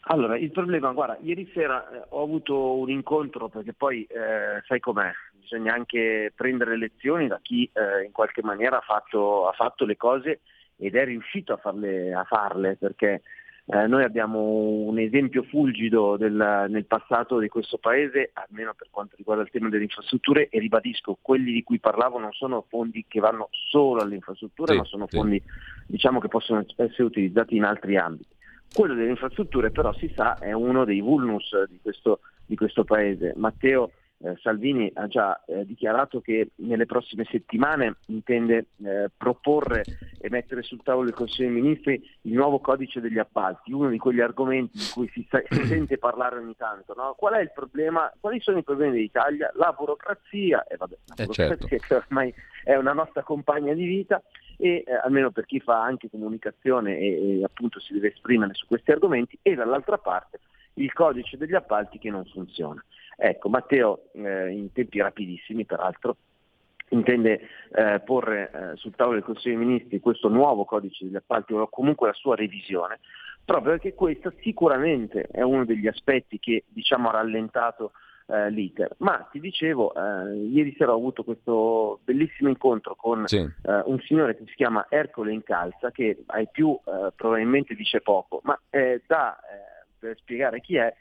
Allora, il problema, guarda, ieri sera eh, ho avuto un incontro perché poi eh, sai com'è, bisogna anche prendere lezioni da chi eh, in qualche maniera ha fatto, ha fatto, le cose ed è riuscito a farle, a farle perché eh, noi abbiamo un esempio fulgido del, nel passato di questo paese, almeno per quanto riguarda il tema delle infrastrutture, e ribadisco, quelli di cui parlavo non sono fondi che vanno solo alle infrastrutture, sì, ma sono sì. fondi diciamo, che possono essere utilizzati in altri ambiti. Quello delle infrastrutture però si sa è uno dei vulnus di questo, di questo paese. Matteo eh, Salvini ha già eh, dichiarato che nelle prossime settimane intende eh, proporre e mettere sul tavolo del Consiglio dei Ministri il nuovo codice degli appalti, uno di quegli argomenti di cui si, sa- si [CLEARS THROAT] sente parlare ogni tanto. No? Qual è il problema? Quali sono i problemi dell'Italia? La burocrazia, e vabbè, la eh, certo. burocrazia certo. che ormai è una nostra compagna di vita e eh, almeno per chi fa anche comunicazione e, e appunto si deve esprimere su questi argomenti e dall'altra parte il codice degli appalti che non funziona. Ecco, Matteo eh, in tempi rapidissimi peraltro intende eh, porre eh, sul tavolo del Consiglio dei Ministri questo nuovo codice degli appalti o comunque la sua revisione, proprio perché questo sicuramente è uno degli aspetti che diciamo, ha rallentato eh, l'iter. Ma ti dicevo, eh, ieri sera ho avuto questo bellissimo incontro con sì. eh, un signore che si chiama Ercole Incalza, che ai più eh, probabilmente dice poco, ma da, per spiegare chi è,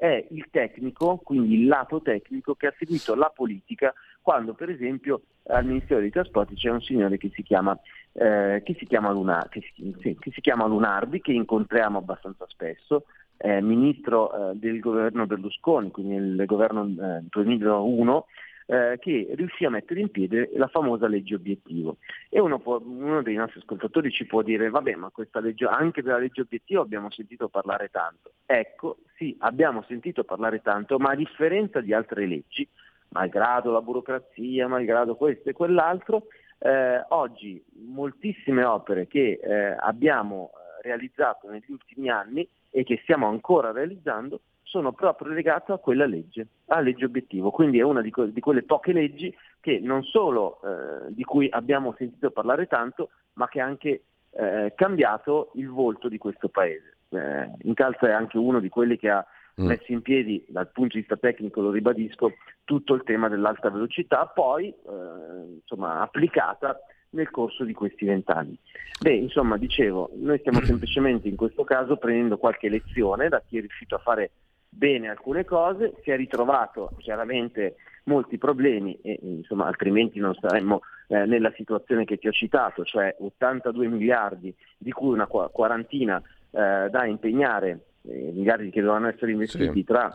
è il tecnico, quindi il lato tecnico che ha seguito la politica quando per esempio al Ministero dei Trasporti c'è un signore che si chiama, eh, che si chiama, Luna, che si, che si chiama Lunardi, che incontriamo abbastanza spesso, eh, ministro eh, del governo Berlusconi, quindi nel governo eh, 2001, eh, che riuscì a mettere in piedi la famosa legge obiettivo. E uno, può, uno, dei nostri ascoltatori ci può dire, vabbè, ma legge, anche della legge obiettivo abbiamo sentito parlare tanto. Ecco, sì, abbiamo sentito parlare tanto, ma a differenza di altre leggi, malgrado la burocrazia, malgrado questo e quell'altro, eh, oggi moltissime opere che eh, abbiamo eh, realizzato negli ultimi anni e che stiamo ancora realizzando sono proprio legate a quella legge, alla legge obiettivo. Quindi è una di, que- di quelle poche leggi che non solo eh, di cui abbiamo sentito parlare tanto, ma che ha anche eh, cambiato il volto di questo paese. Eh, Incalza è anche uno di quelli che ha mm. messo in piedi, dal punto di vista tecnico, lo ribadisco, tutto il tema dell'alta velocità, poi eh, insomma, applicata nel corso di questi vent'anni. Beh, insomma, dicevo, noi stiamo [CLEARS THROAT] semplicemente in questo caso prendendo qualche lezione da chi è riuscito a fare bene alcune cose, si è ritrovato chiaramente molti problemi e insomma, altrimenti non saremmo eh, nella situazione che ti ho citato, cioè 82 miliardi di cui una quarantina eh, da impegnare, eh, miliardi che dovranno essere investiti sì. tra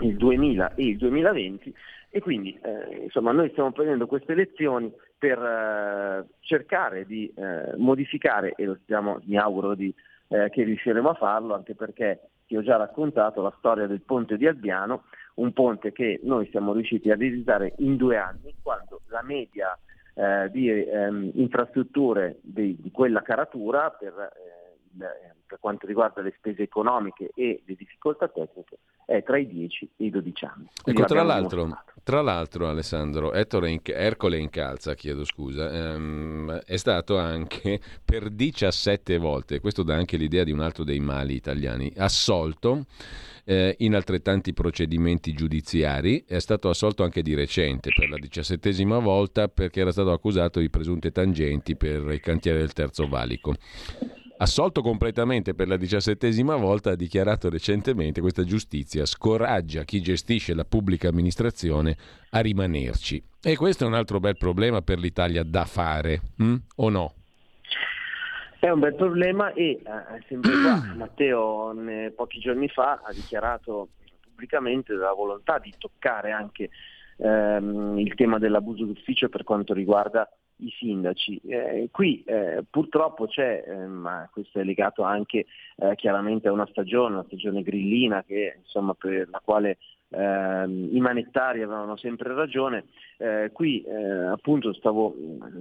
il 2000 e il 2020 e quindi eh, insomma noi stiamo prendendo queste lezioni per eh, cercare di eh, modificare e lo stiamo, mi auguro di, che riusciremo a farlo anche perché ti ho già raccontato la storia del ponte di Albiano, un ponte che noi siamo riusciti a realizzare in due anni quando la media eh, di ehm, infrastrutture di, di, quella caratura per eh, per quanto riguarda le spese economiche e le difficoltà tecniche è tra i 10 e i 12 anni. ecco, tra l'altro, tra l'altro, Alessandro, Ettore Ercole Incalza, chiedo scusa, ehm, è stato anche [LAUGHS] per 17 volte, questo dà anche l'idea di un altro dei mali italiani, assolto eh, in altrettanti procedimenti giudiziari, è stato assolto anche di recente per la diciassettesima volta perché era stato accusato di presunte tangenti per il cantiere del Terzo Valico assolto completamente per la diciassettesima volta, ha dichiarato recentemente questa giustizia scoraggia chi gestisce la pubblica amministrazione a rimanerci. E questo è un altro bel problema per l'Italia da fare, hm? o no? È un bel problema e eh, sempre qua [CLEARS THROAT] Matteo ne, pochi giorni fa ha dichiarato pubblicamente la volontà di toccare anche ehm, il tema dell'abuso d'ufficio per quanto riguarda i sindaci. Eh, qui eh, purtroppo c'è, eh, ma questo è legato anche eh, chiaramente a una stagione, una stagione grillina che, insomma, per la quale ehm, i manettari avevano sempre ragione. Eh, qui appunto stavo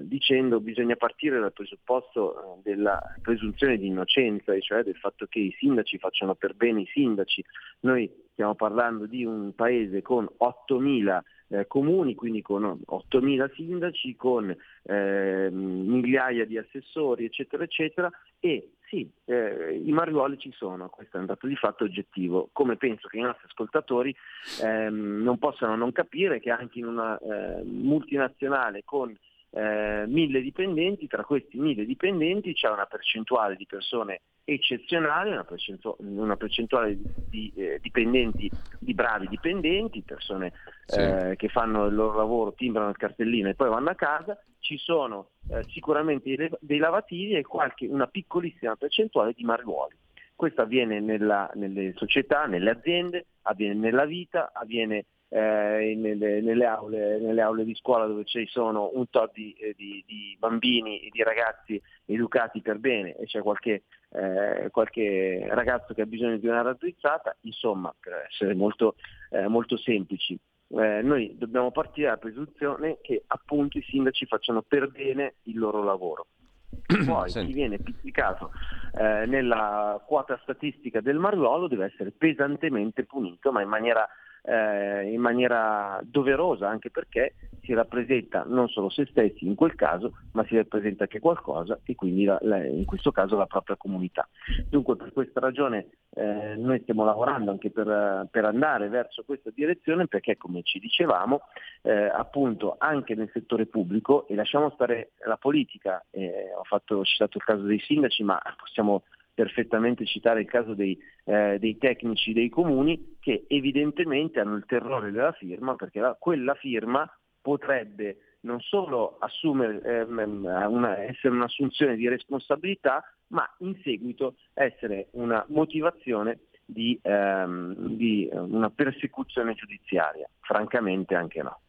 dicendo bisogna partire dal presupposto della presunzione di innocenza, cioè del fatto che i sindaci facciano per bene i sindaci. Noi stiamo parlando di un paese con 8.000 eh, comuni, quindi con 8.000 sindaci, con eh, migliaia di assessori, eccetera, eccetera, e sì, eh, i mariuoli ci sono, questo è un dato di fatto oggettivo, come penso che i nostri ascoltatori ehm, non possano non capire che anche in una eh, multinazionale con eh, mille dipendenti, tra questi mille dipendenti c'è una percentuale di persone eccezionale, una, percentu- una percentuale di, eh, dipendenti, di bravi dipendenti, persone sì. eh, che fanno il loro lavoro, timbrano il cartellino e poi vanno a casa, ci sono eh, sicuramente dei, dei lavativi e qualche, una piccolissima percentuale di mariuoli. Questo avviene nella, nelle società, nelle aziende, avviene nella vita, avviene eh, nelle, nelle, aule, nelle, aule, di scuola dove ci sono un tot di, eh, di, di bambini e di ragazzi educati per bene e c'è qualche, eh, qualche, ragazzo che ha bisogno di una raddrizzata, insomma per essere molto, eh, molto semplici. Eh, noi dobbiamo partire dalla presunzione che appunto i sindaci facciano per bene il loro lavoro. [CLEARS THROAT] Poi chi viene pizzicato eh, nella quota statistica del Mariuolo deve essere pesantemente punito, ma in maniera eh, in maniera doverosa, anche perché si rappresenta non solo se stessi in quel caso, ma si rappresenta anche qualcosa e quindi la, la, in questo caso la propria comunità. Dunque per questa ragione eh, noi stiamo lavorando anche per, per, andare verso questa direzione perché come ci dicevamo eh, appunto anche nel settore pubblico e lasciamo stare la politica, eh, ho, fatto, ho citato il caso dei sindaci ma possiamo perfettamente citare il caso dei, eh, dei, tecnici dei comuni che evidentemente hanno il terrore della firma perché la, quella firma potrebbe non solo assumere, ehm, una, essere un'assunzione di responsabilità, ma in seguito essere una motivazione di, ehm, di una persecuzione giudiziaria. Francamente anche no.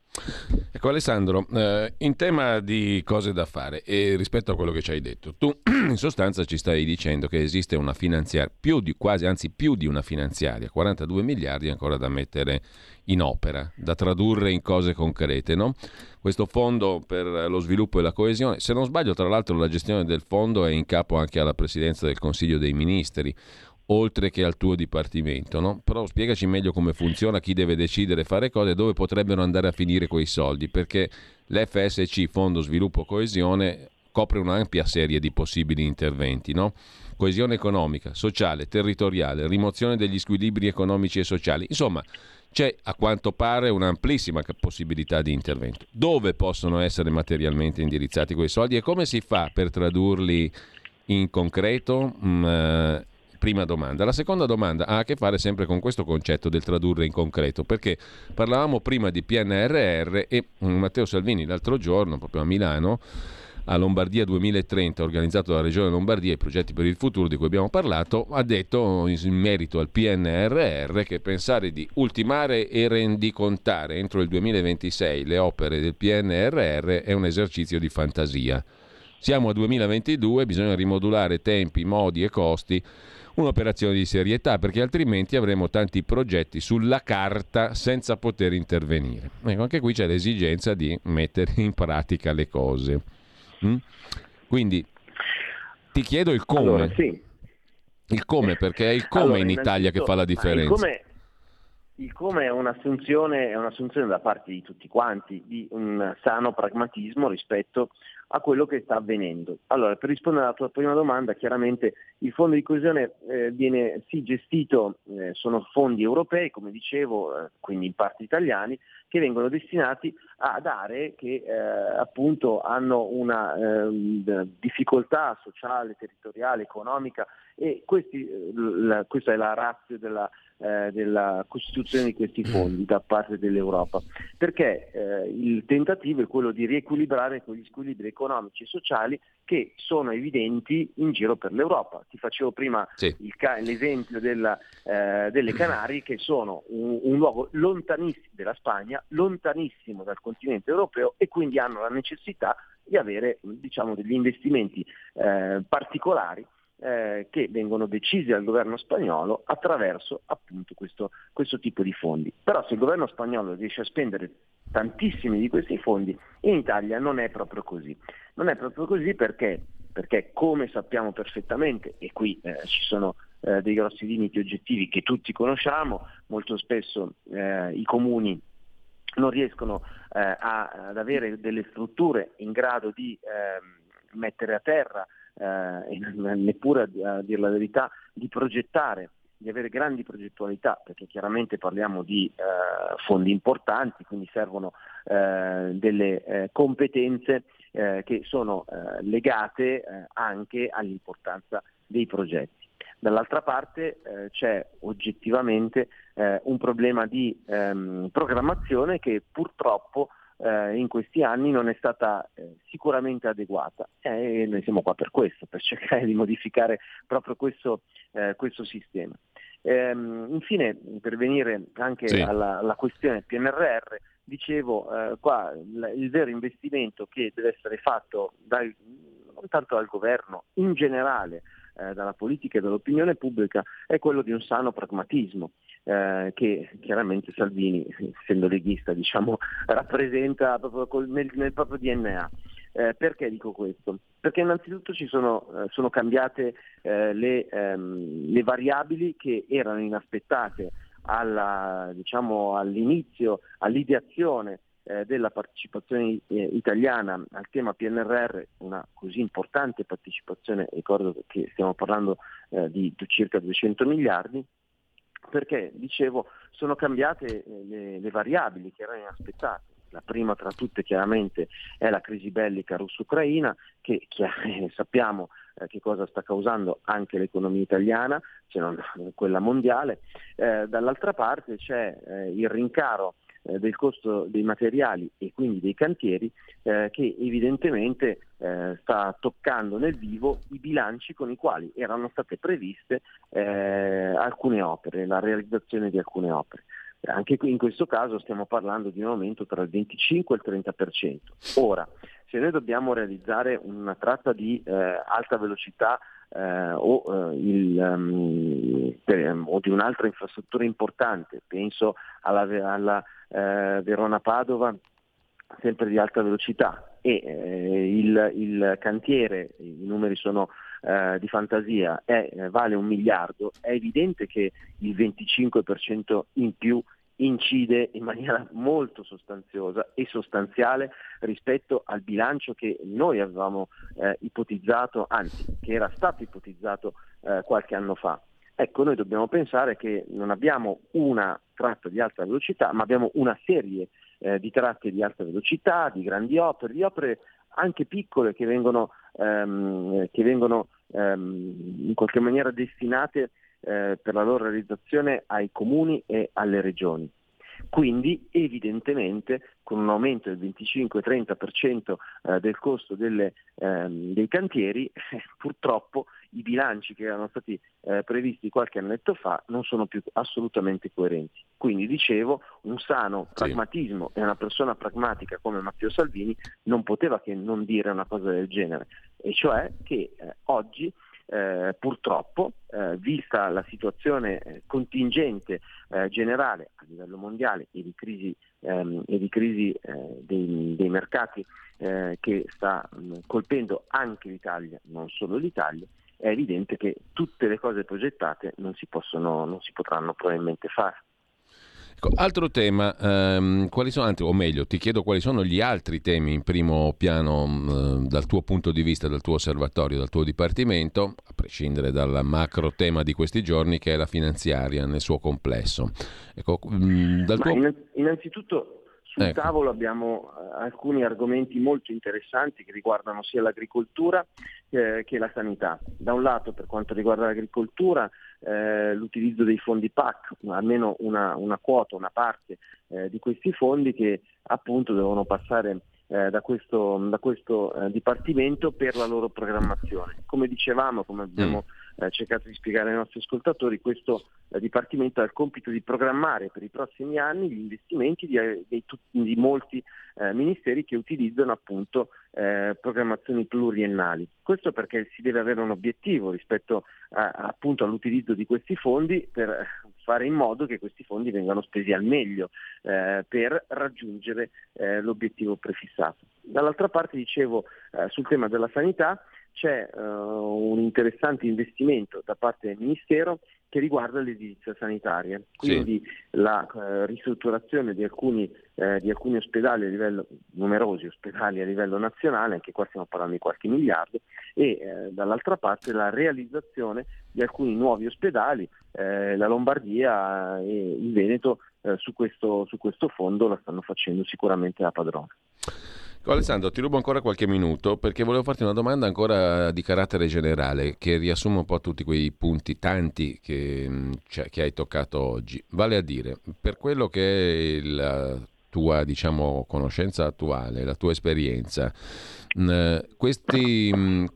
Ecco Alessandro, eh, in tema di cose da fare e rispetto a quello che ci hai detto, tu [CLEARS THROAT] in sostanza ci stai dicendo che esiste una finanziaria, più di quasi, anzi più di una finanziaria, 42 miliardi ancora da mettere in opera, da tradurre in cose concrete, no? Questo fondo per lo sviluppo e la coesione, se non sbaglio tra l'altro la gestione del fondo è in capo anche alla Presidenza del Consiglio dei Ministri, oltre che al tuo dipartimento, no? Però spiegaci meglio come funziona, chi deve decidere fare cose dove potrebbero andare a finire quei soldi, perché l'FSC, Fondo Sviluppo Coesione, copre un'ampia serie di possibili interventi, no? Coesione economica, sociale, territoriale, rimozione degli squilibri economici e sociali. Insomma, c'è a quanto pare un'amplissima possibilità di intervento. Dove possono essere materialmente indirizzati quei soldi e come si fa per tradurli in concreto? Mm, eh, prima domanda. La seconda domanda ha a che fare sempre con questo concetto del tradurre in concreto, perché parlavamo prima di PNRR e mm, Matteo Salvini l'altro giorno, proprio a Milano, a Lombardia 2030, organizzato dalla Regione Lombardia, i progetti per il futuro di cui abbiamo parlato, ha detto in merito al PNRR che pensare di ultimare e rendicontare entro il 2026 le opere del PNRR è un esercizio di fantasia. Siamo a 2022, bisogna rimodulare tempi, modi e costi un'operazione di serietà, perché altrimenti avremo tanti progetti sulla carta senza poter intervenire. Ecco, anche qui c'è l'esigenza di mettere in pratica le cose. Mm? Quindi ti chiedo il come. Allora, sì. Il come, perché è il come allora, in Italia che fa la differenza. Il come, il come è, un'assunzione, è un'assunzione da parte di tutti quanti di un sano pragmatismo rispetto a quello che sta avvenendo. Allora, per rispondere alla tua prima domanda, chiaramente il fondo di coesione eh, viene sì gestito, eh, sono fondi europei, come dicevo, eh, quindi in parte italiani, che vengono destinati ad aree che eh, appunto hanno una ehm, difficoltà sociale, territoriale, economica e questi, eh, la, questa è la razza della, eh, della, costituzione di questi fondi da parte dell'Europa, perché il tentativo è quello di riequilibrare quegli squilibri economici e sociali che sono evidenti in giro per l'Europa. Ti facevo prima Sì. il l'esempio della, eh, delle Canarie che sono un, un luogo lontanissimo della Spagna, lontanissimo dal continente europeo e quindi hanno la necessità di avere diciamo, degli investimenti eh, particolari eh, che vengono decisi dal governo spagnolo attraverso appunto questo, questo tipo di fondi. Però se il governo spagnolo riesce a spendere tantissimi di questi fondi, in Italia non è proprio così. Non è proprio così perché, perché come sappiamo perfettamente, e qui eh, ci sono eh, dei grossi limiti oggettivi che tutti conosciamo, molto spesso eh, i comuni non riescono eh, ad avere delle strutture in grado di ehm, mettere a terra eh, neppure a, a dire la verità di progettare di avere grandi progettualità, perché chiaramente parliamo di eh, fondi importanti, quindi servono eh, delle eh, competenze eh, che sono eh, legate eh, anche all'importanza dei progetti. Dall'altra parte eh, c'è oggettivamente eh, un problema di ehm, programmazione che purtroppo eh, in questi anni non è stata eh, sicuramente adeguata e noi siamo qua per questo, per cercare [LAUGHS] di modificare proprio questo, eh, questo sistema. Ehm, infine, per venire anche Sì. alla, alla questione PNRR, dicevo eh, qua il, il vero investimento che deve essere fatto dal, non tanto dal governo, in generale eh, dalla politica e dall'opinione pubblica è quello di un sano pragmatismo eh, che chiaramente Salvini, essendo leghista, diciamo, [LAUGHS] rappresenta proprio col- nel, nel proprio DNA. Eh, perché dico questo? Perché innanzitutto ci sono, eh, sono cambiate eh, le, ehm, le variabili che erano inaspettate alla, diciamo, all'inizio, all'ideazione eh, della partecipazione eh, italiana al tema PNRR, una così importante partecipazione, ricordo che stiamo parlando eh, di circa 200 miliardi, perché dicevo sono cambiate eh, le, le variabili che erano inaspettate. La prima tra tutte chiaramente è la crisi bellica russo-ucraina che chia- sappiamo eh, che cosa sta causando anche l'economia italiana, se non quella mondiale. Eh, dall'altra parte c'è eh, il rincaro eh, del costo dei materiali e quindi dei cantieri eh, che evidentemente eh, sta toccando nel vivo i bilanci con i quali erano state previste eh, alcune opere, la realizzazione di alcune opere. Anche qui in questo caso stiamo parlando di un aumento tra il 25 e il 30%. Ora, se noi dobbiamo realizzare una tratta di eh, alta velocità eh, o, eh, il, ehm, per- o di un'altra infrastruttura importante, penso alla, alla eh, Verona-Padova, sempre di alta velocità e eh, il, il cantiere, i numeri sono eh, di fantasia, è, vale un miliardo, è evidente che il 25% in più incide in maniera molto sostanziosa e sostanziale rispetto al bilancio che noi avevamo eh, ipotizzato, anzi che era stato ipotizzato eh, qualche anno fa. Ecco, noi dobbiamo pensare che non abbiamo una tratta di alta velocità, ma abbiamo una serie eh, di tratte di alta velocità, di grandi opere, di opere anche piccole che vengono, ehm, che vengono ehm, in qualche maniera destinate eh, per la loro realizzazione ai comuni e alle regioni. Quindi evidentemente con un aumento del 25-30% eh, del costo delle, ehm, dei cantieri, eh, purtroppo i bilanci che erano stati eh, previsti qualche annetto fa non sono più assolutamente coerenti. Quindi dicevo, un sano pragmatismo e una persona pragmatica come Matteo Salvini non poteva che non dire una cosa del genere, e cioè che eh, oggi eh, purtroppo, eh, vista la situazione eh, contingente eh, generale a livello mondiale e di crisi, ehm, e di crisi eh, dei, dei mercati che sta mh, colpendo anche l'Italia, non solo l'Italia, è evidente che tutte le cose progettate non si, possono, non si potranno probabilmente fare. Ecco, altro tema, ehm, quali sono, anzi, o meglio, ti chiedo quali sono gli altri temi in primo piano mh, dal tuo punto di vista, dal tuo osservatorio, dal tuo dipartimento, a prescindere dal macro tema di questi giorni che è la finanziaria nel suo complesso. Ecco, mh, dal Ma tuo... innan- innanzitutto sul Ecco. tavolo abbiamo eh, alcuni argomenti molto interessanti che riguardano sia l'agricoltura eh, che la sanità. Da un lato per quanto riguarda l'agricoltura eh, l'utilizzo dei fondi PAC, almeno una, una quota, una parte eh, di questi fondi che appunto devono passare eh, da questo, da questo eh, Dipartimento per la loro programmazione. Come dicevamo, come abbiamo mm. Eh, cercato di spiegare ai nostri ascoltatori, questo eh, Dipartimento ha il compito di programmare per i prossimi anni gli investimenti di, eh, di, di molti eh, ministeri che utilizzano appunto programmazioni pluriennali. Questo perché si deve avere un obiettivo rispetto a, appunto all'utilizzo di questi fondi per fare in modo che questi fondi vengano spesi al meglio per raggiungere l'obiettivo prefissato. Dall'altra parte dicevo sul tema della sanità c'è uh, un interessante investimento da parte del Ministero che riguarda l'edilizia sanitaria, quindi sì. la uh, ristrutturazione di alcuni, uh, di alcuni, ospedali a livello, numerosi ospedali a livello nazionale, anche qua stiamo parlando di qualche miliardo, e dall'altra parte la realizzazione di alcuni nuovi ospedali, la Lombardia e il Veneto su questo, su questo fondo la stanno facendo sicuramente da padrone. Alessandro, ti rubo ancora qualche minuto perché volevo farti una domanda ancora di carattere generale che riassume un po' tutti quei punti, tanti che, mm, cioè, che hai toccato oggi. Vale a dire, per quello che è la tua diciamo, conoscenza attuale, la tua esperienza, Mm, questi, mm,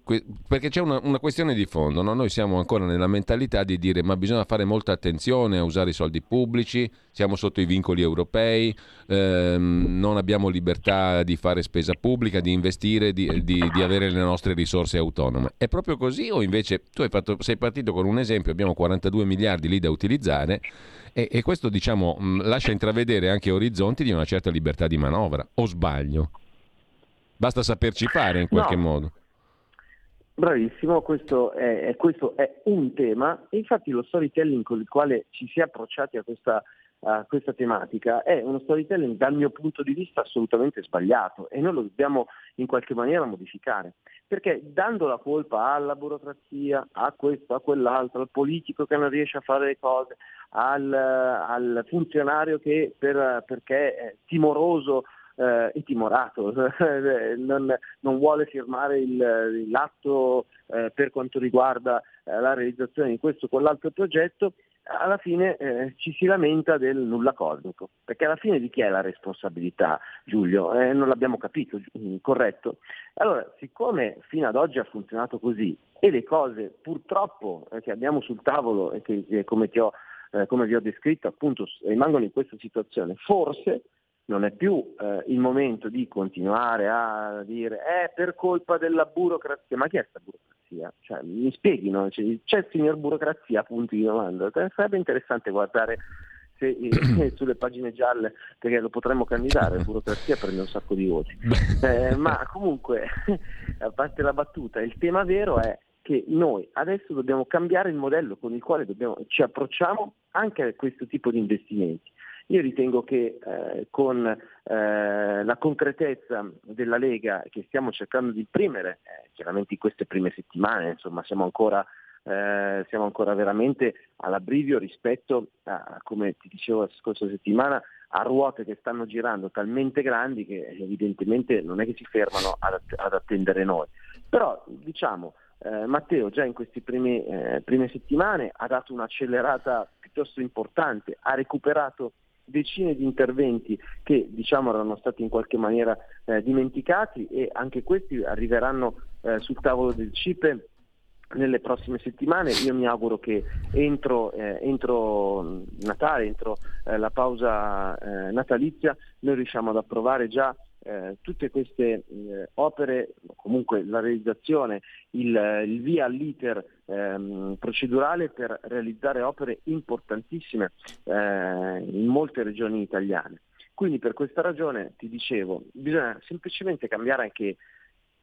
perché c'è una, una, questione di fondo, no? noi siamo ancora nella mentalità di dire ma bisogna fare molta attenzione a usare i soldi pubblici, siamo sotto i vincoli europei, ehm, non abbiamo libertà di fare spesa pubblica, di investire, di, di, di, avere le nostre risorse autonome. È proprio così o invece tu fatto, sei partito con un esempio, abbiamo 42 miliardi lì da utilizzare e, e questo diciamo, mm, lascia intravedere anche orizzonti di una certa libertà di manovra, o sbaglio? Basta saperci fare in qualche no. modo. Bravissimo, questo è, questo è, un tema infatti lo storytelling con il quale ci si è approcciati a questa, a questa, tematica è uno storytelling dal mio punto di vista assolutamente sbagliato e noi lo dobbiamo in qualche maniera modificare, perché dando la colpa alla burocrazia, a questo, a quell'altro, al politico che non riesce a fare le cose, al, al funzionario che per, perché è timoroso eh, è timorato, [LAUGHS] non, non, vuole firmare il, l'atto eh, per quanto riguarda eh, la realizzazione di questo o quell'altro progetto, alla fine eh, ci si lamenta del nulla cosmico, perché alla fine di chi è la responsabilità, Giulio? Eh, non l'abbiamo capito, mm, corretto? Allora, siccome fino ad oggi ha funzionato così e le cose purtroppo eh, che abbiamo sul tavolo e che come, ho, come vi ho descritto appunto rimangono in questa situazione, forse non è più eh, il momento di continuare a dire è per colpa della burocrazia, ma chi è questa burocrazia? Cioè, mi spieghino, cioè, c'è il signor burocrazia, punto di domanda. Sarebbe interessante guardare se, [CLEARS THROAT] eh, sulle pagine gialle, perché lo potremmo candidare, burocrazia prende un sacco di voti. [LAUGHS] Eh, ma comunque, [LAUGHS] a parte la battuta, il tema vero è che noi adesso dobbiamo cambiare il modello con il quale dobbiamo, ci approcciamo anche a questo tipo di investimenti. Io ritengo che eh, con eh, la concretezza della Lega che stiamo cercando di imprimere, eh, chiaramente in queste prime settimane, insomma siamo ancora, eh, siamo ancora veramente all'abbrivio rispetto a, come ti dicevo la scorsa settimana, a ruote che stanno girando talmente grandi che evidentemente non è che si fermano ad, ad attendere noi. Però diciamo, eh, Matteo già in queste prime, eh, prime settimane ha dato un'accelerata piuttosto importante, ha recuperato decine di interventi che diciamo erano stati in qualche maniera eh, dimenticati e anche questi arriveranno eh, sul tavolo del CIPE nelle prossime settimane. Io mi auguro che entro, eh, entro Natale, entro eh, la pausa eh, natalizia, noi riusciamo ad approvare già eh, tutte queste eh, opere, comunque la realizzazione, il, il via all'iter ehm, procedurale per realizzare opere importantissime eh, in molte regioni italiane. Quindi per questa ragione ti dicevo, bisogna semplicemente cambiare anche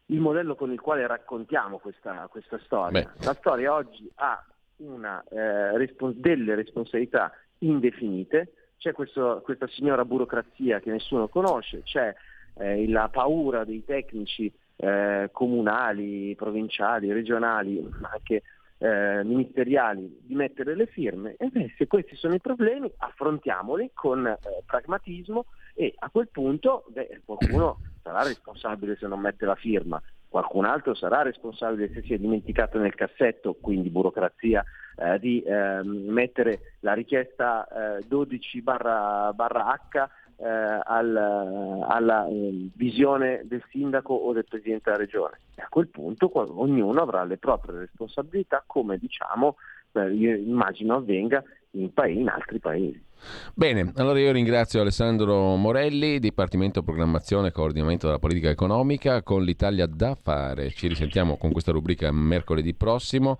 il modello con il quale raccontiamo questa, questa storia. Beh. La storia oggi ha una, eh, respons- delle responsabilità indefinite, c'è questo, questa signora burocrazia che nessuno conosce, c'è eh, la paura dei tecnici eh, comunali, provinciali, regionali, ma anche eh, ministeriali di mettere le firme, e beh, se questi sono i problemi affrontiamoli con eh, pragmatismo e a quel punto beh, qualcuno sarà responsabile se non mette la firma, qualcun altro sarà responsabile se si è dimenticato nel cassetto, quindi burocrazia, eh, di eh, mettere la richiesta 12 barra, barra H eh, al, alla eh, visione del sindaco o del presidente della regione. E a quel punto ognuno avrà le proprie responsabilità, come diciamo, io immagino avvenga in, pa- in altri paesi. Bene, allora io ringrazio Alessandro Morelli, Dipartimento Programmazione e Coordinamento della Politica Economica con l'Italia da fare. Ci risentiamo con questa rubrica mercoledì prossimo.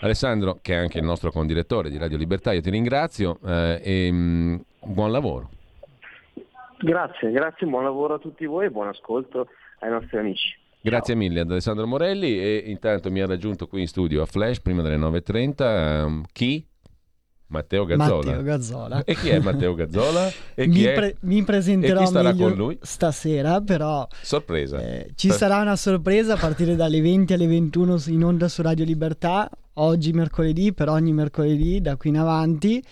Alessandro, che è anche il nostro condirettore di Radio Libertà, io ti ringrazio eh, e mh, mm, buon lavoro. Grazie, grazie, buon lavoro a tutti voi e buon ascolto ai nostri amici. Grazie Ciao. mille ad Alessandro Morelli e intanto mi ha raggiunto qui in studio a Flash prima delle 9.30 um, chi? Matteo Gazzola. Matteo Gazzola. E chi è Matteo Gazzola? [LAUGHS] E mi, pre- mi, presenterò meglio stasera, però... Sorpresa. Eh, ci sarà una sorpresa a partire dalle 20 alle 21 in onda su Radio Libertà, oggi mercoledì, per ogni mercoledì da qui in avanti,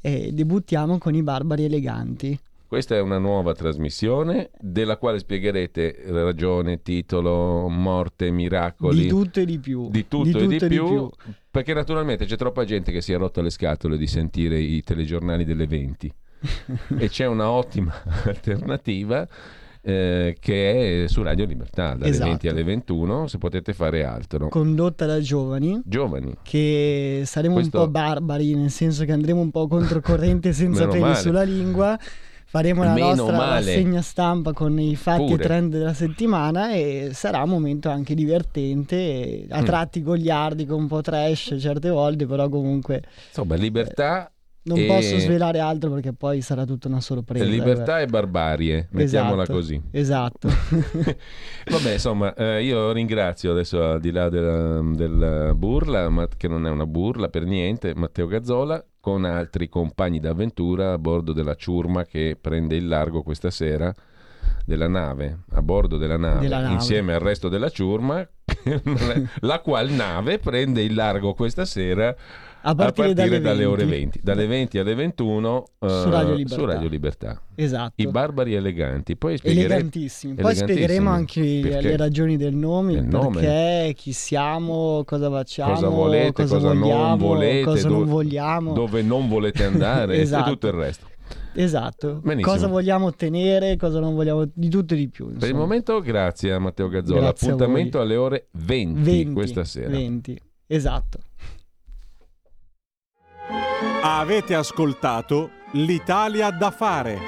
e debuttiamo con i Barbari Eleganti. Questa è una nuova trasmissione della quale spiegherete ragione, titolo, morte, miracoli. Di tutto e di più. Di tutto, di e, di, più, di più. Perché naturalmente c'è troppa gente che si è rotta le scatole di sentire i telegiornali delle 20. [LAUGHS] e c'è una ottima alternativa eh, che è su Radio Libertà dalle esatto. 20 alle 21 se potete fare altro condotta da giovani giovani che saremo Questo... un po' barbari nel senso che andremo un po' controcorrente [LAUGHS] senza peli sulla lingua faremo la Meno nostra male. rassegna stampa con i fatti Pure. e trend della settimana e sarà un momento anche divertente, a mm. tratti goliardi con un po' trash certe volte, però comunque... Insomma, libertà... non e... posso svelare altro perché poi sarà tutta una sorpresa. Libertà eh. e barbarie, mettiamola esatto, così. Esatto. [LAUGHS] Vabbè, insomma, eh, io ringrazio adesso al di là della, della burla, ma che non è una burla per niente, Matteo Gazzola, con altri compagni d'avventura a bordo della ciurma che prende il largo questa sera della nave, a bordo della nave, della nave. insieme al resto della ciurma, [LAUGHS] la qual nave prende il largo questa sera a partire, a partire dalle, dalle ore 20, dalle 20 alle 21 uh, su, Radio su, Radio Libertà. Esatto. I barbari eleganti. Poi Elegantissimi. Poi spiegheremo anche perché? le ragioni del nome, il nome, perché, chi siamo, cosa facciamo, cosa volete, cosa, cosa vogliamo, non volete, cosa dove, non vogliamo, dove non volete andare [LAUGHS] esatto. e tutto il resto. Esatto, Benissimo. cosa vogliamo ottenere, cosa non vogliamo, di tutto e di più. Insomma. Per il momento grazie a Matteo Gazzola, grazie appuntamento alle ore 20, 20 questa sera. 20, esatto. Avete ascoltato l'Italia da fare.